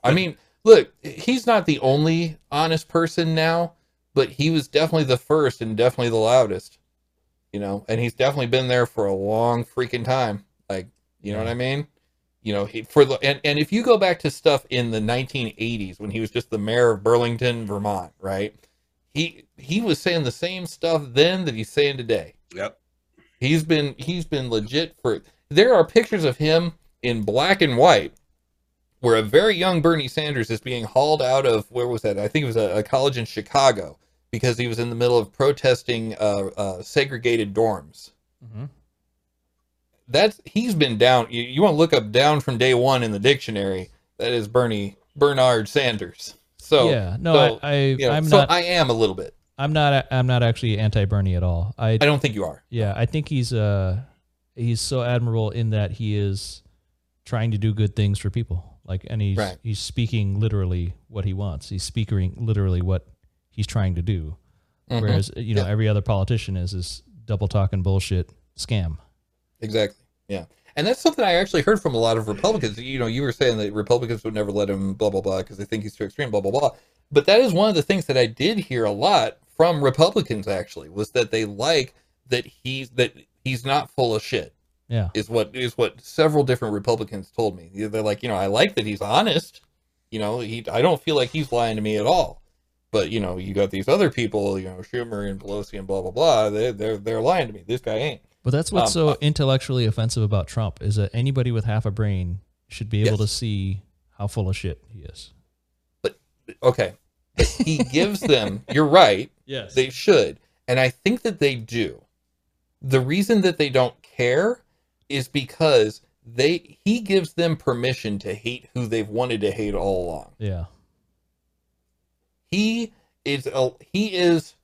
I mean, look, he's not the only honest person now, but he was definitely the first and definitely the loudest. You know, and he's definitely been there for a long freaking time. Like, you know what I mean? You know, he, for the and, and if you go back to stuff in the 1980s when he was just the mayor of Burlington, Vermont, right? He he was saying the same stuff then that he's saying today. Yep. He's been he's been legit for there are pictures of him in black and white where a very young Bernie Sanders is being hauled out of where was that? I think it was a, a college in Chicago because he was in the middle of protesting uh, uh, segregated dorms. Mhm. That's he's been down. You, you want to look up down from day one in the dictionary? That is Bernie Bernard Sanders. So yeah, no, so, I, I you know, I'm so not. I am a little bit. I'm not. I'm not actually anti-Bernie at all. I I don't think you are. Yeah, I think he's uh he's so admirable in that he is trying to do good things for people. Like and he's Right. he's speaking literally what he wants. He's speaking literally what he's trying to do. Mhm. Whereas you know Yeah. every other politician is this double talking bullshit scam. Exactly. Yeah. And that's something I actually heard from a lot of Republicans. You know, you were saying that Republicans would never let him blah blah blah because they think he's too extreme, blah blah blah. But that is one of the things that I did hear a lot from Republicans actually was that they like that he's that he's not full of shit. Yeah. Is what is what several different Republicans told me. They're like, you know, I like that he's honest. You know, he I don't feel like he's lying to me at all. But you know, you got these other people, you know, Schumer and Pelosi and blah blah blah. They they're they're lying to me. This guy ain't. But that's what's Um, so intellectually offensive about Trump is that anybody with half a brain should be able Yes. to see how full of shit he is. But okay But he gives them you're right Yes. they should and i think that they do the reason that they don't care is because they he gives them permission to hate who they've wanted to hate all along yeah. He is a, he is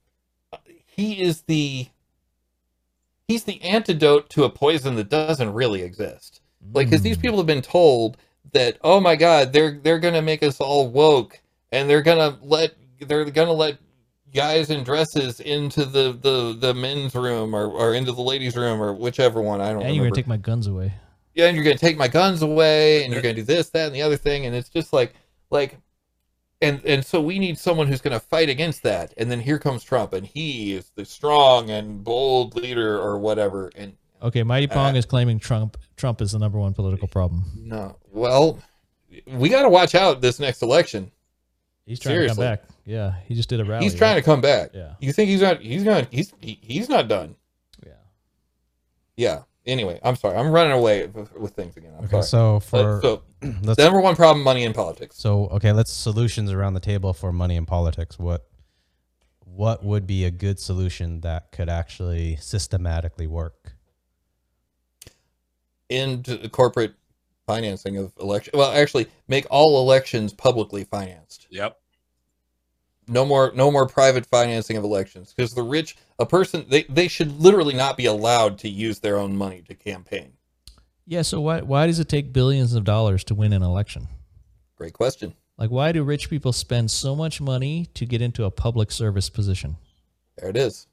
he is the he's the antidote to a poison that doesn't really exist like because these Mm. people have been told that oh my god they're they're gonna make us all woke and they're gonna let they're gonna let guys in dresses into the the the men's room or, or into the ladies room or whichever one i don't And remember you're gonna take my guns away. yeah, and you're gonna take my guns away, and you're gonna do this, that, and the other thing, and it's just like, like, and and so we need someone who's gonna fight against that, and then here comes Trump, and he is the strong and bold leader or whatever, and Okay, Mighty Pong Uh, is claiming Trump Trump is the number one political problem. no, well, we got to watch out this next election. He's trying Seriously. to come back. Yeah, he just did a rally. He's trying to come back. Yeah. You think he's not? He's not. He's he, he's not done. Yeah. Yeah. Anyway, I'm sorry. I'm running away with, with things again. I'm Okay, sorry. so But- for so let's the number one problem: money in politics. so okay, let's solutions around the table for money in politics. What what would be a good solution that could actually systematically work? into corporate financing of election. Well, actually, make all elections publicly financed. Yep. No more, no more private financing of elections because the rich, a person, they they should literally not be allowed to use their own money to campaign. Yeah. So why why does it take billions of dollars to win an election? Great question. Like, why do rich people spend so much money to get into a public service position? There it is.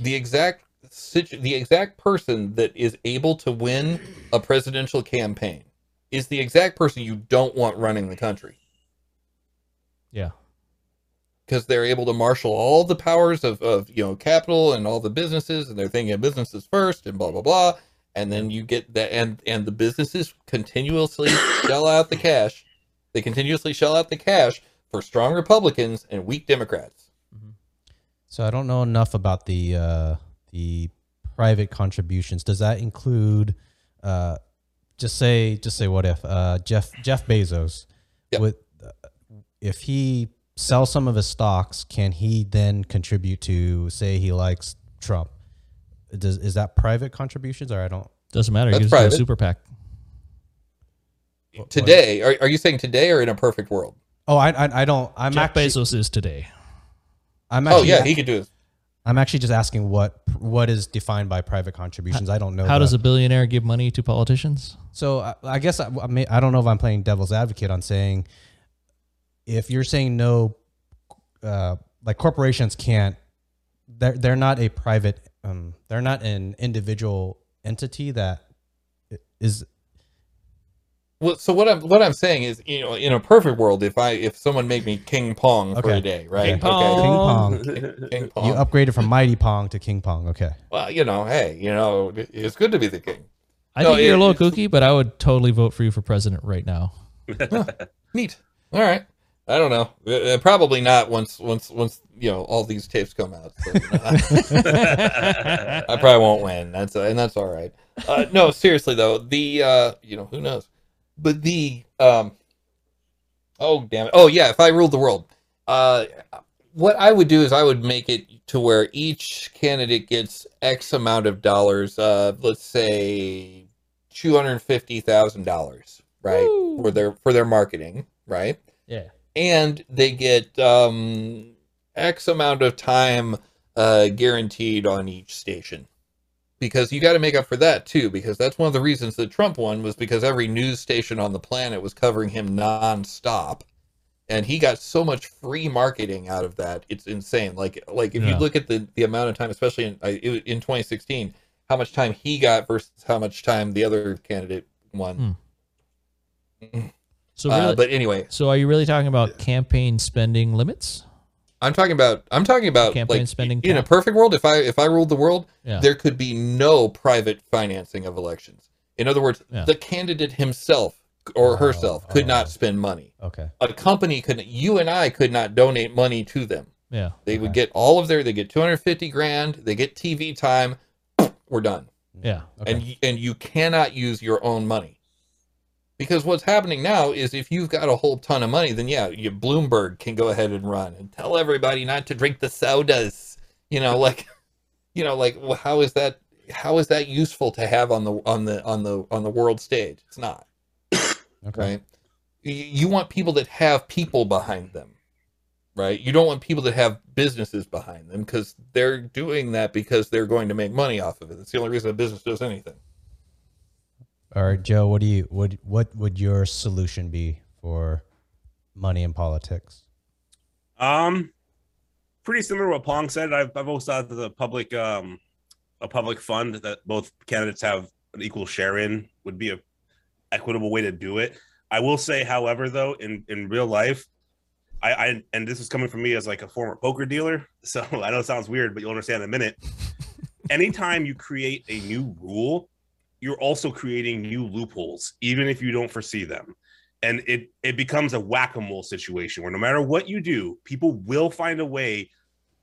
The exact situ- the exact person that is able to win a presidential campaign is the exact person you don't want running the country. Yeah. Because they're able to marshal all the powers of, of you know capital and all the businesses and they're thinking of businesses first and blah blah blah and then you get that and and the businesses continuously shell out the cash they continuously shell out the cash for strong republicans and weak democrats So I don't know enough about the uh, the private contributions. Does that include uh, just say just say what if uh, Jeff Jeff Bezos Yep. with uh, if he sells some of his stocks, can he then contribute to say he likes Trump? Does is that private contributions or I don't? Doesn't matter. That's He gives it to a private. super PAC. today are, are you saying today or in a perfect world Oh, I I, I don't. I'm Jeff actually. Bezos is today. I'm oh yeah he could do it I'm actually just asking what what is defined by private contributions. I don't know. How the- does a billionaire give money to politicians? So I, I guess I, I, may, I don't know if I'm playing devil's advocate on saying if you're saying no, uh, like corporations can't, they're they're not a private, um, they're not an individual entity that is well so what i'm what i'm saying is you know in a perfect world if i if someone made me king pong for Okay. a day right King King Pong. Pong. king pong You upgraded from Mighty Pong to King Pong. Okay. Well, you know, hey, you know, it's good to be the king. I No, think you're a little kooky, but I would totally vote for you for president right now. Neat. All right. I don't know. Uh, uh, probably not once once once you know all these tapes come out. So, I probably won't win. That's and that's all right. Uh, no, seriously though, the uh, you know who knows, but the um, oh damn it, oh yeah, if I ruled the world, uh, what I would do is I would make it to where each candidate gets X amount of dollars. Uh, let's say two hundred fifty thousand dollars, right, Woo. for their for their marketing, right Yeah. And they get um, X amount of time uh, guaranteed on each station. Because you got to make up for that too, because that's one of the reasons that Trump won was because every news station on the planet was covering him nonstop, and he got so much free marketing out of that. It's insane. Like like if Yeah. you look at the the amount of time, especially in in 2016, how much time he got versus how much time the other candidate won. So Uh, but anyway, so are you really talking about campaign spending limits? I'm talking about I'm talking about Campaign like spending in a perfect world. If I if I ruled the world, Yeah. there could be no private financing of elections. In other words, Yeah. the candidate himself or Oh, herself could oh. not spend money. Okay. A company could you and I could not donate money to them. yeah. They would get all of their they get 250 grand, they get TV time, we're done. Yeah. Okay. And and you cannot use your own money. Because what's happening now is if you've got a whole ton of money, then yeah, you Bloomberg can go ahead and run and tell everybody not to drink the sodas. You know, like, you know, like well, how is that? How is that useful to have on the on the on the on the world stage? It's not okay. right. You, you want people that have people behind them, right? You don't want people that have businesses behind them because they're doing that because they're going to make money off of it. That's the only reason a business does anything. All right, Joe. What do you what what would your solution be for money in politics? Um, pretty similar to what Pong said. I've, I've always thought that the public, um, a public fund that both candidates have an equal share in would be a equitable way to do it. I will say, however, though, in in real life, I, I and this is coming from me as like a former poker dealer, so I know it sounds weird, but you'll understand in a minute. Anytime you create a new rule, you're also creating new loopholes, even if you don't foresee them. And it it becomes a whack-a-mole situation where no matter what you do people will find a way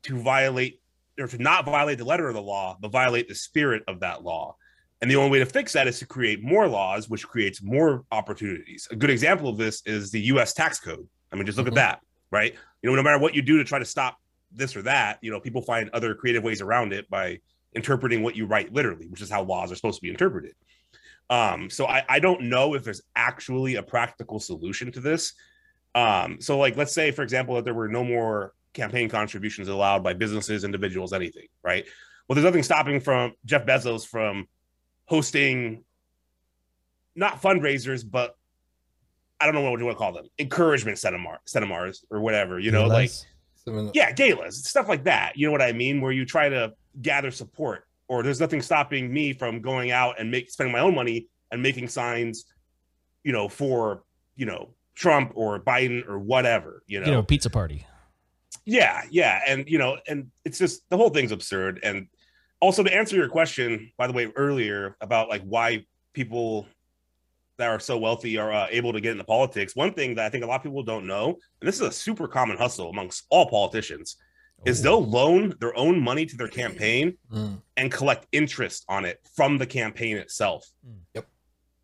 to violate or to not violate the letter of the law but violate the spirit of that law. And the only way to fix that is to create more laws which creates more opportunities. A good example of this is the us tax code. I mean just look Mhm. at that right? You know no matter what you do to try to stop this or that you know people find other creative ways around it by interpreting what you write literally which is how laws are supposed to be interpreted um, so I, I don't know if there's actually a practical solution to this. Um, so like let's say, for example, that there were no more campaign contributions allowed by businesses, individuals, anything, right? Well, there's nothing stopping from Jeff Bezos from hosting not fundraisers, but I don't know what you want to call them, encouragement seminars, seminars or whatever, you know, like Galas? Yeah, galas, stuff like that. You know what I mean? Where you try to gather support, or there's nothing stopping me from going out and make spending my own money and making signs, you know, for you know Trump or Biden or whatever. You know, You know, pizza party. yeah, yeah, and you know, and it's just the whole thing's absurd. And also to answer your question, by the way, earlier about like why people that are so wealthy are uh, able to get into politics. One thing that I think a lot of people don't know, and this is a super common hustle amongst all politicians, is Oh. they'll loan their own money to their campaign mm, and collect interest on it from the campaign itself. Mm. Yep.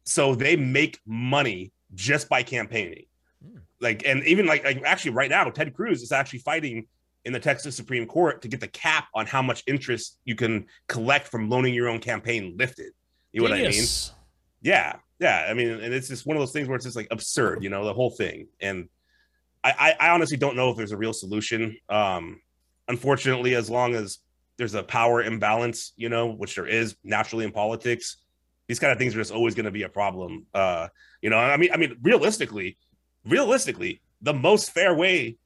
So they make money just by campaigning. Mm. Like, and even like, like actually right now, Ted Cruz is actually fighting in the Texas Supreme Court to get the cap on how much interest you can collect from loaning your own campaign lifted. You know what I mean? Yeah, yeah. I mean, and it's just one of those things where it's just like absurd, you know, the whole thing. And I, I, I honestly don't know if there's a real solution. Um, unfortunately, as long as there's a power imbalance, you know, which there is naturally in politics, these kind of things are just always going to be a problem. Uh, you know, I mean, I mean, realistically, realistically, the most fair way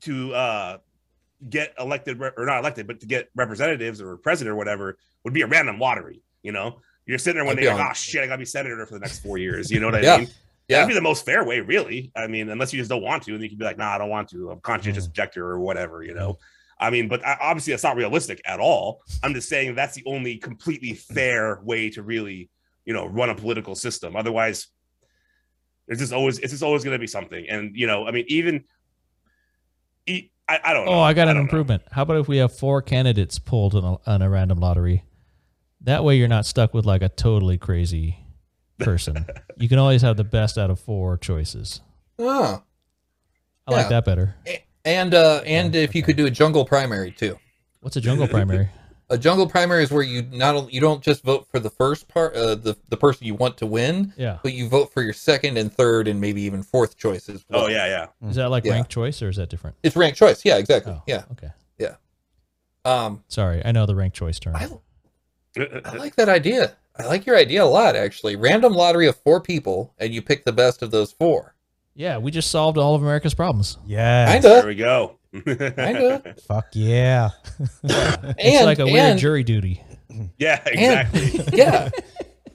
to uh, get elected or not elected, but to get representatives or president or whatever would be a random lottery. You know, you're sitting there one I'd day like, on- oh shit, I gotta be senator for the next four years. You know what I Yeah. mean? Yeah. That'd be the most fair way, really. I mean, unless you just don't want to, and you can be like, nah, I don't want to. I'm conscientious Mm. objector or whatever, you know. I mean, but I- obviously that's not realistic at all. I'm just saying that's the only completely fair way to really, you know, run a political system. Otherwise, there's just always it's just always going to be something. And you know, I mean, even e- I, I don't know. Oh, I got an don't know. improvement. How about if we have four candidates pulled on a, on a random lottery? That way, you're not stuck with like a totally crazy person. you can always have the best out of four choices. Oh. I like that better. And uh and if you could do a jungle primary too. What's a jungle primary? A jungle primary is where you not only you don't just vote for the first part uh, the the person you want to win, Yeah. but you vote for your second and third and maybe even fourth choices. well. Oh yeah, yeah. Is that like Yeah. ranked choice or is that different? It's ranked choice. Yeah, exactly. Oh, Yeah. Okay. Yeah. Um Sorry, I know the ranked choice term. I I like that idea. I like your idea a lot actually. Random lottery of four people and you pick the best of those four. yeah, we just solved all of America's problems. Yeah. there Kinda. we go. Kinda. Fuck yeah. And, it's like a weird jury duty. Yeah, And- exactly. yeah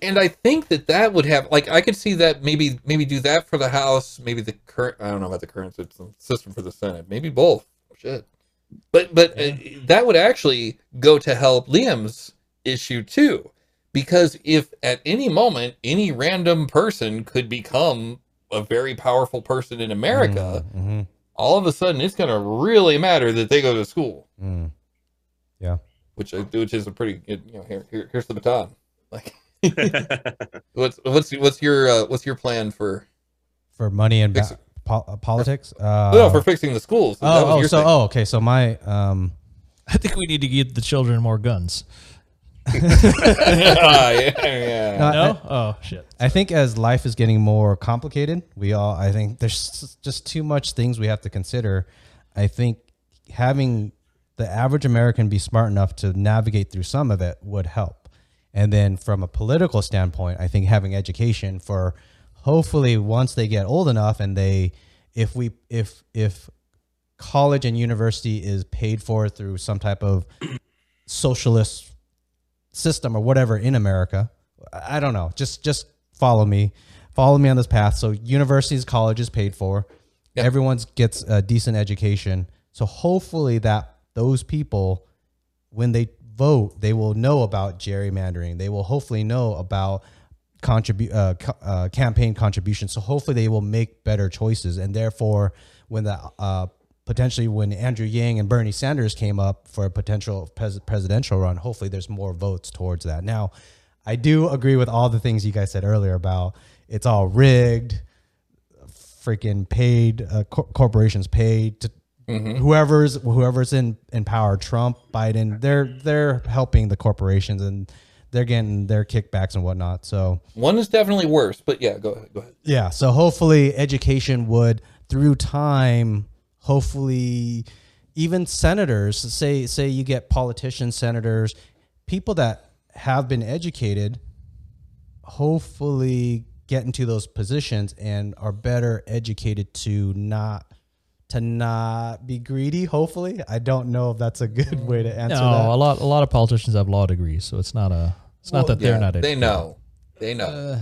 and i think that that would have like i could see that maybe maybe do that for the house maybe the current i don't know about the current system system for the senate maybe both shit but but uh, that would actually go to help liam's issue too because if at any moment any random person could become a very powerful person in america Mhm. all of a sudden it's going to really matter that they go to school Mm. which I- which is a pretty good you know here, here here's the baton like What's what's what's your uh, what's your plan for For money and Fix po- uh, politics. Uh, no for fixing the schools? Oh, oh, so thing. oh, okay. So my um, I think we need to give the children more guns. Ah, yeah, yeah. No, No? Oh shit. I think as life is getting more complicated, we all I think there's just too much things we have to consider. I think having the average American be smart enough to navigate through some of it would help. And then from a political standpoint, I think having education for hopefully once they get old enough and they if we if if college and university is paid for through some type of socialist system or whatever in America. I don't know. Just just follow me. Follow me on this path. So universities, colleges paid for. Yeah. Everyone gets a decent education. So hopefully that those people when they vote, they will know about gerrymandering. They will hopefully know about contribute uh, co- uh, campaign contributions. So hopefully they will make better choices, and therefore, when the uh, potentially when Andrew Yang and Bernie Sanders came up for a potential pres- presidential run, hopefully there's more votes towards that. Now, I do agree with all the things you guys said earlier about it's all rigged, freaking paid uh, cor- corporations paid to whoever's whoever's in in power trump biden they're they're helping the corporations and they're getting their kickbacks and whatnot so One is definitely worse, but yeah, go ahead. Go ahead. yeah so hopefully education would through time hopefully even senators say say you get politicians senators people that have been educated hopefully get into those positions and are better educated to not to not be greedy hopefully i don't know if that's a good way to answer No, that a lot a lot of politicians have law degrees, so it's not a it's not that they're Yeah, not They know. They know. Uh,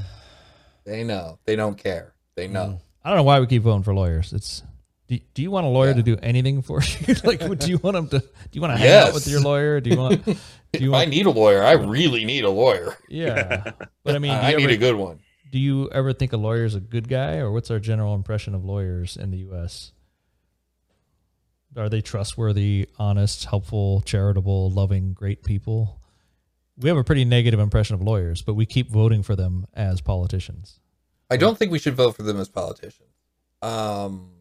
they know. They don't care. They know. I don't know why we keep voting for lawyers. It's do, do you want a lawyer Yeah. to do anything for you? like, do you want them to? Do you want to hang Yes. out with your lawyer? Do you want? Do If you I need a lawyer, I really need a lawyer. Yeah, but I mean, I you, need ever, a good one. do you ever think a lawyer is a good guy, or what's our general impression of lawyers in the U.S.? Are they trustworthy, honest, helpful, charitable, loving, great people? We have a pretty negative impression of lawyers, but we keep voting for them as politicians. I don't think we should vote for them as politicians. Um,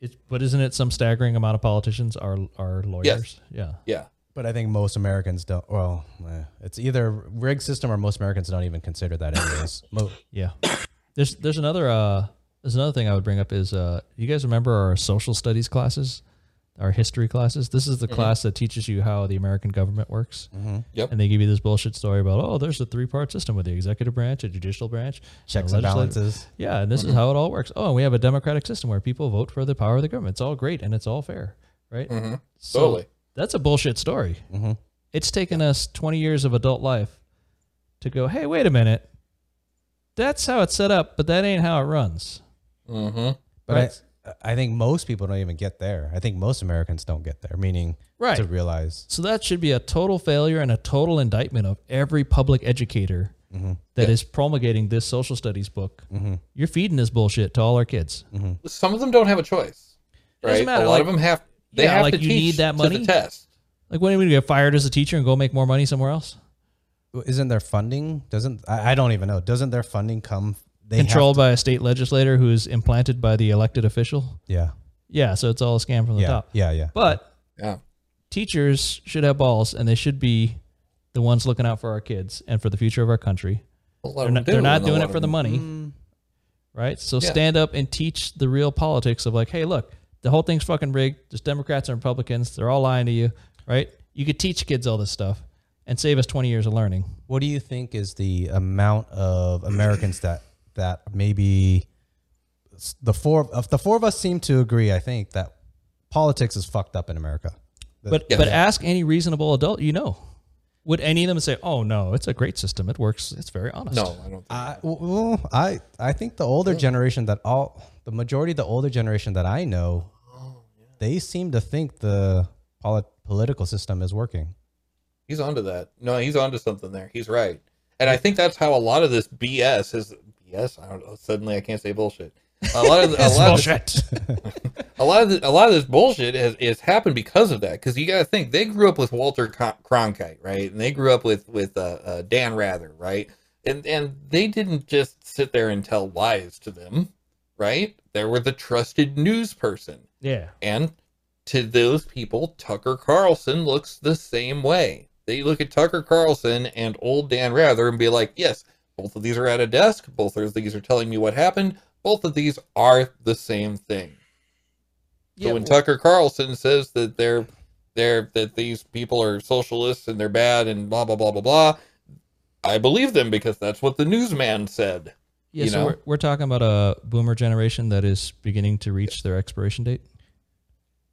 It's, but isn't it some staggering amount of politicians are are lawyers? Yeah. yeah. but i think most americans don't well eh, it's either rigged system or most americans don't even consider that anyways Mo- Yeah. There's there's another uh there's another thing I would bring up is uh you guys remember our social studies classes? Our history classes. This is the class that teaches you how the American government works. Yep. And they give you this bullshit story about, oh, there's a three part system with the executive branch, a judicial branch, checks a and balances Yeah, and this is how it all works. Oh, and we have a democratic system where people vote for the power of the government. It's all great and it's all fair, right? hmm So Totally. That's a bullshit story. Mhm. It's taken us 20 years of adult life to go, hey, wait a minute. That's how it's set up, but that ain't how it runs. hmm but Right. I, I think most people don't even get there i think most americans don't get there meaning Right. to realize So that should be a total failure and a total indictment of every public educator Mhm. that is Yeah. promulgating this social studies book, Mhm. you're feeding this bullshit to all our kids. Some of them don't have a choice, Doesn't right? matter, A lot like- of them have. They yeah, have like to you teach need that to money. the test. Like, when are we gonna get fired as a teacher and go make more money somewhere else? Isn't there funding? Doesn't I, I don't even know. Doesn't their funding come? They Controlled to- by a state legislator who is implanted by the elected official. yeah, Yeah, so it's all a scam from the yeah, top. yeah, yeah. But Yeah. teachers should have balls, and they should be the ones looking out for our kids and for the future of our country. They're not, them they're not doing it for the money, Mm, right? So Yeah. stand up and teach the real politics of like, hey, look, the whole thing's fucking rigged. There's Democrats and Republicans. They're all lying to you, right? You could teach kids all this stuff and save us 20 years of learning. What do you think is the amount of Americans that that maybe the four of the four of us seem to agree? I think that politics is fucked up in America. But Yeah. but ask any reasonable adult you know. Would any of them say, "Oh no, it's a great system. It works. It's very honest." No, I don't. Think I, well, I I think the older generation that all the majority of the older generation that I know, oh, they seem to think the polit- political system is working. He's onto that. No, he's onto something there. He's right. And I think that's how a lot of this BS is BS. I don't know. Suddenly I can't say bullshit. A lot of a lot of this, a lot of the, a lot of this bullshit has, has happened because of that. Because you got to think they grew up with Walter Cronkite, right? And they grew up with with uh, uh, Dan Rather, right? And and they didn't just sit there and tell lies to them, right? They were the trusted news person. Yeah. And to those people, Tucker Carlson looks the same way. They look at Tucker Carlson and old Dan Rather and be like, yes, both of these are at a desk. Both of these are telling me what happened. Both of these are the same thing. So Yeah, when well- Tucker Carlson says that they're they're that these people are socialists and they're bad and blah blah blah blah blah, I believe them because that's what the newsman said. Yeah, you so know? we're, we're talking about a boomer generation that is beginning to reach their expiration date.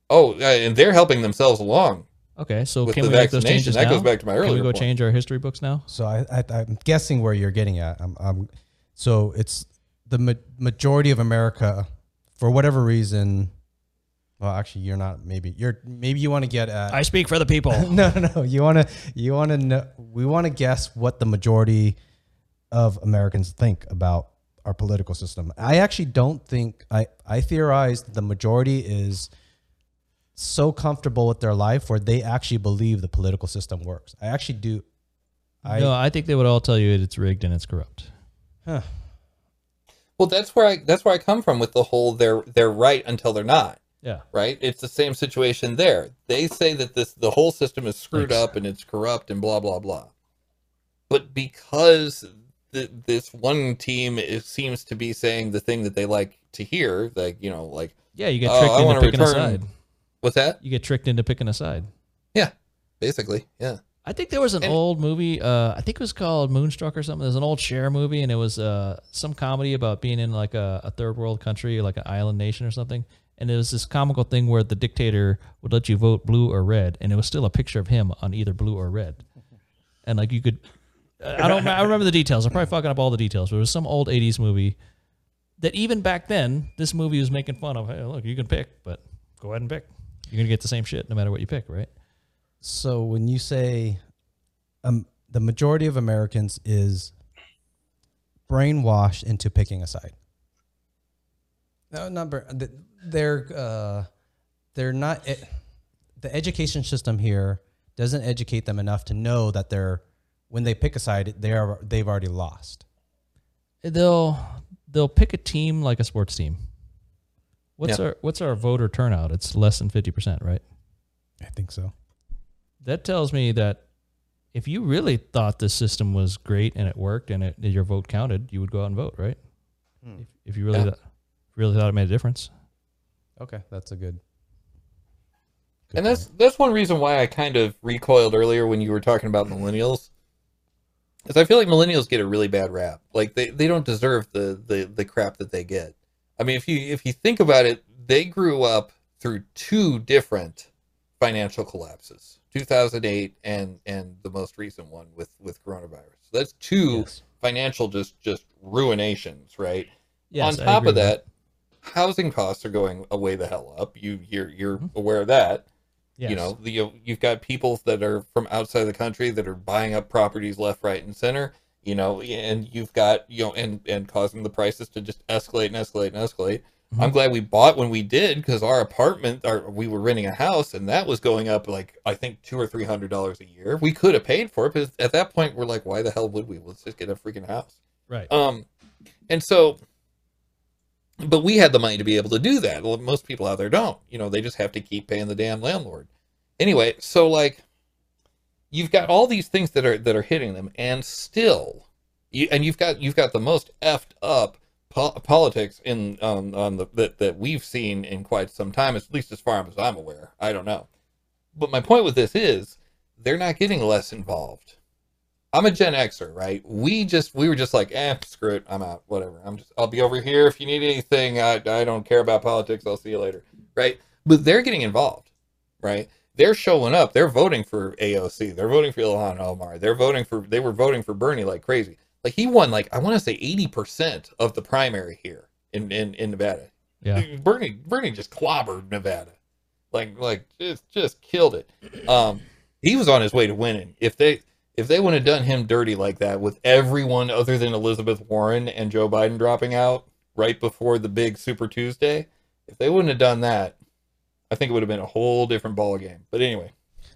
Oh, uh, and they're helping themselves along Okay, so with can the we make those vaccination. changes That now? goes back to my can earlier we go point. change our history books now? So I, I I'm guessing where you're getting at. I'm, I'm so it's the ma- majority of America, for whatever reason. Well, actually, you're not. Maybe you're. Maybe you want to get at. I speak for the people. no, no, no. You want to. You want to know. We want to guess what the majority of Americans think about our political system. I actually don't think. I I theorize the majority is so comfortable with their life where they actually believe the political system works. I actually do. I no, I think they would all tell you it's rigged and it's corrupt. huh. Well, that's where I that's where I come from with the whole they're they're right until they're not. Yeah. Right? It's the same situation there. They say that this the whole system is screwed Thanks. up and it's corrupt and blah blah blah. But because the, this one team is, seems to be saying the thing that they like to hear, like you know, like Yeah, you get Oh, tricked I into wanna picking a side. What's that? You get tricked into picking a side. Yeah, basically, yeah. I think there was an And- old movie. Uh, I think it was called Moonstruck or something. There's an old Cher movie, and it was uh, some comedy about being in like a, a third world country, like an island nation or something. And it was this comical thing where the dictator would let you vote blue or red, and it was still a picture of him on either blue or red. And like you could, I don't, I remember the details. I'm probably fucking up all the details, but it was some old '80s movie that even back then, this movie was making fun of. Hey, look, you can pick, but go ahead and pick. You're gonna get the same shit no matter what you pick, right? So when you say um, the majority of Americans is brainwashed into picking a side, no, number they're uh, they're not. e- the education system here doesn't educate them enough to know that they're when they pick a side, they are they've already lost. they'll they'll pick a team like a sports team. What's Yeah. our what's our voter turnout? It's less than fifty percent, right? I think so. That tells me that if you really thought this system was great and it worked and it, your vote counted, you would go out and vote, right? Hmm. If, if you really Yeah. thought, really thought it made a difference. Okay, that's a good. good And that's that's one reason why I kind of recoiled earlier when you were talking about millennials. Because I feel like millennials get a really bad rap. Like they, they don't deserve the, the the crap that they get. I mean, if you if you think about it, they grew up through two different financial collapses, 2008 and and the most recent one with with coronavirus. So that's two Yes. financial just just ruinations, right? Yes, On top of with that, housing costs are going away the hell up. You you're you're Mhm. aware of that. Yes. You know, the, you, you've got people that are from outside the country that are buying up properties left, right, and center. You know, and you've got you know, and and causing the prices to just escalate and escalate and escalate. Mhm. I'm glad we bought when we did because our apartment, our, we were renting a house, and that was going up like I think two or three hundred dollars a year. We could have paid for it, but at that point, we're like, why the hell would we? Let's just get a freaking house. Right. Um, and so, but we had the money to be able to do that. Well, most people out there don't. You know, they just have to keep paying the damn landlord. Anyway, so like, you've got all these things that are that are hitting them, and still, you and you've got you've got the most effed up po- politics in um, on the that that we've seen in quite some time, at least as far as I'm aware. I don't know, but my point with this is they're not getting less involved. I'm a Gen Xer, right? We just we were just like, eh, screw it, I'm out, whatever. I'm just I'll be over here if you need anything. I I don't care about politics. I'll see you later, right? But they're getting involved, right? They're showing up. They're voting for AOC. They're voting for Ilhan Omar. They're voting for they were voting for Bernie like crazy. Like he won like I want to say 80% of the primary here in in in Nevada. Yeah. Bernie Bernie just clobbered Nevada. Like like just just killed it. Um he was on his way to winning. If they if they wouldn't have done him dirty like that with everyone other than Elizabeth Warren and Joe Biden dropping out right before the big Super Tuesday, if they wouldn't have done that, I think it would have been a whole different ball game. But anyway,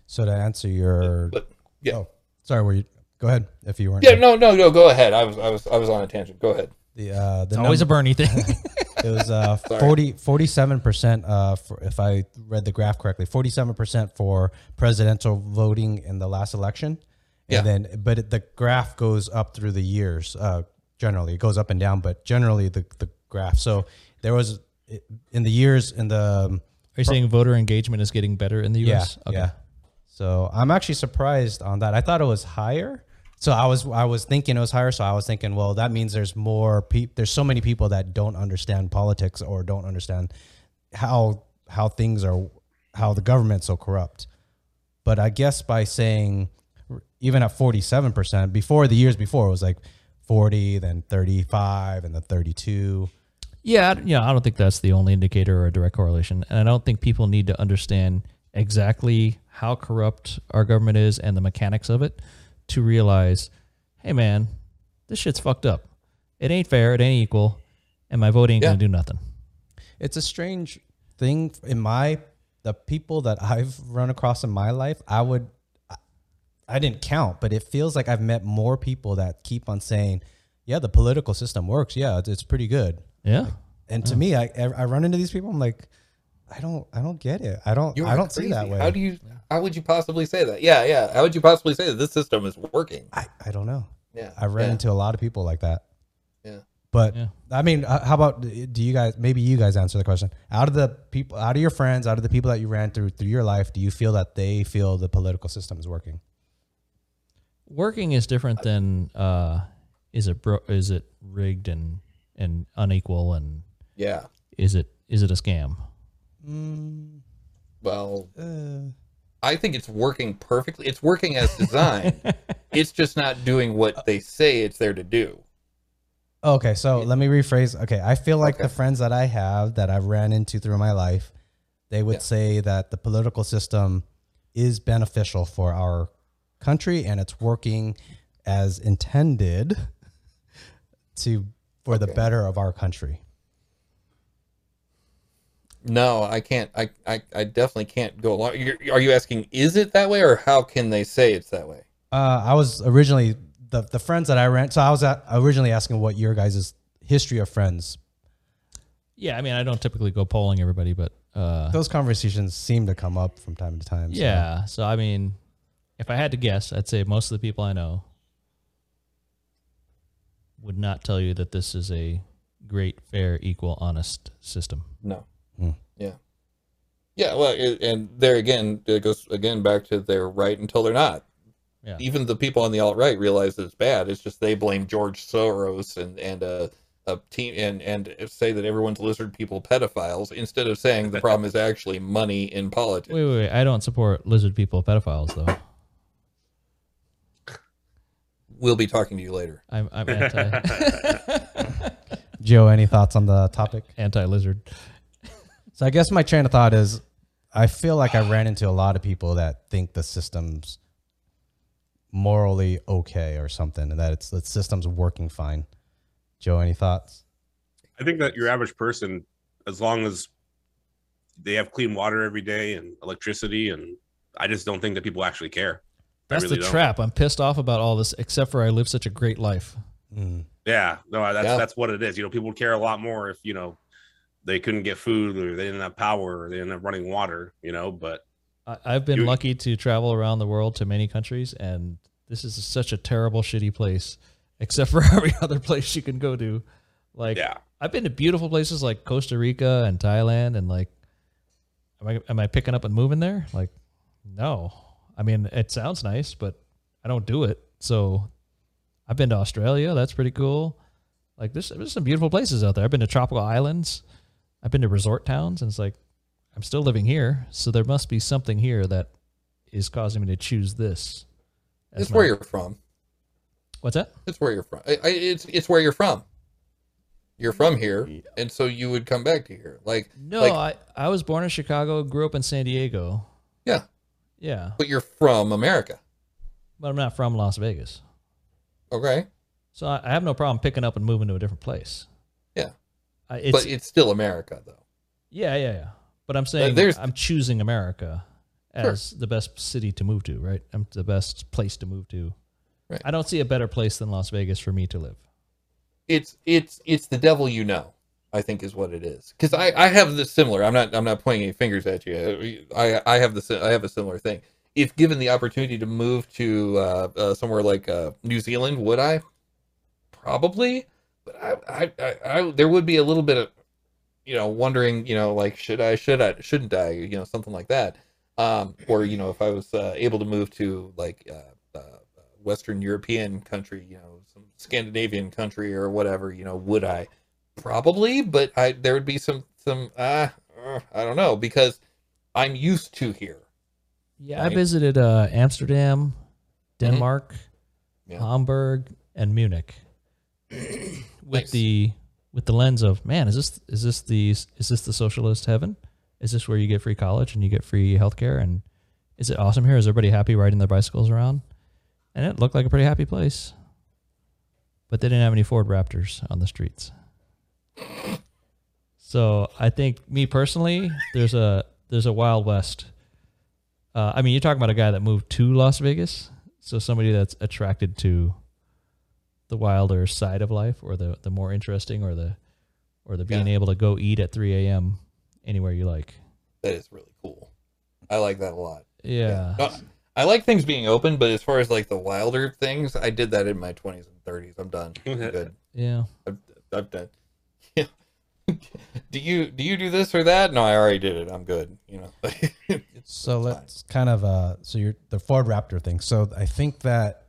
So to answer your, but yeah. Oh, sorry, were you? Go ahead if you weren't. yeah, no, no, no, go ahead. I was I was I was on a tangent. Go ahead. The uh, the It's always a Bernie thing. It was uh, Sorry. 40, 47%, uh, for, if I read the graph correctly, 47% for presidential voting in the last election. And Yeah. then, but it, the graph goes up through the years. Uh, generally, it goes up and down, but generally the, the graph. So there was in the years in the, um, Are you saying voter engagement is getting better in the yeah, U.S.? yeah. So I'm actually surprised on that. I thought it was higher. So I was I was thinking it was higher. So I was thinking, well, that means there's more people. There's so many people that don't understand politics or don't understand how how things are, how the government's so corrupt. But I guess by saying even at 47 percent before the years before it was like 40, then 35, and then 32. Yeah, I- yeah. I don't think that's the only indicator or a direct correlation, and I don't think people need to understand exactly how corrupt our government is and the mechanics of it to realize, hey, man, this shit's fucked up. It ain't fair. It ain't equal, and my vote ain't Yeah. gonna do nothing. it's a strange thing in my the people that I've run across in my life. I would I, I didn't count, but it feels like I've met more people that keep on saying, "Yeah, the political system works. Yeah, it's, it's pretty good." Yeah. And to me, I I run into these people. I'm like, I don't I don't get it. I don't You I don't see that way. How do you? How would you possibly say that? Yeah, yeah. How would you possibly say that this system is working? I I don't know. Yeah, I ran yeah, into a lot of people like that. Yeah. But Yeah. I mean, uh, how about do you guys? Maybe you guys answer the question. Out of the people, out of your friends, out of the people that you ran through through your life, do you feel that they feel the political system is working? Working is different than uh, is it bro- is it rigged and and unequal and yeah. is it is it a scam? Mm, Well, uh, I think it's working perfectly. It's working as designed. it's just not doing what they say it's there to do. okay, so let me rephrase. Okay, I feel like Okay. the friends that I have that I've ran into through my life, they would Yeah. say that the political system is beneficial for our country and it's working as intended to for the better of our country. No, I can't. I, I, I definitely can't go along. You're, are you asking, is it that way, or how can they say it's that way? Uh, I was originally the the friends that I ran. So I was at, originally asking what your guys' history of friends. Yeah, I mean, I don't typically go polling everybody, but uh, Those conversations seem to come up from time to time. so- yeah. So I mean, if I had to guess, I'd say most of the people I know would not tell you that this is a great, fair, equal, honest system. No. Hmm. Yeah. Yeah. Well, it, and there again, it goes again back to they're right until they're not. Yeah. Even the people on the alt right realize that it's bad. It's just they blame George Soros and and a a team and and say that everyone's lizard people pedophiles instead of saying the problem is actually money in politics. Wait, wait, wait. I don't support lizard people pedophiles though. We'll be talking to you later. I'm I'm anti Joe, any thoughts on the topic? anti lizard. So I guess my train of thought is, I feel like I ran into a lot of people that think the system's morally okay or something, and that it's the system's working fine. Joe, any thoughts? I think that your average person, as long as they have clean water every day and electricity, and I just don't think that people actually care. I That's really the don't. trap. I'm pissed off about all this, except for I live such a great life. Mm. Yeah, no, that's Yeah. that's what it is. You know, people would care a lot more if you know they couldn't get food or they didn't have power or they didn't have running water. You know, but I, I've been You- lucky to travel around the world to many countries, and this is such a terrible, shitty place, except for every other place you can go to. Like, yeah, I've been to beautiful places like Costa Rica and Thailand, and like, am I am I picking up and moving there? Like, no. I mean, it sounds nice, but I don't do it. So, I've been to Australia. That's pretty cool. Like, there's there's some beautiful places out there. I've been to tropical islands. I've been to resort towns, and it's like, I'm still living here, so there must be something here that is causing me to choose this. It's my- where you're from. What's that? It's where you're from. I, I, it's it's where you're from. You're from here, and so you would come back to here. Like, No, like, I, I was born in Chicago, grew up in San Diego. Yeah, but you're from America. but I'm not from Las Vegas. Okay, So I, I have no problem picking up and moving to a different place. Yeah. I, it's, but it's still America, though. yeah, yeah, yeah. But I'm saying there's- I'm choosing America as the best city to move to, right? I'm the best place to move to. Right. I don't see a better place than Las Vegas for me to live. It's it's it's the devil you know. I think is what it is. Because I I have this similar. I'm not I'm not pointing any fingers at you. I I have the I have a similar thing. If given the opportunity to move to uh, uh, somewhere like uh, New Zealand, would I? Probably, but I, I I I there would be a little bit of you know wondering you know like should I should I shouldn't I you know something like that. Um, or you know if I was uh, able to move to like uh, uh, Western European country, you know, some Scandinavian country or whatever, you know, would I? Probably, but I there would be some some uh, uh I don't know because I'm used to here. Yeah, I visited uh, Amsterdam, Denmark, Yeah. Hamburg, and Munich with Nice. the with the lens of man, is this is this the is this the socialist heaven? Is this where you get free college and you get free healthcare and is it awesome here? Is everybody happy riding their bicycles around? And it looked like a pretty happy place. But they didn't have any Ford Raptors on the streets. So I think me personally, there's a there's a Wild West. Uh, I mean, you're talking about a guy that moved to Las Vegas, so somebody that's attracted to the wilder side of life, or the the more interesting, or the or the being Yeah. able to go eat at 3 a.m. anywhere you like. That is really cool. I like that a lot. Yeah, No, I like things being open, but as far as like the wilder things, I did that in my 20s and 30s. I'm done. I'm good. yeah. I've, I've done. Do you do you do this or that? No, I already did it. I'm good. You know. It's- So it's let's kind of uh so you're the Ford Raptor thing. So I think that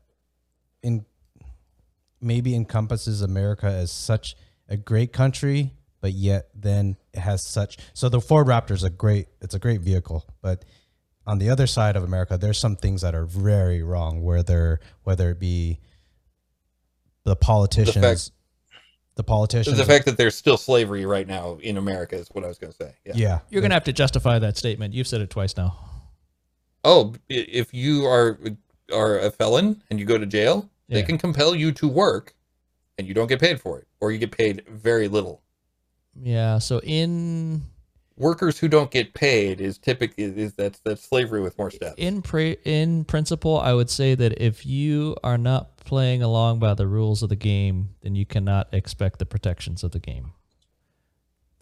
in maybe encompasses America as such a great country, but yet then it has such so the Ford Raptor is a great it's a great vehicle, but on the other side of America, there's some things that are very wrong, Whether whether it be the politicians, the, politicians, the fact that there's still slavery right now in America is what I was going to say. Yeah. yeah, You're gonna have to justify that statement. You've said it twice now. Oh, if you are are a felon and you go to jail, they can compel you to work, and you don't get paid for it, or you get paid very little. Yeah. So in Workers who don't get paid is typically is that's that's slavery with more steps. in pre- in principle, I would say that if you are not playing along by the rules of the game, then you cannot expect the protections of the game.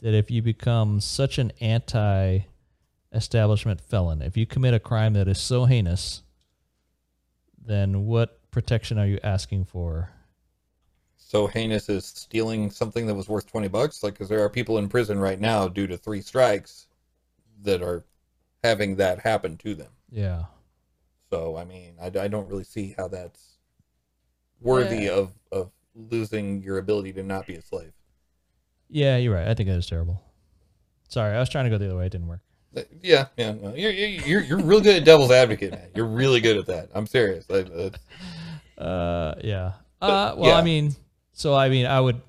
That if you become such an anti-establishment felon, if you commit a crime that is so heinous, then what protection are you asking for? So heinous as stealing something that was worth 20 bucks like because there are people in prison right now due to three strikes that are having that happen to them Yeah. so i mean i, I don't really see how that's worthy Yeah. of of losing your ability to not be a slave Yeah, you're right. I think that is terrible. Sorry, I was trying to go the other way. It didn't work. Uh, yeah yeah no, you're, you're you're real good at devil's advocate man you're really good at that i'm serious I, uh, Uh, yeah. Uh, well, yeah. I mean, so I mean, I would,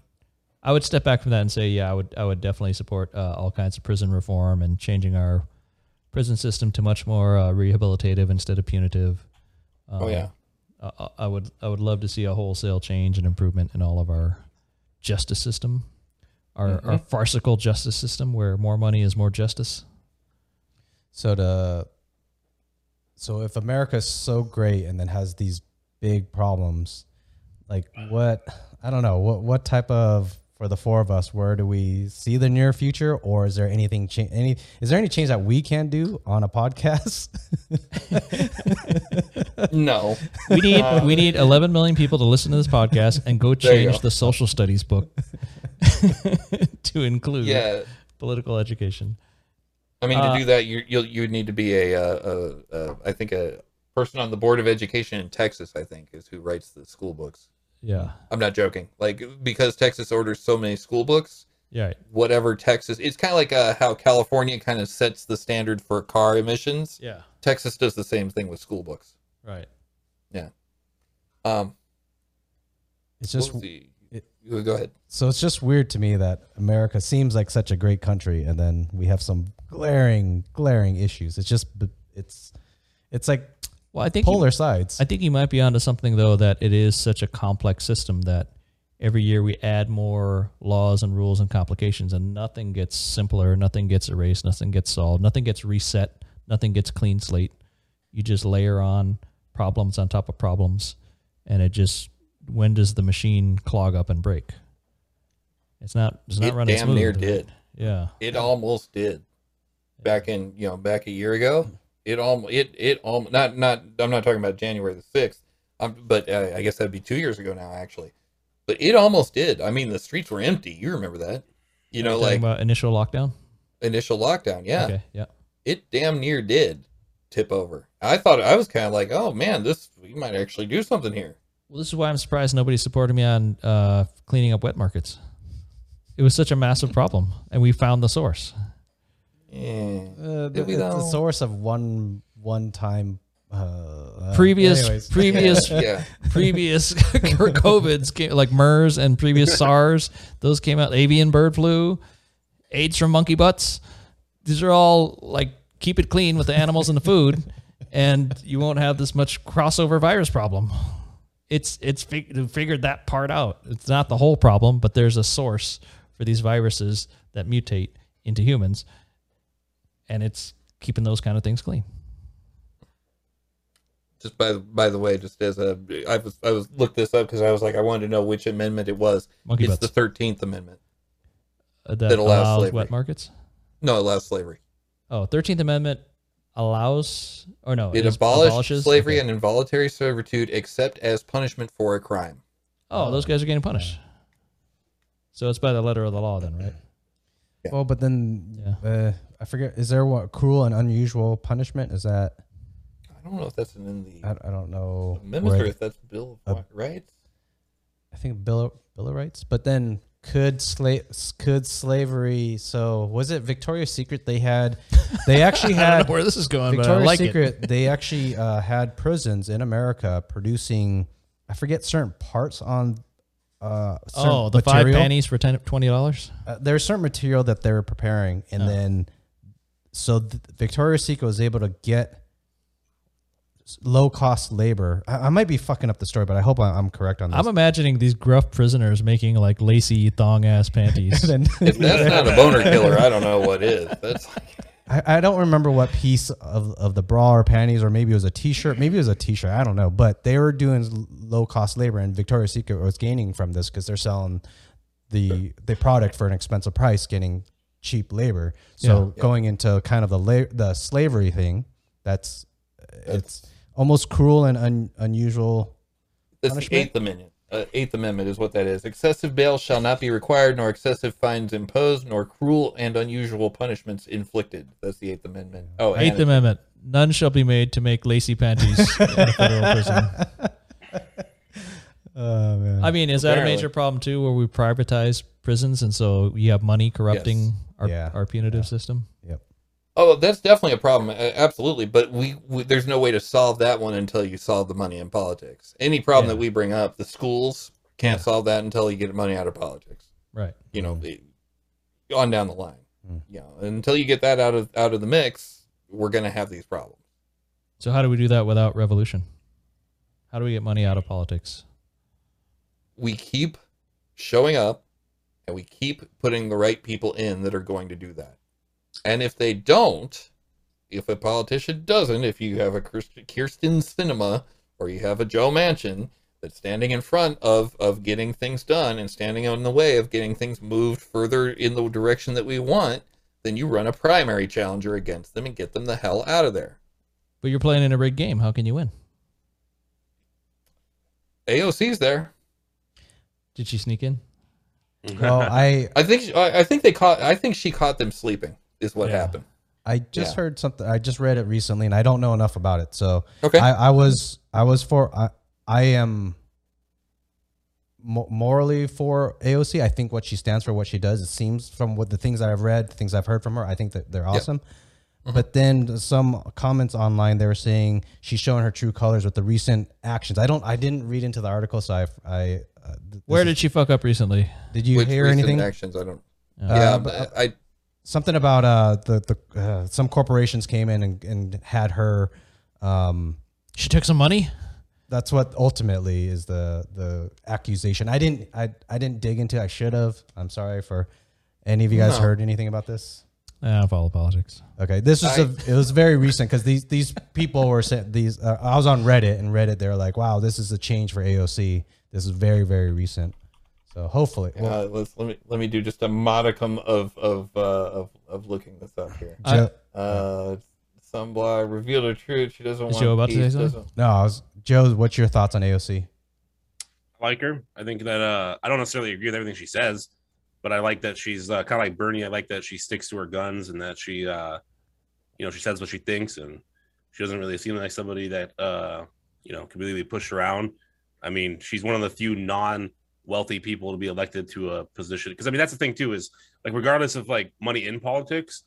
I would step back from that and say, yeah, I would, I would definitely support uh, all kinds of prison reform and changing our prison system to much more uh, rehabilitative instead of punitive. Um, oh yeah Uh, I would I would love to see a wholesale change and improvement in all of our justice system, our our farcical justice system, where more money is more justice. So the so if America's so great and then has these big problems, like what I don't know what what type of for the four of us, where do we see the near future, or is there anything cha- any is there any change that we can do on a podcast? No. We need we need 11 million people to listen to this podcast and go change go. the social studies book to include Yeah. political education. I mean, Uh, to do that, you you'll, you would need to be a, uh uh uh I think a person on the board of education in Texas. I think is who writes the school books. Yeah. I'm not joking. Like because Texas orders so many school books, Yeah. whatever Texas, it's kind of like uh, how California kind of sets the standard for car emissions. Yeah. Texas does the same thing with school books. Right. Yeah. Um, It's just you go ahead. so it's just weird to me that America seems like such a great country, and then we have some glaring glaring issues. It's just it's it's like Well, I think you- polar sides. I think you might be onto something though that it is such a complex system that every year we add more laws and rules and complications and nothing gets simpler, nothing gets erased, nothing gets solved, nothing gets reset, nothing gets clean slate. You just layer on problems on top of problems and it just when does the machine clog up and break? It's not it's not It running damn smooth. near did. Yeah. It almost did. Back in you know back a year ago, it almost it it almost not not I'm not talking about January the sixth, um, but uh, I guess that'd be two years ago now actually. But it almost did. I mean, the streets were empty. You remember that? You know, like initial lockdown? initial lockdown. Yeah, Okay. Yeah. it damn near did tip over. I thought I was kind of like, oh man, this we might actually do something here. Well, this is why I'm surprised nobody supported me on uh, cleaning up wet markets. It was such a massive problem, and we found the source. Yeah. Uh, Did we it's the source of one one time. Uh, uh, Previous, anyways. previous, yeah. previous COVIDs, came, like MERS and previous SARS, those came out. Avian bird flu, AIDS from monkey butts. These are all like keep it clean with the animals and the food, and you won't have this much crossover virus problem. It's it's fig- figured that part out. It's not the whole problem, but there's a source for these viruses that mutate into humans, and it's keeping those kind of things clean. just by by the way, just as a I was I was looked this up because I was like I wanted to know which amendment it was. Monkey it's butts. the Thirteenth Amendment. Uh, that, that allows allows slavery. wet markets. No, it allows slavery. Oh, 13th Amendment allows or no, It abolished abolishes slavery Okay. and involuntary servitude except as punishment for a crime. oh, those guys are getting punished. So it's by the letter of the law, then, right? Well, but then Yeah. uh, I forget. Is there what cruel and unusual punishment? Is that I don't know if that's in the I, I don't know. amendment or if that's Bill of Uh, Rights. I think Bill of, Bill of Rights. But then could slave could slavery? So was it Victoria's Secret? They had they actually I don't had know where this is going, Victoria's like. Secret. They actually uh, had prisons in America producing. I forget certain parts on. Uh, Oh, the five material. pennies for 10 twenty dollars. uh, there's certain material that they were preparing, and Oh. then so th- Victoria's Secret was able to get low cost labor. I, I might be fucking up the story, but I hope I, I'm correct on this. I'm imagining these gruff prisoners making like lacy thong ass panties. Then- If that's not a boner killer, I don't know what is. That's I, I don't remember what piece of, of the bra or panties, or maybe it was a T-shirt. Maybe it was a T-shirt. I don't know. But they were doing low cost labor, and Victoria's Secret was gaining from this because they're selling the the product for an expensive price, getting cheap labor. So Yeah. going into kind of the la- the slavery thing, that's it's almost cruel and un, unusual. That's the Eighth Amendment. Uh, Eighth Amendment is what that is. Excessive bail shall not be required, nor excessive fines imposed, nor cruel and unusual punishments inflicted. That's the Eighth Amendment. Oh, Eighth and- Amendment: None shall be made to make lacy panties in a federal prison. Oh man. I mean, is that a major problem too, where we privatize prisons and so you have money corrupting Yes. our, Yeah. our punitive system? yep. Oh, that's definitely a problem. Absolutely, but we, we there's no way to solve that one until you solve the money in politics. Any problem Yeah. that we bring up, the schools can't Yeah. solve that until you get money out of politics. Right. You know, the- on down the line. Mm. You know, until you get that out of out of the mix, we're gonna have these problems. So how do we do that without revolution? How do we get money out of politics? We keep showing up and we keep putting the right people in that are going to do that. And if they don't, if a politician doesn't, if you have a Kyrsten Sinema or you have a Joe Manchin that's standing in front of, of getting things done and standing in the way of getting things moved further in the direction that we want, then you run a primary challenger against them and get them the hell out of there. But you're playing in a rigged game. How can you win? AOC's there. Did she sneak in? Mm-hmm. Well, I I think I I think they caught. I think she caught them sleeping. Is what Yeah. happened. I just Yeah. heard something. I just read it recently, and I don't know enough about it. So Okay. I, I was I was for I I am mo- morally for AOC. I think what she stands for, what she does, it seems from what the things that I've read, things I've heard from her, I think that they're awesome. Mm-hmm. But then some comments online they were saying she's showing her true colors with the recent actions. I don't. I didn't read into the article, so I. I th- Where did she fuck up recently? did you Which hear recent anything? Actions. I don't. Uh, yeah, but- but I. something about uh the the uh, some corporations came in and, and had her um She took some money. that's what ultimately is the the accusation i didn't i i didn't dig into i should have i'm sorry for any of you guys No. heard anything about this I don't follow politics. okay this was I- a, it was very recent because these these people were saying these uh, i was on reddit and reddit they're like wow this is a change for aoc this is very very recent so hopefully well, Uh, let's let me let me do just a modicum of of uh, of of looking this up here. Joe, Uh, some blog revealed her truth. She doesn't Is want Joe about to say something? doesn't- no i was joe what's your thoughts on aoc I like her. I think that uh, I don't necessarily agree with everything she says, but I like that she's uh, kind of like Bernie. I like that she sticks to her guns and that she, uh, you know, she says what she thinks and she doesn't really seem like somebody that, uh, you know, can really be pushed around. I mean, she's one of the few non-wealthy people to be elected to a position. Because I mean, that's the thing too is like regardless of like money in politics,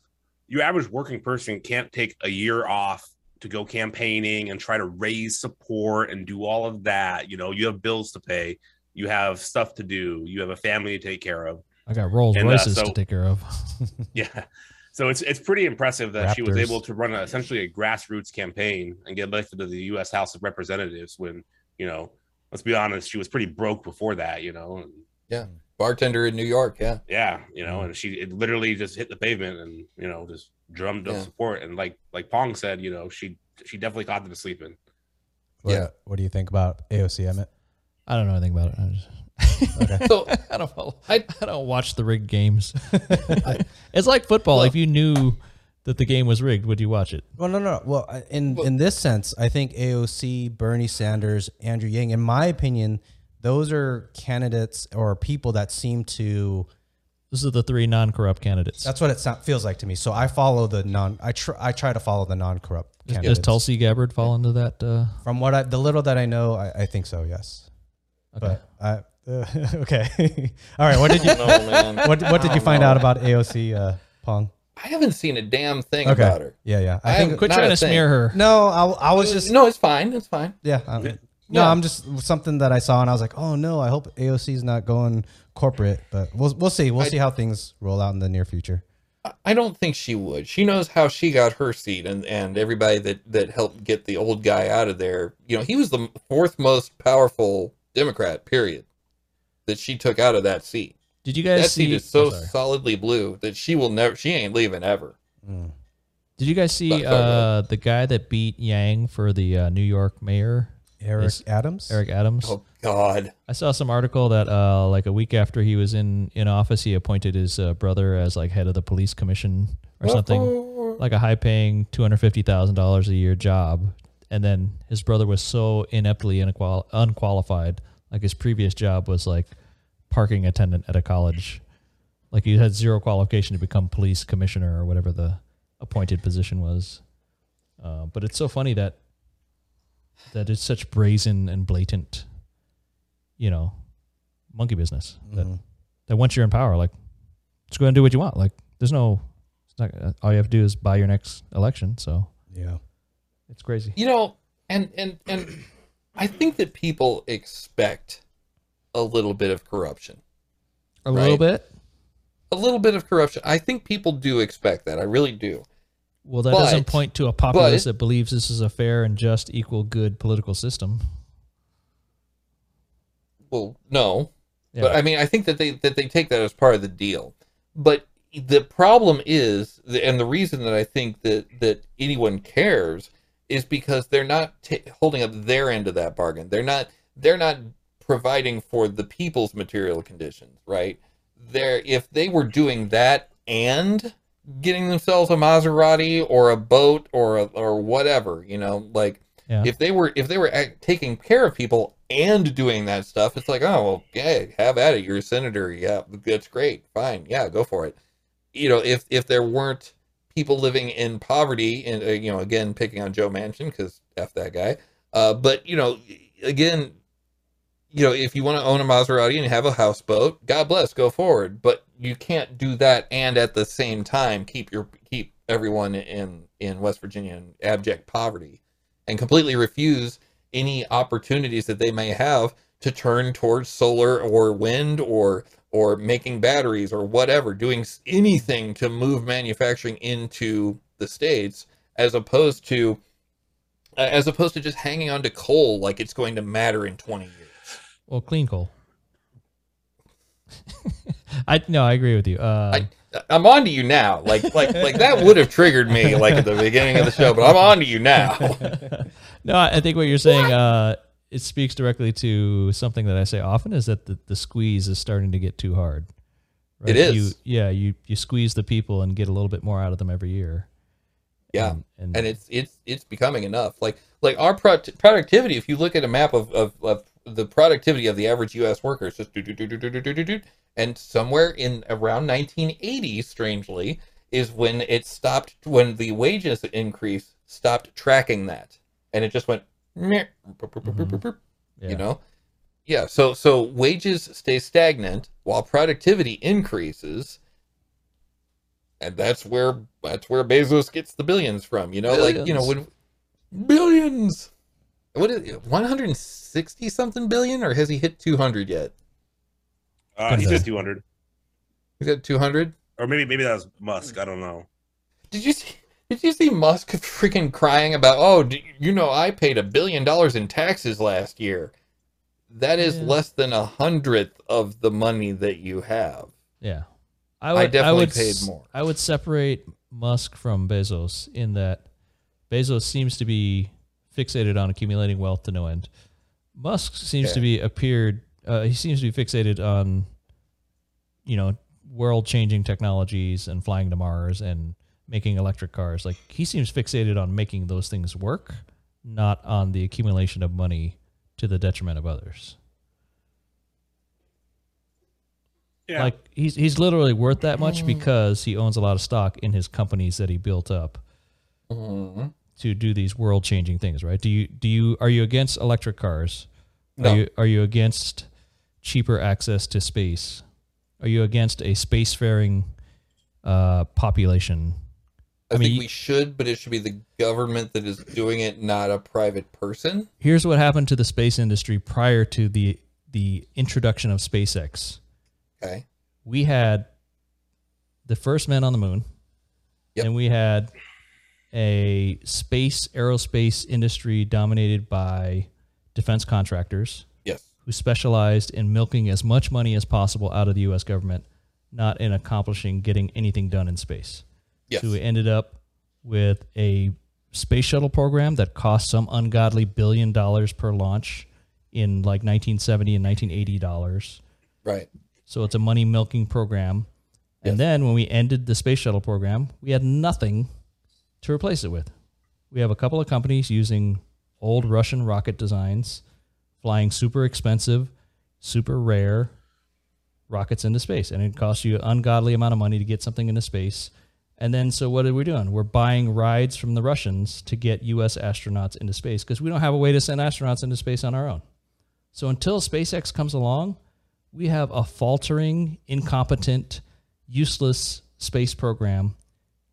your average working person can't take a year off to go campaigning and try to raise support and do all of that. You know, you have bills to pay, you have stuff to do, you have a family to take care of. I got Rolls And, uh, Royces so- to take care of. Yeah. So it's it's pretty impressive that she was able to run a, essentially a grassroots campaign and get elected to the U.S. House of Representatives. When you know, let's be honest, she was pretty broke before that. You know, and Bartender in New York. Yeah. yeah, you know, mm-hmm. and she it literally just hit the pavement and you know just drummed up Yeah. support. And like like Pong said, you know, she she definitely caught them sleeping. what, Yeah. what do you think about aoc emmett I don't know anything about it. I, just, So I don't follow. I- I, don't watch the rigged games. it's like football. if you knew that the game was rigged, would you watch it? Well, no, no. no. Well, in Well- in this sense, I think AOC, Bernie Sanders, Andrew Yang, in my opinion, those are candidates or people that seem to. Those are the three non-corrupt candidates. That's what it so- feels like to me. So I follow the non. I try. I try to follow the non-corrupt Does candidates. Tulsi Gabbard fall into that? Uh, From what I, the little that I know, I, I think so. Yes. okay. But I. Uh, okay. All right. What did you? no man. What What did I you find know. out about AOC uh, Pong? I haven't seen a damn thing Okay. about her. Yeah, yeah. I I think. Quit trying a to thing. smear her. No, I, I was just. no, it's fine. It's fine. Yeah. um, no, Yeah. I'm just something that I saw and I was like, oh no, I hope AOC's not going corporate, but we'll we'll see. We'll I- see how things roll out in the near future. I- I don't think she would. She knows how she got her seat, and and everybody that that helped get the old guy out of there. You know, he was the fourth most powerful Democrat. Period. That she took out of that seat. Did you guys see? That see? seat is so oh, solidly blue that she will never. She ain't leaving ever. Mm. Did you guys see Sorry, sorry, uh, the guy that beat Yang for the uh, New York mayor, Eric Yes. Adams. Eric Adams? Oh God. I saw some article that uh, like a week after he was in in office, he appointed his uh, brother as like head of the police commission or something, like a high paying two hundred fifty thousand dollars a year job. And then his brother was so ineptly unqual- unqualified. Like his previous job was like parking attendant at a college. Like he had zero qualification to become police commissioner or whatever the appointed position was. Uh, but it's so funny that that it's such brazen and blatant, you know, monkey business. That Mhm. that once you're in power, like, just go and do what you want. Like, there's no, it's not, uh, all you have to do is buy your next election. So Yeah. it's crazy. You know, and and and I think that people expect a little bit of corruption. A little bit. A little bit of corruption. I think people do expect that. I really do. Well, that But- doesn't point to a populace but- that believes this is a fair and just, equal, good political system. well, no, Yeah. but I mean, I think that they that they take that as part of the deal. But the problem is, and the reason that I think that that anyone cares is because they're not ta holding up their end of that bargain. They're not they're not providing for the people's material conditions, right? They're if they were doing that and getting themselves a Maserati or a boat or a, or whatever, you know, like Yeah. if they were if they were taking care of people and doing that stuff, it's like, oh well, yeah, have at it. You're a senator, yeah, that's great, fine, yeah, go for it. You know, if if there weren't people living in poverty, and uh, you know, again, picking on Joe Manchin because f that guy, uh, but you know, again, you know, if you want to own a Maserati and have a houseboat, God bless, go forward. But you can't do that and at the same time keep your keep everyone in in West Virginia in abject poverty and completely refuse any opportunities that they may have to turn towards solar or wind or or making batteries or whatever, doing anything to move manufacturing into the states as opposed to as opposed to just hanging on to coal like it's going to matter in 20 years. Well, clean coal. I no, I agree with you. Uh, I, I'm on to you now. Like like like that would have triggered me like at the beginning of the show, but I'm on to you now. no, I think what you're saying uh, it speaks directly to something that I say often is that the, the squeeze is starting to get too hard. It is. You, yeah, you you squeeze the people and get a little bit more out of them every year. Yeah. and, and, and it's it's it's becoming enough. Like like our pro- productivity. If you look at a map of, of, of the productivity of the average U.S. worker, it's just do do do do do do do do and somewhere in around 1980, strangely, is when it stopped when the wages increase stopped tracking that, and it just went. Mm-hmm. yeah. You know, yeah. So so wages stay stagnant while productivity increases. And that's where that's where Bezos gets the billions from. You know, like you know when billions. What is it, 160 something billion, or has he hit 200 yet? Uh, he Okay. said 200, He's at 200. or maybe maybe that was Musk. I don't know. Did you see? Did you see Musk freaking crying about? Oh, d- you know, I paid a billion dollars in taxes last year. That is Yeah. less than a hundredth of the money that you have. Yeah. I, definitely would paid s- more. I would separate Musk from Bezos in that Bezos seems to be fixated on accumulating wealth to no end. Musk seems Yeah. to be appeared. Uh, he seems to be fixated on, you know, world-changing technologies and flying to Mars and making electric cars. Like he seems fixated on making those things work, not on the accumulation of money to the detriment of others. Yeah, Like he's he's literally worth that Mm. much because he owns a lot of stock in his companies that he built up Mhm. To do these world changing things, right? Do you do you are you against electric cars? No. Are you are you against cheaper access to space? Are you against a spacefaring uh, population? I, I mean, think we should, but it should be the government that is doing it, not a private person. Here's what happened to the space industry prior to the the introduction of SpaceX. Okay. We had the first men on the moon, Yep. and we had a space aerospace industry dominated by defense contractors Yes. who specialized in milking as much money as possible out of the U.S. government, not in accomplishing getting anything done in space. Yes. So we ended up with a space shuttle program that cost some ungodly billion dollars per launch in like 1970 and 1980 dollars. Right. So it's a money milking program. Yes. And then when we ended the space shuttle program, we had nothing to replace it with. We have a couple of companies using old Russian rocket designs, flying super expensive, super rare rockets into space. And it costs you an ungodly amount of money to get something into space. And then, so what are we doing? We're buying rides from the Russians to get U.S. astronauts into space because we don't have a way to send astronauts into space on our own. So until SpaceX comes along, we have a faltering, incompetent, useless space program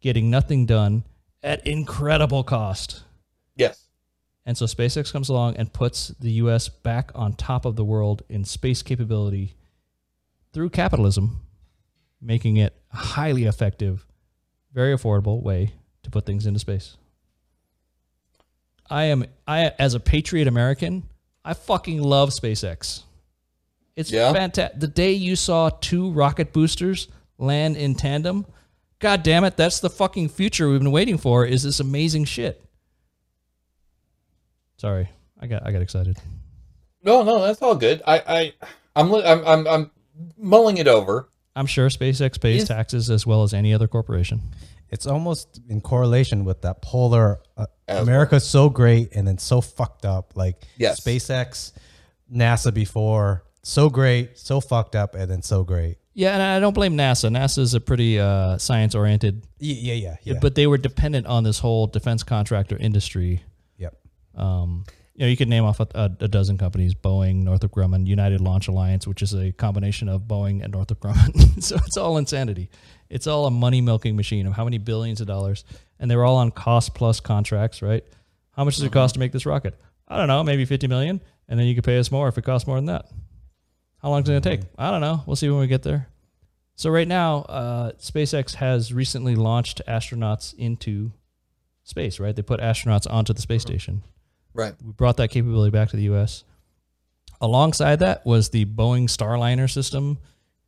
getting nothing done at incredible cost. Yes. And so SpaceX comes along and puts the US back on top of the world in space capability through capitalism, making it a highly effective, very affordable way to put things into space. I am I as a patriot American, I fucking love SpaceX. It's Yeah. fantastic. The day you saw two rocket boosters land in tandem, god damn it, that's the fucking future we've been waiting for. Is this amazing shit? Sorry, I got I got excited. No, no, that's all good. I, I, I'm, I'm, I'm, I'm mulling it over. I'm sure SpaceX pays Is- taxes as well as any other corporation. It's almost in correlation with that polar. Uh, As America's so great and then so fucked up. Like Yes. SpaceX, NASA before, so great, so fucked up, and then so great. Yeah, and I don't blame NASA. NASA is a pretty uh, science oriented, Yeah, yeah, yeah. but they were dependent on this whole defense contractor industry. yep. Um, you know, you could name off a, a, dozen companies: Boeing, Northrop Grumman, United Launch Alliance, which is a combination of Boeing and Northrop Grumman. so it's all insanity. It's all a money milking machine of how many billions of dollars, and they were all on cost plus contracts, right? How much does it cost to make this rocket? I don't know, maybe fifty million, and then you could pay us more if it costs more than that. How long is it gonna take? Mm-hmm. I don't know. We'll see when we get there. So right now, uh, SpaceX has recently launched astronauts into space. Right, they put astronauts onto the space uh-huh. station Right. we brought that capability back to the U.S. Alongside that was the Boeing Starliner system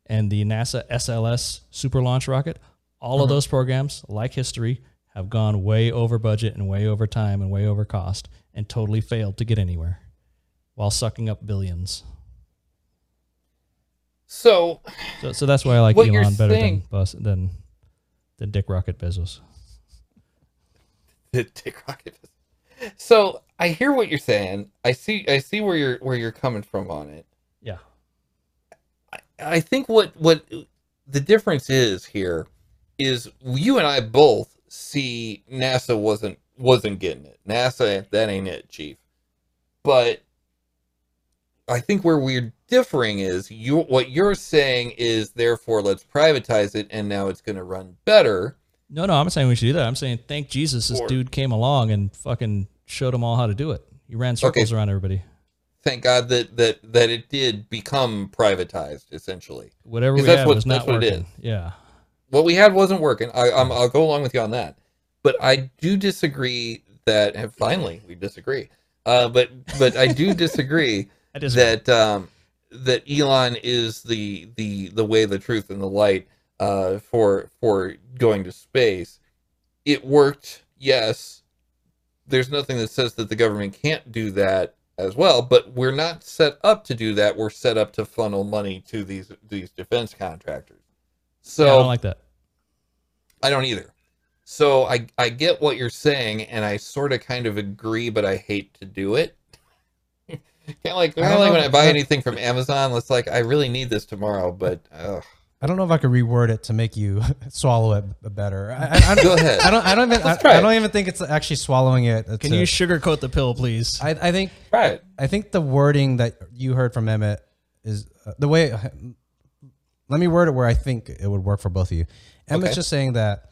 and the NASA SLS super launch rocket. All of uh-huh. those programs, like history, have gone way over budget and way over time and way over cost and totally failed to get anywhere while sucking up billions. So, So, so that's why I like Elon better saying- than, Bus, than than Dick Rocket Bezos. Dick Rocket. Bezos. So I hear what you're saying. I see. I see where you're where you're coming from on it. Yeah. I, I think what what the difference is here is you and I both see NASA wasn't wasn't getting it. NASA that ain't it, chief. But I think where we're differing is you what you're saying is therefore let's privatize it and now it's going to run better. No, no, I'm saying we should do that. I'm saying thank Jesus this Or- dude came along and fucking showed them all how to do it. He ran circles around everybody. Thank God that that that it did become privatized essentially. Whatever we that's had what- was not that's what it working. Yeah. what we had wasn't working. I, I'm, I'll go along with you on that, but I do disagree that. And finally, we disagree. Uh, but but I do disagree I that um, that Elon is the the the way, the truth, and the light uh, for for going to space. It worked, yes. There's nothing that says that the government can't do that as well, but we're not set up to do that. We're set up to funnel money to these these defense contractors. So yeah, I don't like that. I don't either. So I I get what you're saying, and I sort of kind of agree, but I hate to do it. kind of like, I kind don't of like when I buy anything from Amazon. It's like I really need this tomorrow, but ugh. I don't know if I could reword it to make you swallow it better. I, I, I, Go ahead. I don't. I don't even. I, Let's try I don't even think it's actually swallowing it. Can to- you sugarcoat the pill, please? I, I think. right. I think the wording that you heard from Emmett is uh, the way. Let me word it where I think it would work for both of you. Emmett's Okay. just saying that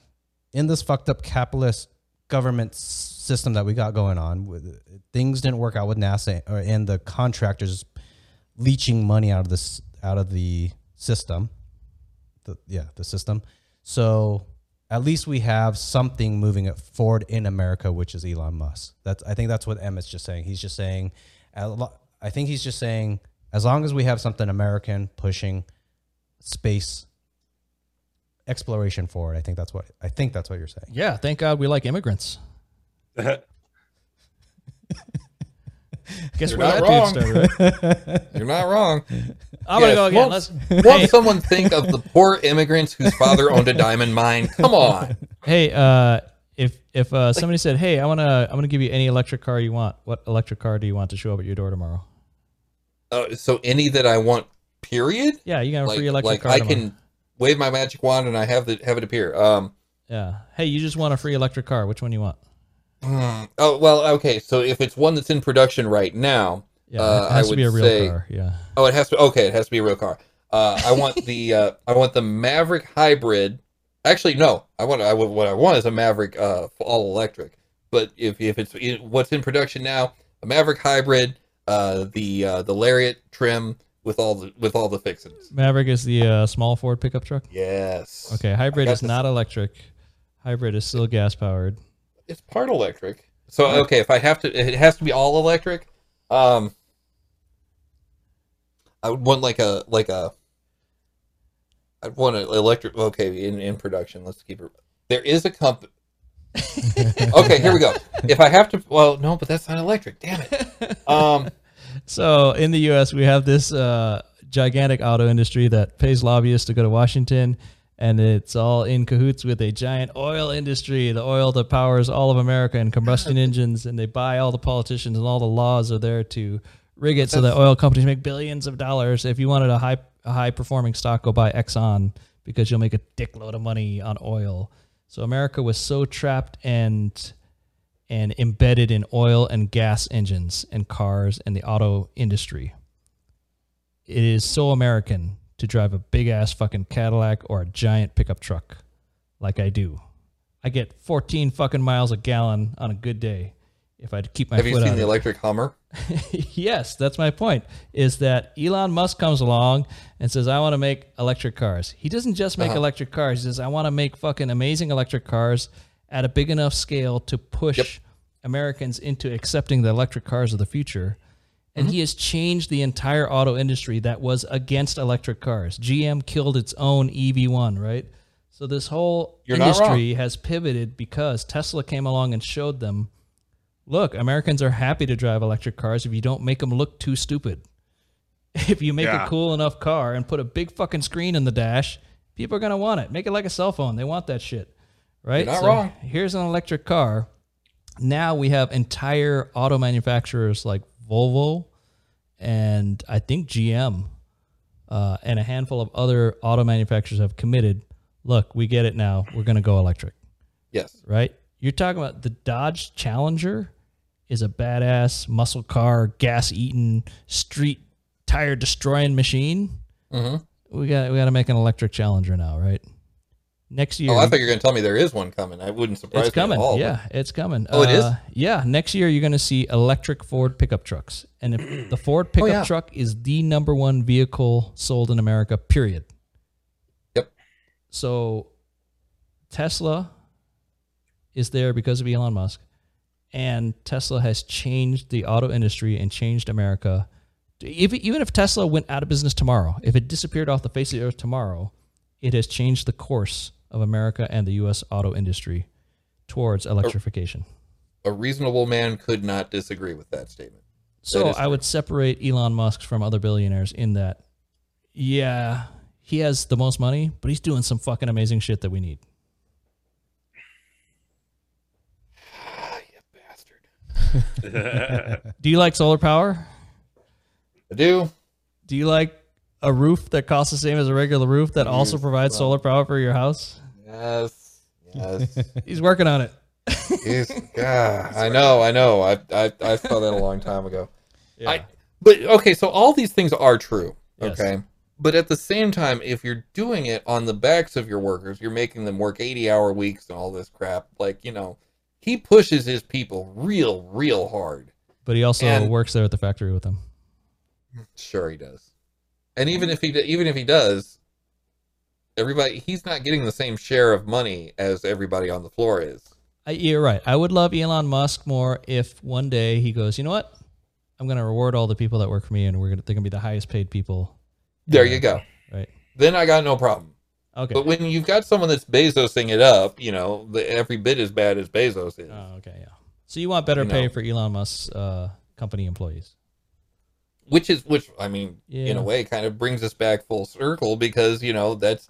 in this fucked up capitalist government s- system that we got going on, with, things didn't work out with NASA or and the contractors leeching money out of this out of the system. The, yeah, the system. So at least we have something moving it forward in America, which is Elon Musk. That's I think that's what Emmett's just saying. He's just saying, I think he's just saying, as long as we have something American pushing space exploration forward, I think that's what I think that's what you're saying. yeah, thank God we like immigrants. Guess You're where not that dude started. You're not wrong. I'm gonna go again. Let's, Let's, won't someone think of the poor immigrants whose father owned a diamond mine? Come on. hey, uh, if if uh, somebody said, "Hey, I wanna I'm gonna give you any electric car you want. What electric car do you want to show up at your door tomorrow?" Uh, so any that I want, period. Yeah, you got a Like, free electric like car. I tomorrow. can wave my magic wand and I have the have it appear. Um. Yeah. Hey, you just want a free electric car. Which one you want? Hmm, Oh well, okay. So if it's one that's in production right now, Yeah, Uh, it has I to be a real say- car. Yeah. oh, it has to. Okay, it has to be a real car. Uh, I want the uh, I want the Maverick hybrid. Actually, no. I want I what I want is a Maverick uh, all electric. But if if it's what's in production now, a Maverick hybrid, uh, the uh, the Lariat trim with all the with all the fixings. Maverick is the uh, small Ford pickup truck. Yes. Okay, hybrid is this. not electric. Hybrid is still gas powered. It's part electric. So okay, if I have to, it has to be all electric. Um, I would want like a like a. I'd want an electric. Okay, in in production, let's keep it. There is a company. okay, here we go. If I have to, well, no, but that's not electric. Damn it. Um, So in the U.S., we have this uh, gigantic auto industry that pays lobbyists to go to Washington, and it's all in cahoots with a giant oil industry, the oil that powers all of America and combustion engines, and they buy all the politicians, and all the laws are there to rig it so that oil companies make billions of dollars. If you wanted a high a high performing stock, go buy Exxon because you'll make a dickload of money on oil. So America was so trapped and and embedded in oil and gas engines and cars and the auto industry. It is so American to drive a big ass fucking Cadillac or a giant pickup truck like I do. I get 14 fucking miles a gallon on a good day if I keep my have you seen the electric Hummer? yes, that's my point. Is that Elon Musk comes along and says, I want to make electric cars. He doesn't just make Uh-huh. electric cars. He says, I want to make fucking amazing electric cars at a big enough scale to push Yep. Americans into accepting the electric cars of the future. And Mm-hmm. he has changed the entire auto industry that was against electric cars. GM killed its own EV1, right? So this whole You're industry has pivoted because Tesla came along and showed them look, Americans are happy to drive electric cars if you don't make them look too stupid. If you make Yeah. a cool enough car and put a big fucking screen in the dash, people are going to want it. Make it like a cell phone. They want that shit. Right? You're not wrong. Here's an electric car. Now we have entire auto manufacturers like Volvo and I think GM uh, and a handful of other auto manufacturers have committed. Look, we get it now. We're going to go electric Yes. right? You're talking about the Dodge Challenger is a badass muscle car, gas eating, street tire destroying machine. hmm We got we got to make an electric Challenger now, right? Next year, Oh, I thought you were going to tell me there is one coming. I wouldn't surprise it's coming. at all. but- yeah, it's coming. Oh, it is? Uh, Yeah, next year you're going to see electric Ford pickup trucks, and if the Ford pickup Oh, yeah. truck is the number one vehicle sold in America. Period. Yep. So Tesla is there because of Elon Musk, and Tesla has changed the auto industry and changed America. If, even if Tesla went out of business tomorrow, if it disappeared off the face of the earth tomorrow, it has changed the course of America and the U.S. auto industry towards electrification. A reasonable man could not disagree with that statement. So That is I would separate Elon Musk from other billionaires in that, yeah, he has the most money, but he's doing some fucking amazing shit that we need. Ah, you bastard. Do you like solar power? I do. Do you like a roof that costs the same as a regular roof that also provides well. solar power for your house? Yes. Yes. He's working on it. He's, God, I know. I know. I, I I saw that a long time ago. Yeah. I, but okay, so all these things are true. Yes. Okay. But at the same time, if you're doing it on the backs of your workers, you're making them work 80 hour weeks and all this crap. Like, you know, he pushes his people real, real hard. but he also And- works there at the factory with them. Sure, he does. And even if he even if he does, everybody he's not getting the same share of money as everybody on the floor is. I, you're right. I would love Elon Musk more if one day he goes, you know what? I'm going to reward all the people that work for me, and we're gonna, they're going to be the highest paid people. There you go. Right. Then I got no problem. Okay. But when you've got someone that's Bezosing it up, you know, the, every bit as bad as Bezos is. Oh, okay, yeah. So you want better You pay know. for Elon Musk's uh, company employees? which is which i mean in a way kind of brings us back full circle because you know that's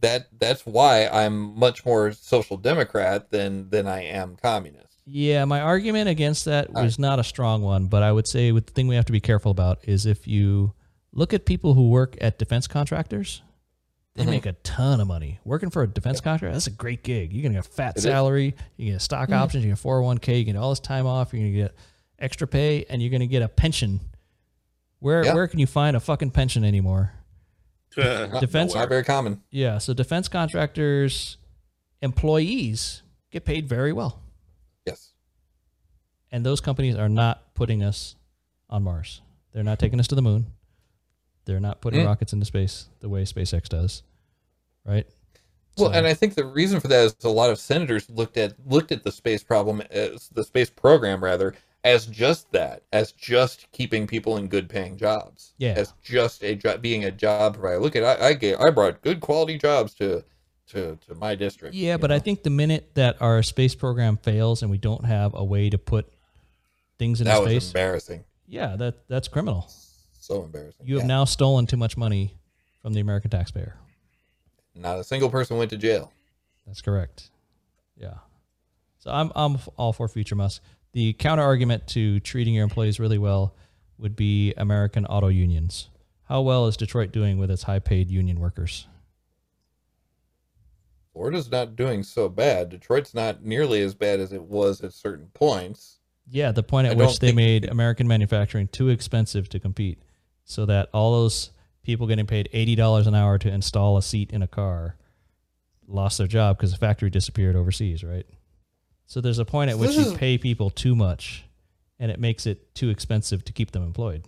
that that's why i'm much more social democrat than than i am communist Yeah, my argument against that All was not a strong one, but I would say with the thing we have to be careful about is if you look at people who work at defense contractors, they Mhm. make a ton of money. Working for a defense contractor, that's a great gig. You're gonna get a fat It is. salary, you get stock Mhm. options, you get 401k, you get all this time off, you're gonna get extra pay, and you're gonna get a pension. Where Yeah. where can you find a fucking pension anymore? Defense- not very common Yeah, so defense contractors employees get paid very well. yes and those companies are not putting us on Mars. They're not taking us to the moon. They're not putting Mm. rockets into space the way SpaceX does, right? well So- and i think the reason for that is a lot of senators looked at looked at the space problem as the space program rather as just that, as just keeping people in good paying jobs. Yeah. As just a job, being a job provider. Look at I I, gave, I brought good quality jobs to to to my district. Yeah, but know? I think the minute that our space program fails and we don't have a way to put things into that was space, embarrassing. yeah, that that's criminal. So embarrassing. You have Yeah. now stolen too much money from the American taxpayer. Not a single person went to jail. That's correct. Yeah. So I'm I'm all for future Musk. The counter argument to treating your employees really well would be American auto unions. How well is Detroit doing with its high paid union workers? Florida's not doing so bad. Detroit's not nearly as bad as it was at certain points. Yeah, the point I at which they made American manufacturing too expensive to compete, so that all those people getting paid eighty dollars an hour to install a seat in a car lost their job because the factory disappeared overseas, right? So there's a point at which you pay people too much, and it makes it too expensive to keep them employed.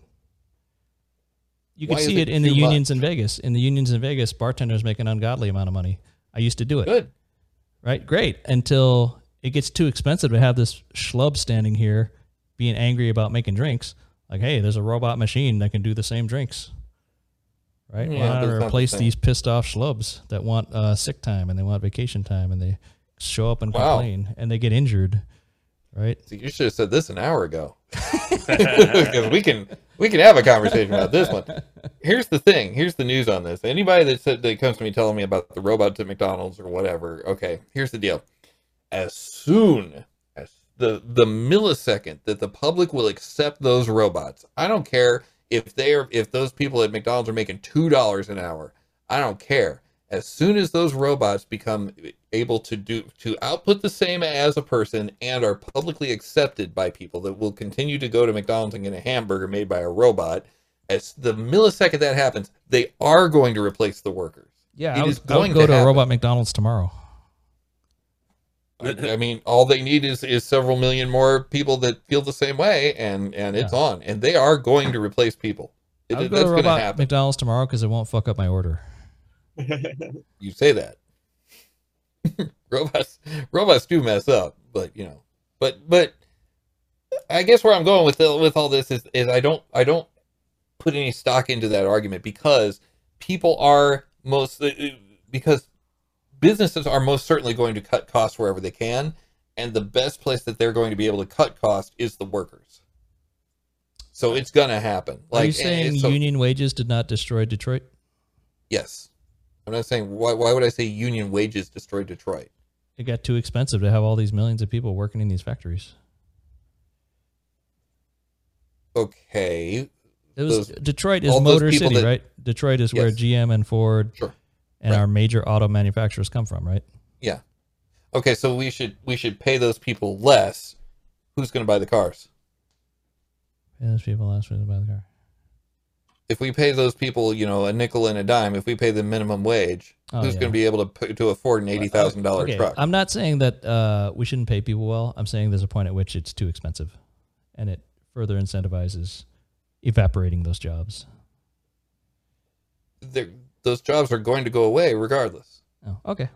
You can see it it in the unions much? in Vegas. In the unions in Vegas, bartenders make an ungodly amount of money. I used to do it Good. right? Great. Until it gets too expensive to have this schlub standing here being angry about making drinks. Like, hey, there's a robot machine that can do the same drinks. Right? Yeah, Why not replace these pissed off schlubs that want uh, sick time and they want vacation time and they show up and Wow. complain and they get injured. Right? See, you should have said this an hour ago. Because we can we can have a conversation about this one. Here's the thing. Here's the news on this. Anybody that said that comes to me telling me about the robots at McDonald's or whatever. Okay, here's the deal. As soon as the the millisecond that the public will accept those robots, I don't care if they are if those people at McDonald's are making two dollars an hour. I don't care. As soon as those robots become able to do to output the same as a person and are publicly accepted by people that will continue to go to McDonald's and get a hamburger made by a robot, as the millisecond that happens, they are going to replace the workers. Yeah. It I would, is I would go to to, a happen. robot McDonald's tomorrow. I, I mean, all they need is, is several million more people that feel the same way, and and it's Yeah. on, and they are going to replace people. It, I would go that's to a going to robot happen. McDonald's tomorrow because it won't fuck up my order. you say that robots robots do mess up but you know but but i guess where i'm going with the, with all this is is i don't i don't put any stock into that argument because people are most uh, because businesses are most certainly going to cut costs wherever they can and the best place that they're going to be able to cut cost is the workers. So it's gonna happen. Are you saying so- union wages did not destroy Detroit? yes i'm not saying why, why would i say union wages destroyed detroit It got too expensive to have all these millions of people working in these factories. okay It was Those- Detroit is Motor City, that- right? Detroit is where GM and Ford Sure. and Right. our major auto manufacturers come from, right? Yeah. Okay, so we should we should pay those people less. Who's going to buy the cars? Pay those people last week to buy the car. If we pay those people, you know, a nickel and a dime, if we pay them minimum wage, Oh, who's yeah. going to be able to pay, to afford an eighty thousand dollar Okay, truck? I'm not saying that uh, we shouldn't pay people well. I'm saying there's a point at which it's too expensive, and it further incentivizes evaporating those jobs. They're- those jobs are going to go away regardless. Oh, okay.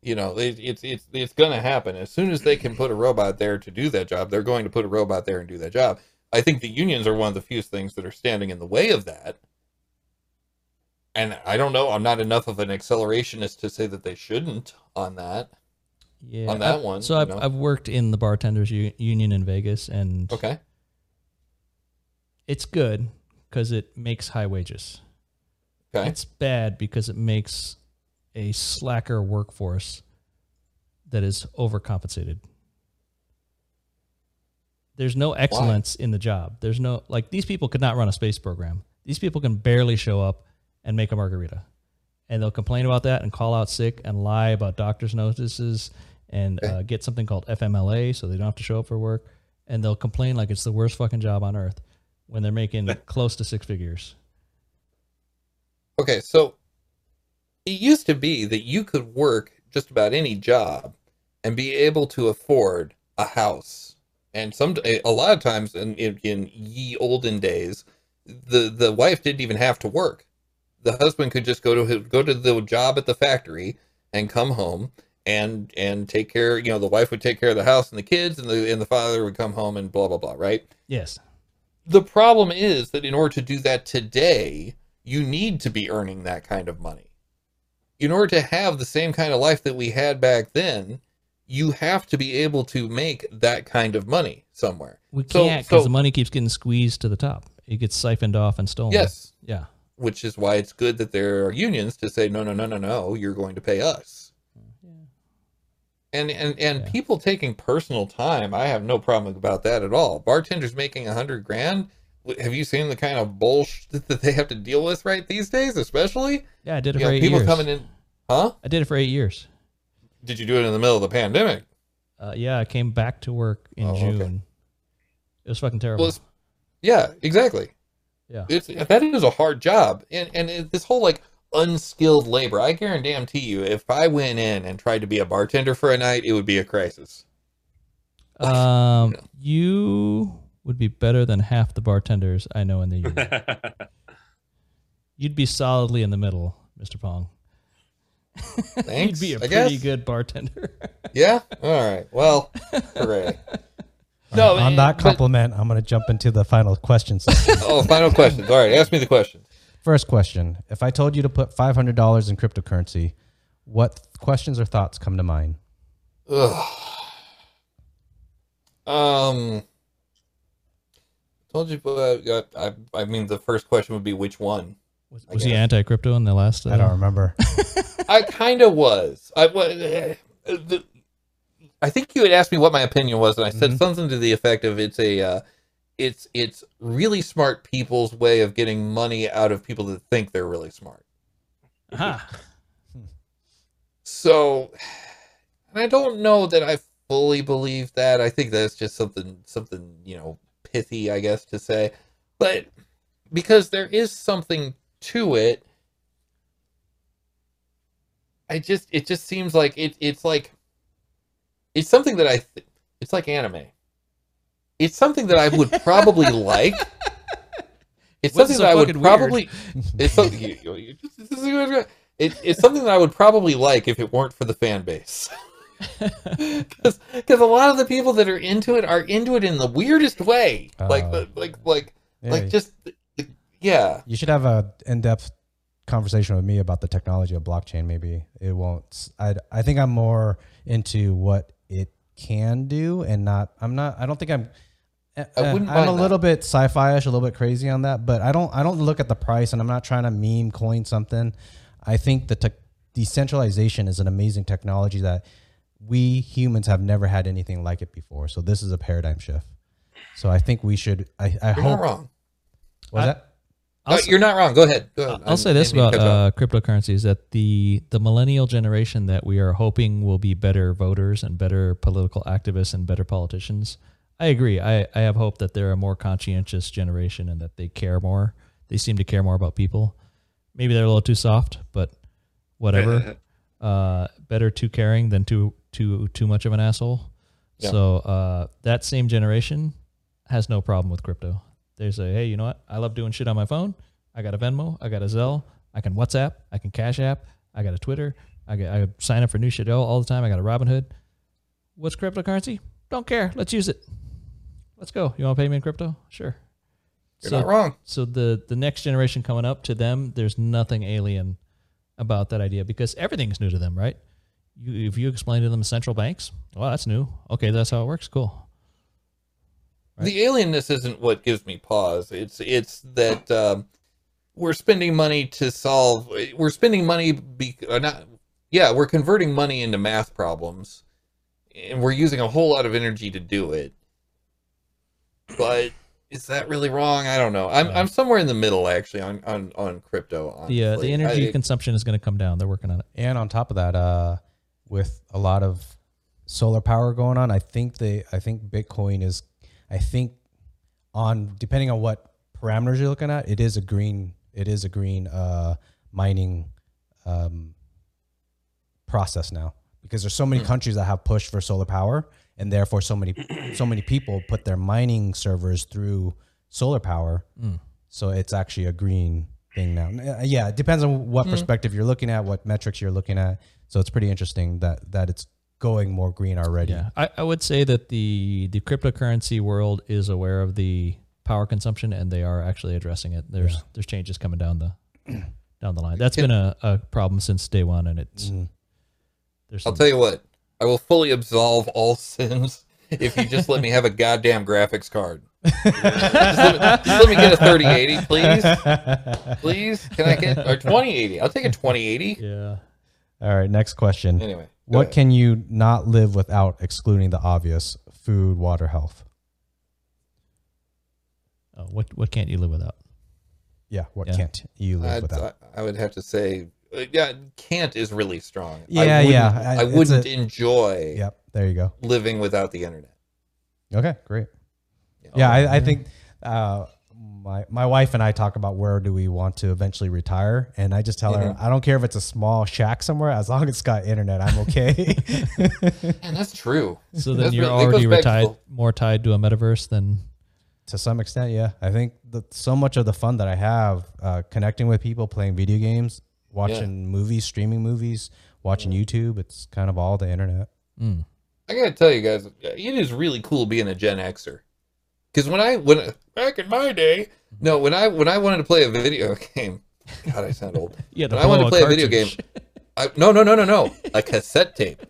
You know, it, it's it's it's going to happen as soon as they can put a robot there to do that job. They're going to put a robot there and do that job. I think the unions are one of the few things that are standing in the way of that. And I don't know. I'm not enough of an accelerationist to say that they shouldn't on that. Yeah. On that I've- one, So I've, know. I've worked in the bartenders union in Vegas, and Okay. it's good because it makes high wages. Okay. It's bad because it makes a slacker workforce that is overcompensated. There's no excellence in the job. There's no like these people could not run a space program. These people can barely show up and make a margarita. And they'll complain about that and call out sick and lie about doctor's notices and Okay. uh, get something called FMLA so they don't have to show up for work. And they'll complain like it's the worst fucking job on earth when they're making close to six figures. Okay, so it used to be that you could work just about any job and be able to afford a house. And some eh, a lot of times in, in, in ye olden days, the the wife didn't even have to work. The husband could just go to his, go to the job at the factory and come home and and take care. You know, the wife would take care of the house and the kids, and the and the father would come home and blah blah blah. Right. Yes. The problem is that in order to do that today, you need to be earning that kind of money. In order to have the same kind of life that we had back then, you have to be able to make that kind of money somewhere. We can't because so- the money keeps getting squeezed to the top. It gets siphoned off and stolen. Yes, Yeah. which is why it's good that there are unions to say no no no no no you're going to pay us and and and Yeah. people taking personal time i have no problem about that at all bartenders making a hundred grand have you seen the kind of bullshit that they have to deal with right these days especially Yeah, I did it you for know, eight people years. coming in huh I did it for eight years. Did you do it in the middle of the pandemic Uh, yeah, I came back to work in Oh, okay. June. It was fucking terrible. well it's, yeah exactly yeah. it's that is a hard job and and it, this whole like unskilled labor i guarantee you if i went in and tried to be a bartender for a night it would be a crisis Um, you would be better than half the bartenders I know in the union. You'd be solidly in the middle, Mr. Pong. Thanks, You'd be a I pretty guess. good bartender. yeah all right well hooray no on eh, that but- compliment, I'm going to jump into the final questions. oh final questions all right ask me the questions First question: If I told you to put five hundred dollars in cryptocurrency, what questions or thoughts come to mind? Ugh. um told you uh, I, I mean the first question would be which one Was, was he anti crypto in the last? Uh, I don't remember. I kind of was. I wa- uh, I think you had asked me what my opinion was, and I said Mhm. something to the effect of it's a, uh, it's it's really smart people's way of getting money out of people that think they're really smart. Aha. So, and I don't know that I fully believe that. I think that's just something something you know pithy, I guess, to say, but because there is something to it. I just it just seems like it it's like it's something that I th- it's like anime. It's something that I would probably like. It's What's something so that I would weird? probably it's something you, you, you this is- it, it's something that I would probably like if it weren't for the fan base. Because a lot of the people that are into it are into it in the weirdest way, like Oh. like like Yeah, like just yeah. you should have a in-depth conversation with me about the technology of blockchain. Maybe it won't. I I think I'm more into what it can do, and not. I'm not. I don't think I'm. I uh, wouldn't I'm a mind little bit sci-fi-ish, a little bit crazy on that, but I don't. I don't look at the price, and I'm not trying to meme coin something. I think the tech decentralization is an amazing technology that we humans have never had anything like it before. So this is a paradigm shift. So I think we should. I, I You're hope. not wrong. Was I- that? I'll, s- you're not wrong. Go ahead. Go ahead. I'll I say this about to cut you off. uh, cryptocurrencies that the the millennial generation that we are hoping will be better voters and better political activists and better politicians. I agree. I, I have hope that they're a more conscientious generation and that they care more. They seem to care more about people. Maybe they're a little too soft, but whatever. uh, better too caring than too too too much of an asshole. Yeah. So uh, that same generation has no problem with crypto. They say, hey, you know what? I love doing shit on my phone. I got a Venmo. I got a Zelle. I can WhatsApp. I can Cash App. I got a Twitter. I get I sign up for new shit all, all the time. I got a Robinhood. What's cryptocurrency? Don't care. Let's use it. Let's go. You want to pay me in crypto? Sure. You're so, not wrong. so the the next generation coming up to them, there's nothing alien about that idea because everything's new to them, right? You, if you explain to them central banks, well, that's new. Okay, that's how it works. Cool. Right. The alienness isn't what gives me pause. It's it's that um, we're spending money to solve. We're spending money. Be, uh, not. Yeah, we're converting money into math problems, and we're using a whole lot of energy to do it. But is that really wrong? I don't know. I'm Yeah. I'm somewhere in the middle actually on on on crypto. The honestly. the energy I- consumption is going to come down. They're working on it. And on top of that, uh, with a lot of solar power going on, I think they, I think Bitcoin is, I think on depending on what parameters you're looking at, it is a green, it is a green uh, mining um, process now because there's so many Hmm. countries that have pushed for solar power, and therefore so many, so many people put their mining servers through solar power. Mm. So it's actually a green thing now. Uh, Yeah, it depends on what perspective you're looking at, what metrics you're looking at. So it's pretty interesting that that it's going more green already. Yeah, I, I would say that the the cryptocurrency world is aware of the power consumption and they are actually addressing it. There's Yeah. there's changes coming down the down the line. That's been a, a problem since day one, and it's Mhm. there's. I'll tell you what, I will fully absolve all sins if you just let me have a goddamn graphics card. just, let me, just let me get a 3080, please. Please, can I get a 2080? I'll take a 2080. Yeah. All right, next question. Anyway, go What can you not live without, excluding the obvious: food, water, health? Oh, what what can't you live without? Yeah, what Yeah. can't you live I'd- without? I, I would have to say, uh, yeah, can't is really strong. Yeah, wouldn't- yeah, I, I- wouldn't a- enjoy yep, there you go. living without the internet. Okay, great. Yeah. Yeah, Oh, I, I think uh, my my wife and I talk about where do we want to eventually retire, and I just tell her I don't care if it's a small shack somewhere, as long as it's got internet, I'm okay. and that's true. So then That's you're really- already goes back to more tied to a metaverse than. to some extent, yeah. I think that so much of the fun that I have uh, connecting with people, playing video games, watching movies, streaming movies, watching YouTube, it's kind of all the internet. Mm. I gotta tell you guys, it is really cool being a Gen Xer. Because when I when back in my day, no, when I when I wanted to play a video game, God, I sound old. Yeah, When I wanted to play a video game, I, no, no, no, no, no, a cassette tape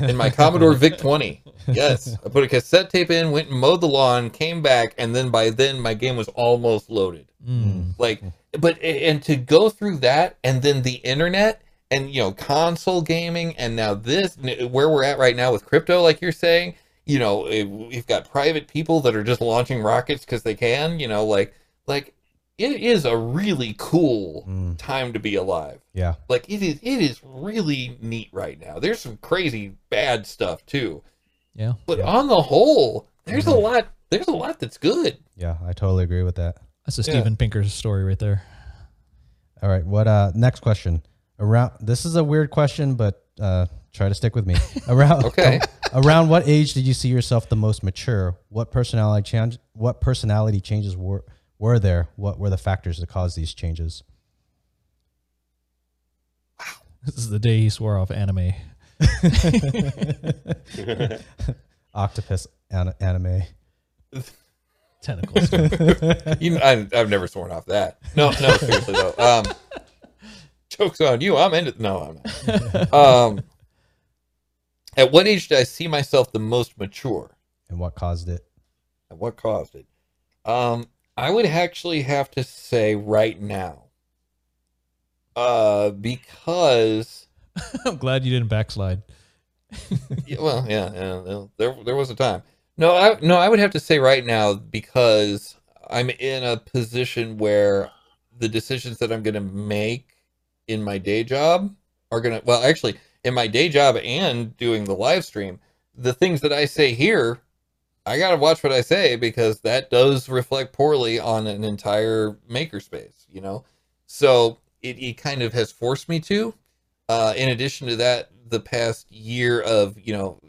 in my Commodore VIC 20. Yes, I put a cassette tape in, went and mowed the lawn, came back, and then by then my game was almost loaded. Mm. Like, but and to go through that and then the internet and you know console gaming and now this where we're at right now with crypto, like you're saying, you know, we've got private people that are just launching rockets because they can. You know, like like it is a really cool Mm, time to be alive. yeah, Like it is it is really neat right now. There's some crazy bad stuff too, Yeah. but Yeah. on the whole, there's a Mhm. lot. There's a lot that's good. yeah, I totally agree with that. That's a Yeah. Steven Pinker's story right there. All right, what uh next question? Around this is a weird question, but uh try to stick with me. Around Okay. around what age did you see yourself the most mature? What personality change what personality changes were were there? What were the factors that caused these changes? wow This is the day he swore off anime. Octopus an- anime. Tentacles. You, I, I've never sworn off that. No, no, seriously though. Um, jokes on you. I'm into. No, I'm not. Um, at what age did I see myself the most mature? And what caused it? And what caused it? Um, I would actually have to say right now. Uh, because I'm glad you didn't backslide. yeah, well, yeah, yeah, there there was a time. No, I no, I would have to say right now because I'm in a position where the decisions that I'm going to make in my day job are going to well, actually, in my day job and doing the live stream, the things that I say here, I got to watch what I say because that does reflect poorly on an entire makerspace, you know. So it, it kind of has forced me to. Uh, in addition to that, the past year of you know,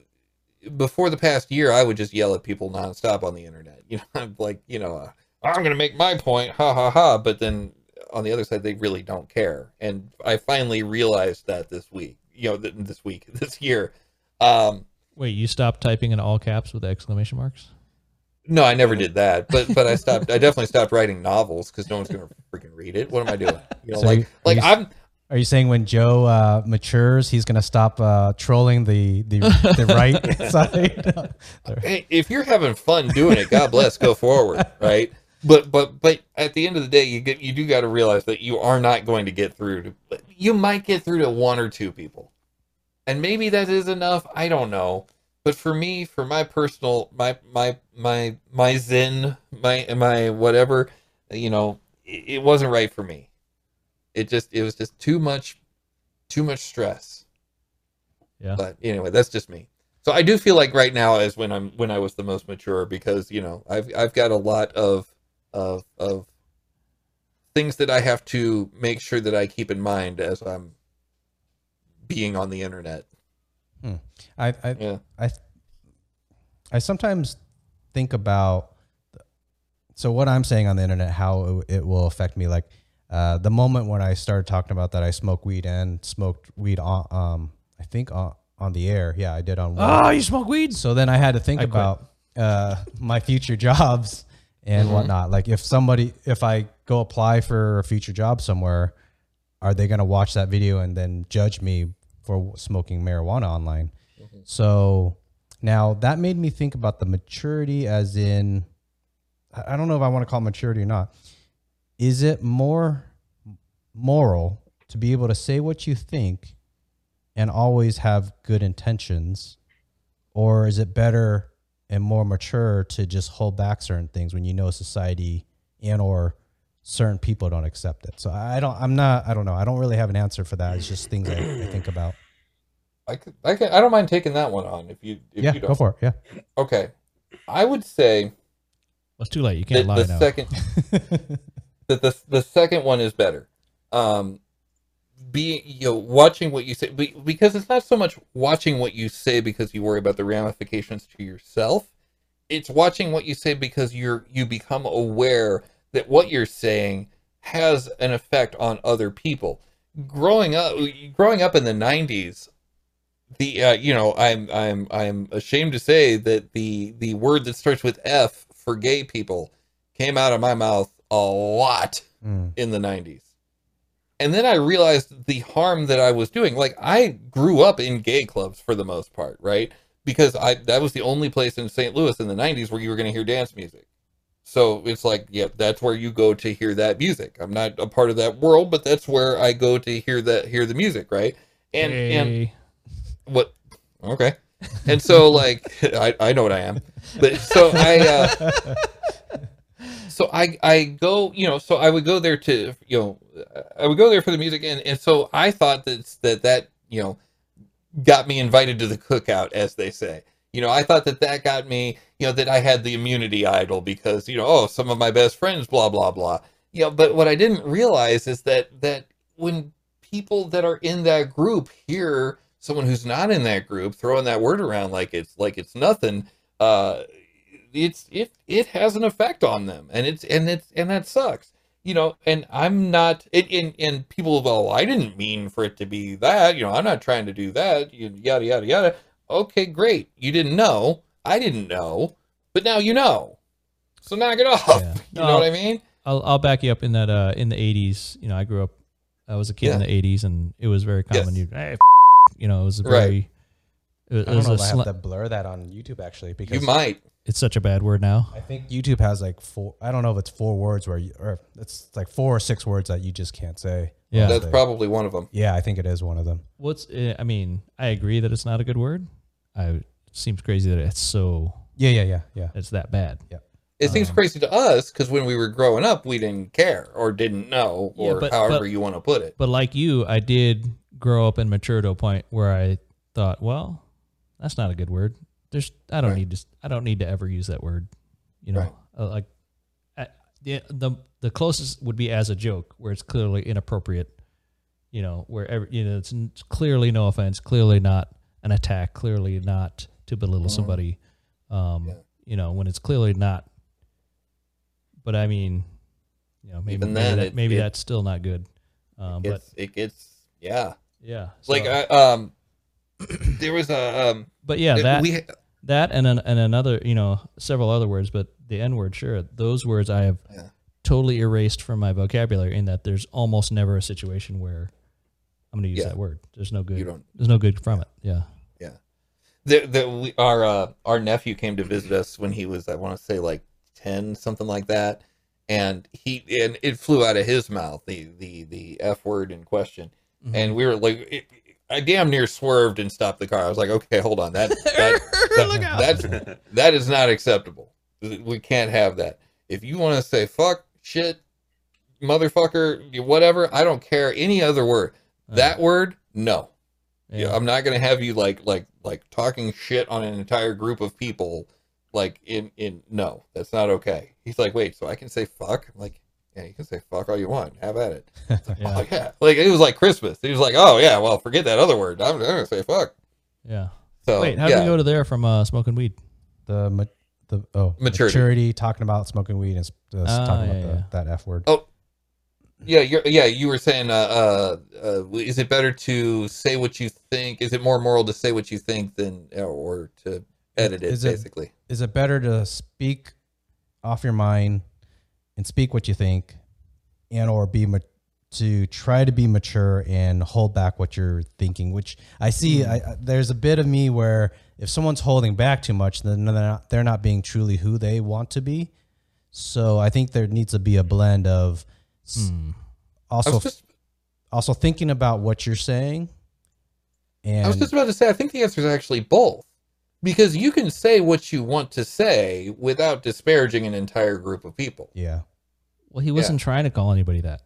before the past year, I would just yell at people nonstop on the internet. You know, like, you know, uh, I'm gonna make my point, ha ha ha. But then on the other side, they really don't care. And I finally realized that this week, you know, th- this week, this year. Um, Wait, you stopped typing in all caps with exclamation marks? no, I never did that, but but I stopped. I definitely stopped writing novels because no one's gonna freaking read it. What am I doing? You know, So like you- like you- I'm Are you saying when Joe uh, matures, he's gonna stop uh, trolling the the, the right side? hey, if you're having fun doing it, God bless, go forward, right? But but but at the end of the day, you get you do got to realize that you are not going to get through to. You might get through to one or two people, and maybe that is enough. I don't know. But for me, for my personal, my my my my zen, my my whatever, you know, it, it wasn't right for me. It just it was just too much, too much stress. Yeah. But anyway, that's just me. So I do feel like right now is when I'm when I was the most mature because you know I've I've got a lot of of of things that I have to make sure that I keep in mind as I'm being on the internet. I, I Yeah. I I sometimes think about so what I'm saying on the internet, how it, it will affect me. Like uh, the moment when I started talking about that I smoke weed and smoked weed on um I think on, on the air. Yeah, I did on. one. Oh, you smoke weed? So then I had to think I quit. about uh, my future jobs and Mhm. whatnot. Like if somebody, if I go apply for a future job somewhere, are they going to watch that video and then judge me for smoking marijuana online? So now that made me think about the maturity, as in, I I don't know if I want to call it maturity or not. Is it more moral to be able to say what you think and always have good intentions? or is it better and more mature to just hold back certain things when you know society and or certain people don't accept it so i don't i'm not i don't know i don't really have an answer for that it's just things i, I think about I could, I can, I don't mind taking that one on if you, if yeah you don't. go for it yeah Okay, I would say Well, it's too late. You can't lie the now. second that the the second one is better. Um, being you know watching what you say because it's not so much watching what you say because you worry about the ramifications to yourself. It's watching what you say because you're you become aware that what you're saying has an effect on other people. Growing up, growing up in the '90s, the uh, you know I'm I'm I'm ashamed to say that the the word that starts with F for gay people came out of my mouth a lot Mm. in the 90s. And then I realized the harm that I was doing. Like I grew up in gay clubs for the most part, right? Because I that was the only place in St. Louis in the 90s where you were going to hear dance music. So it's like, yeah, that's where you go to hear that music. I'm not a part of that world, but that's where I go to hear that hear the music, right? And and what okay and so like I, I know what i am but so i uh so i i go you know so i would go there to you know i would go there for the music and and so i thought that that that you know got me invited to the cookout as they say. You know i thought that that got me you know that i had the immunity idol because you know oh some of my best friends blah blah blah. You know but what i didn't realize is that that when people that are in that group hear someone who's not in that group throwing that word around like it's like it's nothing uh it's it it has an effect on them and it's and it's and that sucks you know and i'm not and and, and people well i didn't mean for it to be that you know i'm not trying to do that yada yada yada okay great you didn't know i didn't know but now you know so knock it off Yeah. you know what i mean I'll I'll back you up in that. Uh, in the '80s, you know, I grew up. I was a kid in the '80s, and it was very common. Yes. You, hey, f- you know, it was a Right. very. It, was- i don't know a if i have to blur that on youtube actually because you might It's such a bad word now. i think youtube has like four i don't know if it's four words where you or it's like four or six words that you just can't say Yeah. that's Say. probably one of them yeah i think it is one of them What's? uh, I mean, I agree that it's not a good word. I it seems crazy that it's so. yeah yeah yeah yeah It's that bad. Yeah. It seems Um, crazy to us because when we were growing up, we didn't care or didn't know, Yeah, or but- however but- you want to put it. But like you, I did grow up and mature to a point where I thought, well, that's not a good word. There's, I don't Right. need to, I don't need to ever use that word. You know, Right. uh, like, I, the the the closest would be as a joke, where it's clearly inappropriate. You know, where every, you know it's clearly no offense, clearly not an attack, clearly not to belittle Mhm. somebody. Um, Yeah. you know, when it's clearly not. But I mean, you know, maybe Even maybe, that, it- maybe it- that's still not good. Um, It but gets, it gets, yeah. yeah, Like I, um, there was a um, but yeah, that we that and an, and another, you know, several other words, but the N word, sure, those words I have Yeah. totally erased from my vocabulary. In that there's almost never a situation where I'm going to use Yeah. that word. There's no good. you don't. There's no good from it. Yeah yeah. The, the, we, our uh, our nephew came to visit us when he was I want to say like ten something like that, and he and it flew out of his mouth the the the f word in question, Mm-hmm. and we were like. It, I damn near swerved and stopped the car. I was like, "Okay, hold on. That, that, that that's that is not acceptable. We can't have that. If you want to say fuck, shit, motherfucker, whatever, I don't care any other word. Uh. That word, no. yeah. Yeah, I'm not gonna have you like like like talking shit on an entire group of people. Like in in no, that's not okay. He's like, wait, so I can say fuck? I'm like, yeah, you can say fuck all you want. Have at it. yeah. Oh yeah, like it was like Christmas. He was like, oh yeah, well forget that other word. I'm, I'm gonna say fuck. yeah. So Wait, how yeah, did we go to there from uh, smoking weed? the ma- the oh Maturity. maturity talking about smoking weed and s- uh, Ah, talking yeah, about the, that f word Oh, Yeah, you're, yeah. You were saying, uh, uh, uh, is it better to say what you think? Is it more moral to say what you think than or to edit it? Is it- basically, is it better to speak off your mind and speak what you think and or be ma- to try to be mature and hold back what you're thinking which i see I, I, there's a bit of me where if someone's holding back too much then they're not, they're not being truly who they want to be so i think there needs to be a blend of Hmm. Also just, also thinking about what you're saying and I was just about to say. I think the answer is actually both, because you can say what you want to say without disparaging an entire group of people. yeah Well, he wasn't trying to call anybody that.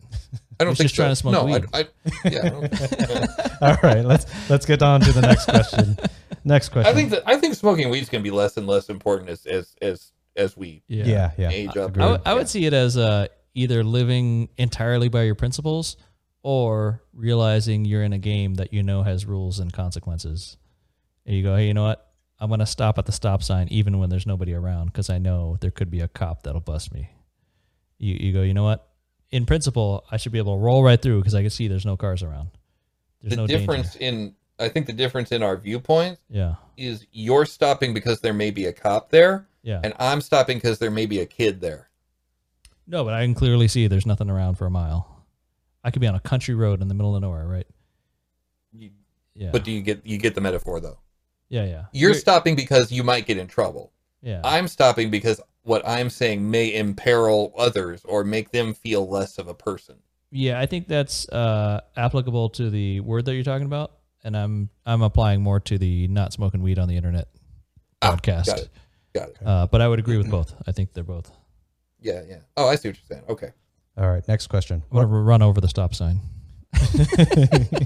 I don't He's think just trying to smoke no, weed. I, I, yeah, I, don't, all right let's let's get on to the next question next question I think that I think smoking weed is going to be less and less important as as as as we yeah yeah, age up. Agreed. I, would- I would see it as uh, either living entirely by your principles or realizing you're in a game that you know has rules and consequences. And you go, hey, you know what? I'm going to stop at the stop sign even when there's nobody around because I know there could be a cop that'll bust me. You, you go, you know what? In principle, I should be able to roll right through because I can see there's no cars around. There's the no difference danger. in I think the difference in our viewpoints Yeah. is you're stopping because there may be a cop there, Yeah. and I'm stopping because there may be a kid there. No, but I can clearly see there's nothing around for a mile. I could be on a country road in the middle of nowhere, right? You- Yeah. But do you get you get the metaphor though? Yeah, yeah. You're stopping because you might get in trouble. yeah. I'm stopping because what I'm saying may imperil others or make them feel less of a person. Yeah, I think that's uh, applicable to the word that you're talking about, and I'm I'm applying more to the not smoking weed on the internet Ah, podcast. got it. Got it. Uh, but I would agree with both. I think they're both. Yeah, yeah. Oh, I see what you're saying. Okay. all right next question I'm gonna run over the stop sign.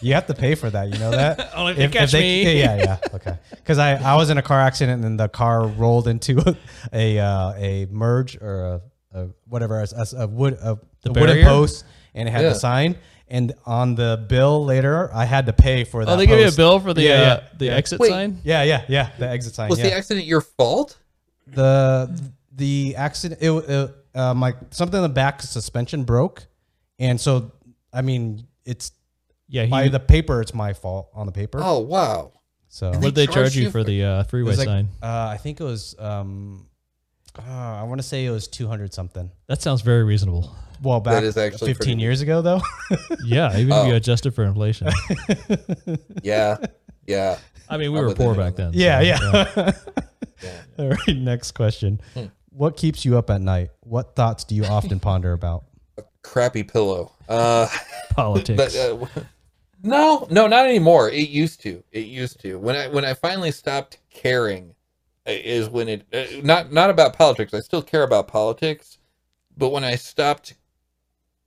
you have to pay for that. You know that. Only if If- catch if they- me. Yeah, yeah. Okay. Because I, I was in a car accident and the car rolled into a uh, a merge or a, a whatever a, a, a wood a, The a wooden barrier? post and it had Yeah. the sign and on the bill later I had to pay for that. Oh, they give you a bill for the Yeah, uh, yeah, the exit Wait. sign. Yeah, yeah, yeah. The exit sign. Was yeah. the accident your fault? the the accident it, it uh, my something in the back suspension broke and so I mean it's Yeah, he, by the paper it's my fault on the paper. Oh, wow. So what did they they charge you you for for- the uh, freeway like, sign? Uh, I think it was. Um, uh, I want to say it was two hundred something. That sounds very reasonable. Well, back is actually pretty fifteen good. years ago, though. Yeah, even if Oh. you adjusted for inflation. Yeah. Yeah. I mean, we I'm were poor back then. yeah, so, yeah. Yeah. All right. Next question. Hmm. What keeps you up at night? What thoughts do you often ponder about? Crappy pillow. Uh Politics. but uh, no, no, not anymore. It used to. It used to. When I when I finally stopped caring uh, is when it uh, not not about politics. I still care about politics, but when I stopped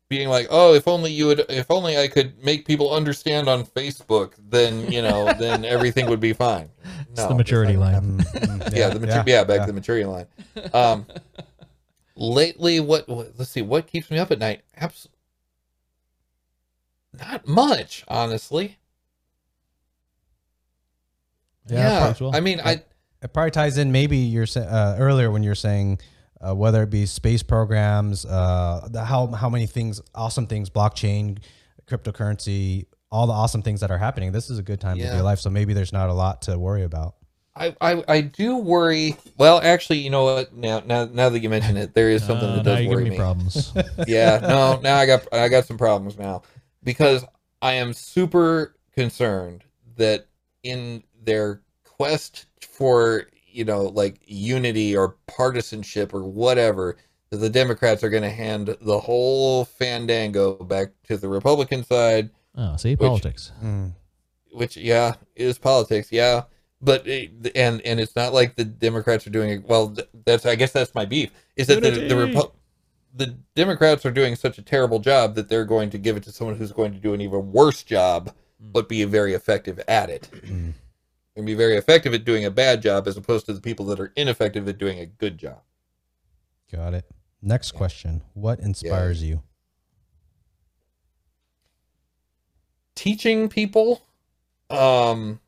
being like, "Oh, if only you would if only I could make people understand on Facebook, then, you know, then everything would be fine." it's the maturity not- line. Mm, yeah, the mature, yeah, back to the maturity line. Um, lately, what, what? Let's see, what keeps me up at night? Abs- not much, honestly. Yeah, Yeah. I mean, I It probably ties in. Maybe you're uh, earlier when you're saying uh, whether it be space programs, uh, the, how how many things, awesome things, blockchain, cryptocurrency, all the awesome things that are happening. This is a good time to Yeah. be alive. So maybe there's not a lot to worry about. I, I, I do worry. Well, actually, you know what? Now, now, now that you mention it, there is something Uh, that does you worry me. me problems. yeah, no, now I got I got some problems now because I am super concerned that in their quest for you know like unity or partisanship or whatever that the Democrats are going to hand the whole fandango back to the Republican side, oh, see politics. Mm. which yeah is politics, yeah. But and and it's not like the Democrats are doing it. Well, that's I guess that's my beef is that the the, Unity. Repu- the Democrats are doing such a terrible job that they're going to give it to someone who's going to do an even worse job, but be very effective at it, Mm. and be very effective at doing a bad job as opposed to the people that are ineffective at doing a good job. Got it. Next question. What inspires you? teaching people um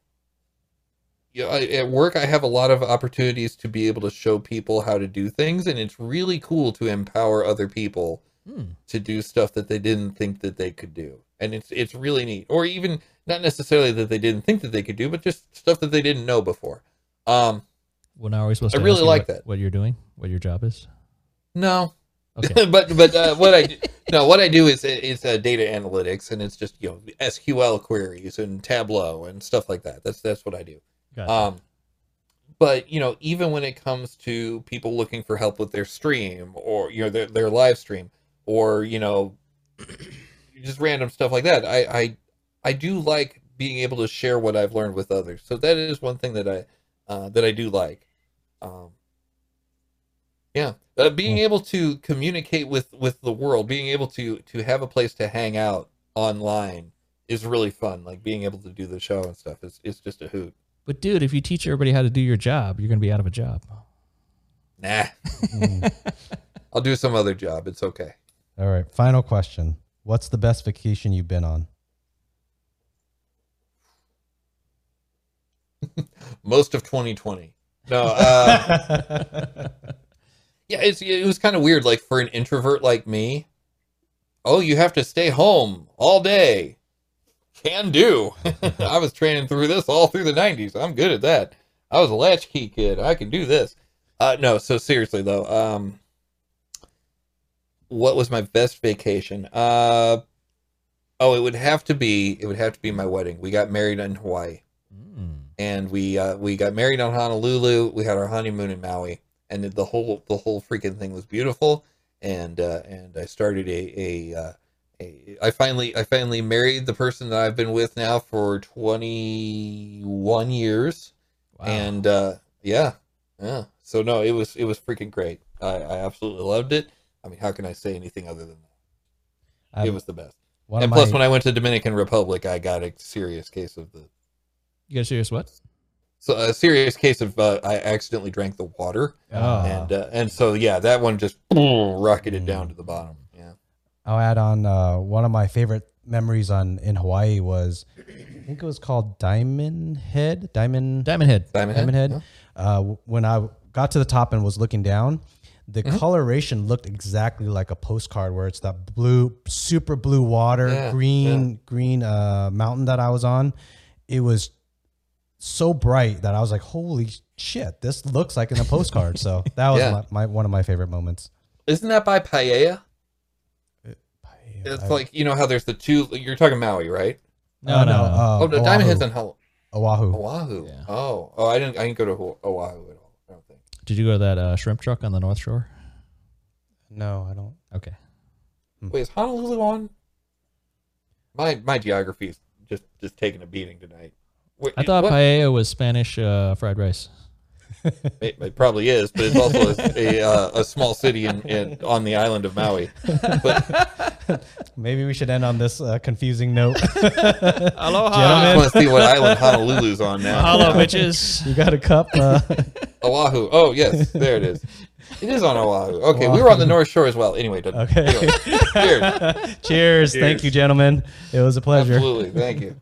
yeah, I, at work I have a lot of opportunities to be able to show people how to do things and it's really cool to empower other people Hmm. to do stuff that they didn't think that they could do, and it's it's really neat. Or even not necessarily that they didn't think that they could do, but just stuff that they didn't know before. Um, Well, now are we supposed I really like what, that. What you're doing? What your job is? no, Okay. but but uh, what I do- no what I do is it's uh, data analytics, and it's just you know SQL queries and Tableau and stuff like that. That's that's what I do. Gotcha. Um, but you know, even when it comes to people looking for help with their stream or you know their their live stream or you know just random stuff like that, I I I do like being able to share what I've learned with others. So that is one thing that I uh, that I do like. Um, yeah, uh, being Cool. able to communicate with with the world, being able to to have a place to hang out online is really fun. Like being able to do the show and stuff is is just a hoot. But dude, if you teach everybody how to do your job, you're gonna be out of a job. Nah. I'll do some other job. It's okay. All right. Final question. What's the best vacation you've been on? Most of 2020. No, uh, yeah, it's it was kind of weird. Like for an introvert like me, oh, you have to stay home all day. Can do. I was training through this all through the 90s. I'm good at that. I was a latchkey kid. I can do this. Uh, no, so seriously though, um, what was my best vacation? Uh, oh, it would have to be it would have to be my wedding. We got married in Hawaii Mm. and we uh, we got married on Honolulu. We had our honeymoon in Maui, and the whole the whole freaking thing was beautiful. And uh, and I started a a, uh, a I finally I finally married the person that I've been with now for twenty one years, Wow. and uh, yeah, yeah. So no, it was it was freaking great. I, I absolutely loved it. I mean, how can I say anything other than that? Um, it was the best. And plus, my- when I went to Dominican Republic, I got a serious case of the you got a serious what? so a serious case of uh, I accidentally drank the water, Oh. and uh, and so yeah, that one just rocketed Mm. down to the bottom. Yeah, I'll add on uh, one of my favorite memories on in Hawaii was I think it was called Diamond Head. Diamond Diamond Head. Diamond, Diamond Head. yeah. Uh, when I got to the top and was looking down, the Mhm. coloration looked exactly like a postcard where it's that blue, super blue water, Yeah, green, green uh, mountain that I was on. It was so bright that I was like, "Holy shit, this looks like in a postcard." so that was Yeah. my, my one of my favorite moments. Isn't that by Paella? It's I- like you know how there's the two. You're talking Maui, right? No, uh, no, no. uh, oh, no, Oahu. Diamond Head's on Hol- Oahu. Oahu. Yeah. Oh, oh, I didn't. I didn't go to Oahu at all. I don't think. Did you go to that uh, shrimp truck on the North Shore? No, I don't. Okay. Wait, is Honolulu on? My my geography is just just taking a beating tonight. Wait, I thought what? paella was Spanish uh, fried rice. It, it probably is, but it's also a a, uh, a small city in, in on the island of Maui. But Maybe we should end on this uh, confusing note. Aloha. I just want to see what island Honolulu's on now. Hello, bitches. you got a cup? Uh, Oahu. Oh yes, there it is. It is on Oahu. Okay, we were on the North Shore as well. Anyway, okay. Anyway, cheers. Cheers. Thank you, gentlemen. It was a pleasure. Absolutely. Thank you.